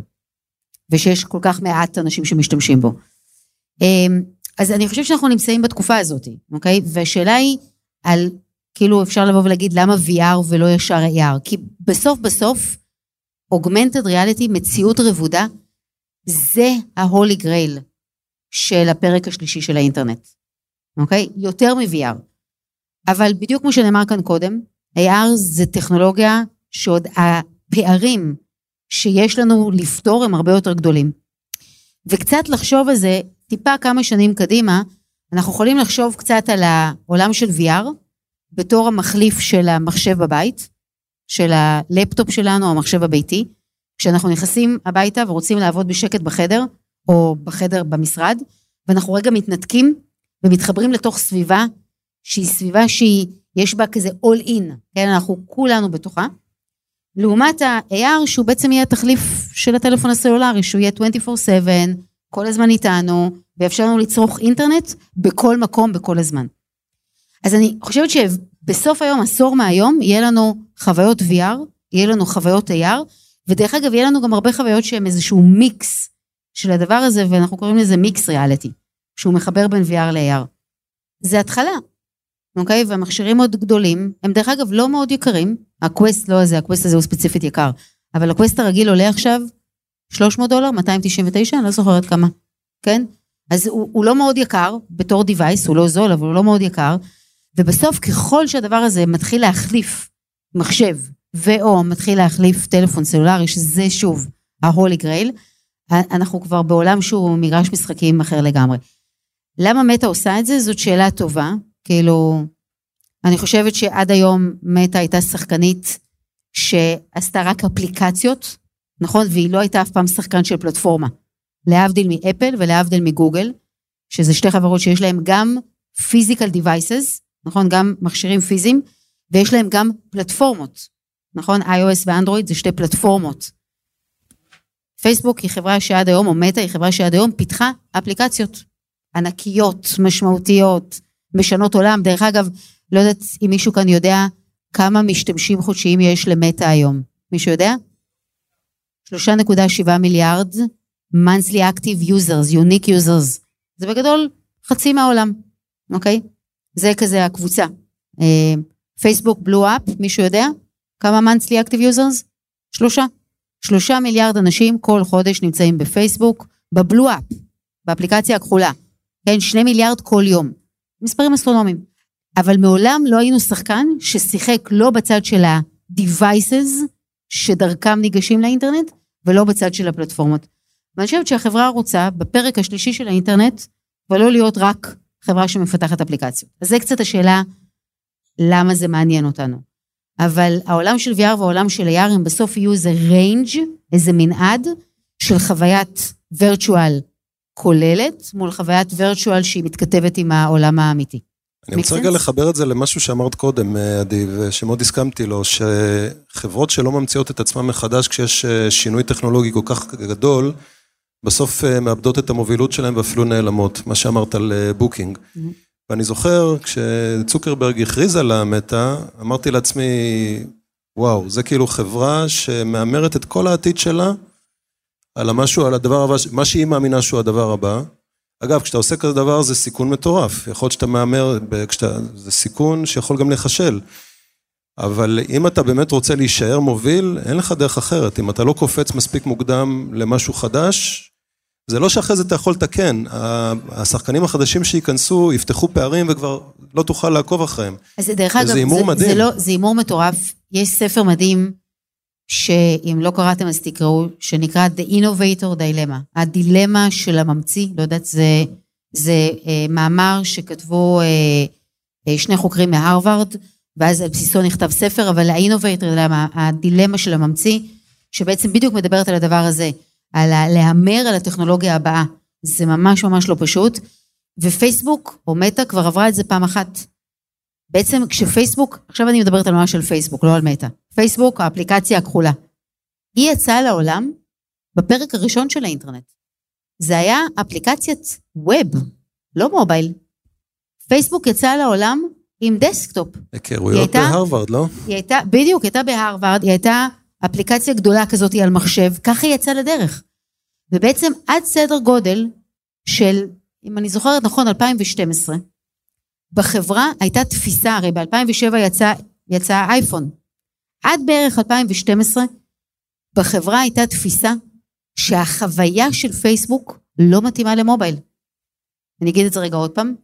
ושיש כל כך מעט אנשים שמשתמשים בו. אמ, אז אני חושבת שאנחנו נמצאים בתקופה הזאת, אוקיי? והשאלה היא על, כאילו אפשר לבוא ולהגיד למה VR ולא ישר AR, כי בסוף בסוף, Augmented Reality, מציאות רבודה, זה ה-Holy Grail של הפרק השלישי של האינטרנט, אוקיי? יותר מ-VR. אבל בדיוק כמו שנאמר כאן קודם, AR זה טכנולוגיה שעוד הפערים שיש לנו לפתור הם הרבה יותר גדולים. וקצת לחשוב על זה, טיפה כמה שנים קדימה, אנחנו יכולים לחשוב קצת על העולם של VR, בתור המחליף של המחשב בבית, של הלפטופ שלנו, המחשב הביתי, כשאנחנו נכנסים הביתה ורוצים לעבוד בשקט בחדר, או בחדר במשרד, ואנחנו רגע מתנתקים ומתחברים לתוך סביבה שהיא סביבה שהיא, יש בה כזה all in, כן, אנחנו כולנו בתוכה. לעומת ה-AR שהוא בעצם יהיה התחליף של הטלפון הסלולרי, שהוא יהיה 24/7, כל הזמן איתנו, ויאפשר לנו לצרוך אינטרנט בכל מקום, בכל הזמן. אז אני חושבת שבסוף היום, עשור מהיום, יהיה לנו חוויות VR, יהיה לנו חוויות AR, ודרך אגב, יהיה לנו גם הרבה חוויות שהן איזשהו מיקס של הדבר הזה, ואנחנו קוראים לזה מיקס ריאליטי, שהוא מחבר בין VR ל-AR. זה התחלה, אוקיי? והמכשירים מאוד גדולים, הם דרך אגב לא מאוד יקרים, ה Quest לא הזה, ה Quest הזה הוא ספציפית יקר, אבל ה Quest הרגיל עולה עכשיו 300 דולר, 299, אני לא זוכרת כמה, כן? אז הוא, הוא לא מאוד יקר בתור device, הוא לא זול, אבל הוא לא מאוד יקר. ובסוף, ככל שהדבר הזה מתחיל להחליף מחשב, ו/או מתחיל להחליף טלפון סלולרי, שזה שוב ה-Holy Grail, אנחנו כבר בעולם שהוא מגרש משחקים אחר לגמרי. למה מטא עושה את זה? זאת שאלה טובה. כאילו, אני חושבת שעד היום מטא הייתה שחקנית שעשתה רק אפליקציות, נכון? והיא לא הייתה אף פעם שחקן של פלטפורמה. להבדיל מאפל ולהבדיל מגוגל, שזה שתי חברות שיש להן גם פיזיקל דיווייסס, נכון? גם מכשירים פיזיים, ויש להן גם פלטפורמות, נכון? iOS ואנדרואיד זה שתי פלטפורמות. פייסבוק היא חברה שעד היום, או מטא היא חברה שעד היום פיתחה אפליקציות ענקיות, משמעותיות, משנות עולם. דרך אגב, לא יודעת אם מישהו כאן יודע כמה משתמשים חודשיים יש למטא היום. מישהו יודע? 3.7 מיליארד monthly active users, unique users. זה בגדול חצי מהעולם, אוקיי? זה כזה הקבוצה. פייסבוק בלו אפ, מישהו יודע? כמה monthly active users? שלושה. שלושה מיליארד אנשים כל חודש נמצאים בפייסבוק, בבלו אפ, באפליקציה הכחולה. כן, שני מיליארד כל יום. מספרים אסטרונומיים. אבל מעולם לא היינו שחקן ששיחק לא בצד של ה-devices שדרכם ניגשים לאינטרנט, ולא בצד של הפלטפורמות. ואני חושבת שהחברה רוצה, בפרק השלישי של האינטרנט, ולא להיות רק חברה שמפתחת אפליקציות. אז זה קצת השאלה, למה זה מעניין אותנו. אבל העולם של VR והעולם של AR הם בסוף יהיו איזה ריינג', איזה מנעד של חוויית וירטואל כוללת, מול חוויית וירטואל שהיא מתכתבת עם העולם האמיתי. אני רוצה רגע לחבר את זה למשהו שאמרת קודם, אה, עדי, ושמאוד הסכמתי לו, שחברות שלא ממציאות את עצמן מחדש כשיש אה, שינוי טכנולוגי כל כך גדול, בסוף אה, מאבדות את המובילות שלהם ואפילו נעלמות, מה שאמרת על Booking. Mm-hmm. ואני זוכר, כשצוקרברג הכריז על המטא, אמרתי לעצמי, וואו, זה כאילו חברה שמהמרת את כל העתיד שלה על המשהו, על הדבר הבא, מה שהיא מאמינה שהוא הדבר הבא. אגב, כשאתה עושה כזה דבר זה סיכון מטורף, יכול להיות שאתה מהמר, כשאתה, זה סיכון שיכול גם להיכשל. אבל אם אתה באמת רוצה להישאר מוביל, אין לך דרך אחרת. אם אתה לא קופץ מספיק מוקדם למשהו חדש, זה לא שאחרי זה אתה יכול לתקן. השחקנים החדשים שייכנסו יפתחו פערים וכבר לא תוכל לעקוב אחריהם. אז דרך אגב, זה הימור מדהים. זה, לא, זה הימור מטורף. יש ספר מדהים, שאם לא קראתם אז תקראו, שנקרא The Innovator Dilemma. הדילמה של הממציא, לא יודעת, זה, זה אה, מאמר שכתבו אה, אה, שני חוקרים מהרווארד, ואז על בסיסו נכתב ספר, אבל ה-Innovator Dilemma, הדילמה של הממציא, שבעצם בדיוק מדברת על הדבר הזה. על להמר על הטכנולוגיה הבאה. זה ממש ממש לא פשוט. ופייסבוק, או מטא, כבר עברה את זה פעם אחת. בעצם כשפייסבוק, עכשיו אני מדברת על ממש של פייסבוק, לא על מטא. פייסבוק, האפליקציה הכחולה. היא יצאה לעולם בפרק הראשון של האינטרנט. זה היה אפליקציית web, לא mobile. פייסבוק יצאה לעולם עם desktop. היכרויות בהרווארד, לא? היא הייתה, בדיוק, היא הייתה בהרווארד, היא הייתה אפליקציה גדולה כזאת על מחשב, ככה היא יצאה לדרך. ובעצם עד סדר גודל של, אם אני זוכרת נכון, 2012, בחברה הייתה תפיסה, הרי ב-2007 יצא, יצא אייפון. עד בערך 2012, בחברה הייתה תפיסה שהחוויה של פייסבוק לא מתאימה למובייל. אני אגיד את זה רגע עוד פעם,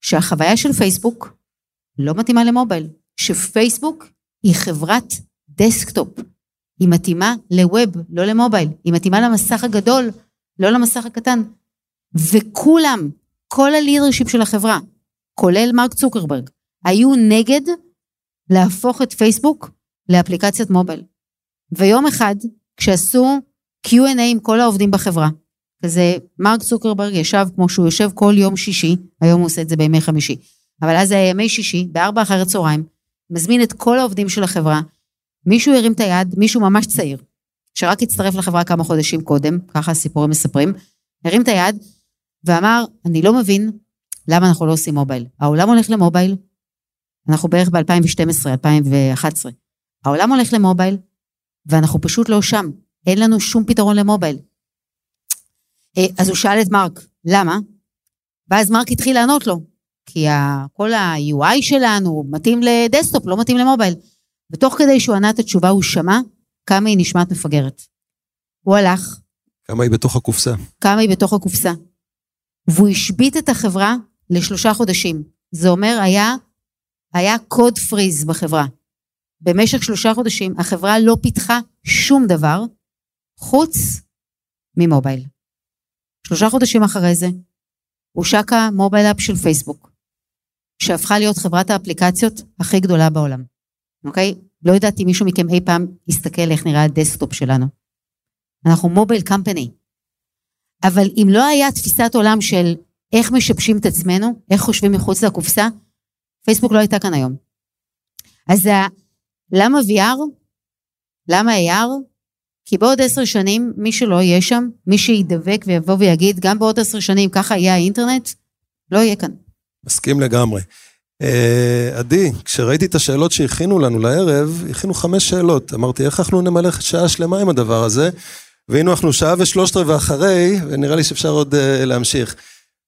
שהחוויה של פייסבוק לא מתאימה ל mobile, שפייסבוק היא חברת desktop. היא מתאימה ל web, לא ל mobile. היא מתאימה למסך הגדול, לא למסך הקטן. וכולם, כל ה leadership של החברה, כולל מרק צוקרברג, היו נגד להפוך את פייסבוק לאפליקציית mobile. ויום אחד, כשעשו Q&A עם כל העובדים בחברה, כזה מרק צוקרברג ישב כמו שהוא יושב כל יום שישי, היום הוא עושה את זה בימי חמישי, אבל אז זה היה ימי שישי, בארבע אחר הצהריים, מזמין את כל העובדים של החברה, מישהו הרים את היד, מישהו ממש צעיר, שרק הצטרף לחברה כמה חודשים קודם, ככה הסיפורים מספרים, הרים את היד ואמר, אני לא מבין למה אנחנו לא עושים מובייל. העולם הולך למובייל, אנחנו בערך ב-2012, 2011. העולם הולך ל mobile, ואנחנו פשוט לא שם. אין לנו שום פתרון ל mobile. אה, אז הוא שאל את מרק, למה? ואז מרק התחיל לענות לו, כי כל ה-UI שלנו מתאים ל desktop, לא מתאים ל mobile. ותוך כדי שהוא ענה את התשובה, הוא שמע כמה היא נשמעת מפגרת. הוא הלך, כמה היא בתוך הקופסה? כמה היא בתוך הקופסה. והוא השבית את החברה לשלושה חודשים. זה אומר, היה, היה code freeze בחברה. במשך שלושה חודשים החברה לא פיתחה שום דבר חוץ מ mobile. שלושה חודשים אחרי זה הושקה mobile app של פייסבוק, שהפכה להיות חברת האפליקציות הכי גדולה בעולם, אוקיי? לא יודעת אם מישהו מכם אי פעם יסתכל איך נראה ה desktop שלנו. אנחנו mobile company. אבל אם לא היה תפיסת עולם של איך משבשים את עצמנו, איך חושבים מחוץ לקופסה, פייסבוק לא הייתה כאן היום. אז למה VR? למה AR? כי בעוד עשר שנים, מי שלא יהיה שם, מי שידבק ויבוא ויגיד, גם בעוד עשר שנים ככה יהיה האינטרנט, לא יהיה כאן. מסכים לגמרי. אה, עדי, כשראיתי את השאלות שהכינו לנו לערב, הכינו חמש שאלות. אמרתי, איך אנחנו נמלא שעה שלמה עם הדבר הזה? והנה אנחנו שעה ושלושת רבעי אחרי, ונראה לי שאפשר עוד uh, להמשיך.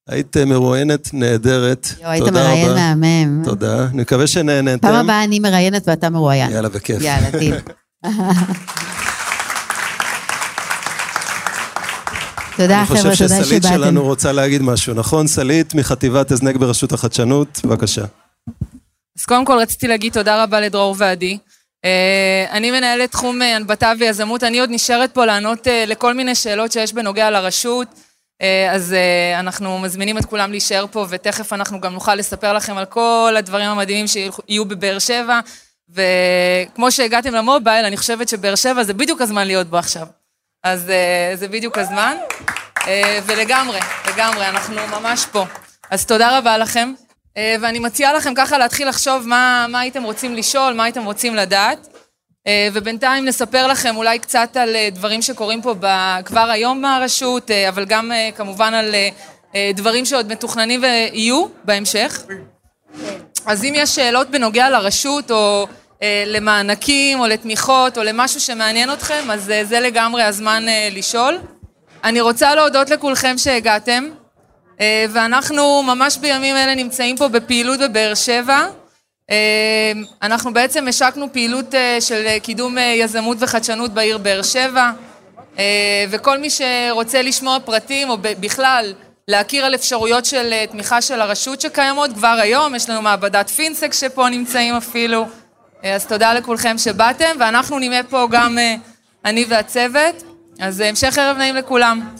היית מרואיינת נהדרת, יו, היית מראיין מהמם. תודה, אני מקווה שנהנתם. פעם הבאה אני מראיינת ואתה מרואיין. יאללה, בכיף. יאללה, דיל. [laughs] תודה חבר'ה, תודה שבאתם. אני חושב שסלית שלנו רוצה להגיד משהו, נכון? סלית מחטיבת הזנק ברשות החדשנות, בבקשה. אז קודם כל רציתי להגיד תודה רבה לדרור ועדי. אה, אני מנהלת תחום אה, הנבטה ויזמות, אני עוד נשארת פה לענות אה, לכל מיני שאלות שיש בנוגע לרשות, אז אנחנו מזמינים את כולם להישאר פה, ותכף אנחנו גם נוכל לספר לכם על כל הדברים המדהימים שיהיו בבאר שבע, וכמו שהגעתם למובייל, אני חושבת שבאר שבע זה בדיוק הזמן להיות בו עכשיו. אז זה בדיוק הזמן, ולגמרי, לגמרי, אנחנו ממש פה. אז תודה רבה לכם. אה, ואני מציעה לכם ככה להתחיל לחשוב מה, מה הייתם רוצים לשאול, מה הייתם רוצים לדעת. אה, ובינתיים נספר לכם אולי קצת על אה, דברים שקורים פה כבר היום מהרשות, אבל גם כמובן על דברים שעוד מתוכננים ויהיו בהמשך. אז אם יש שאלות בנוגע לרשות, או למענקים, או לתמיכות, או למשהו שמעניין אתכם, אז זה לגמרי הזמן לשאול. אני רוצה להודות לכולכם שהגעתם. אה, ואנחנו ממש בימים אלה נמצאים פה בפעילות בבאר שבע. אה, אנחנו בעצם השקנו פעילות אה, של קידום יזמות וחדשנות בעיר באר שבע, וכל מי שרוצה לשמוע פרטים או בכלל להכיר על אפשרויות של תמיכה של הרשות שקיימות כבר היום, יש לנו מעבדת פינסק שפה נמצאים אפילו, אז תודה לכולכם שבאתם, ואנחנו נהיה פה גם אני והצוות, אז המשך ערב נעים לכולם.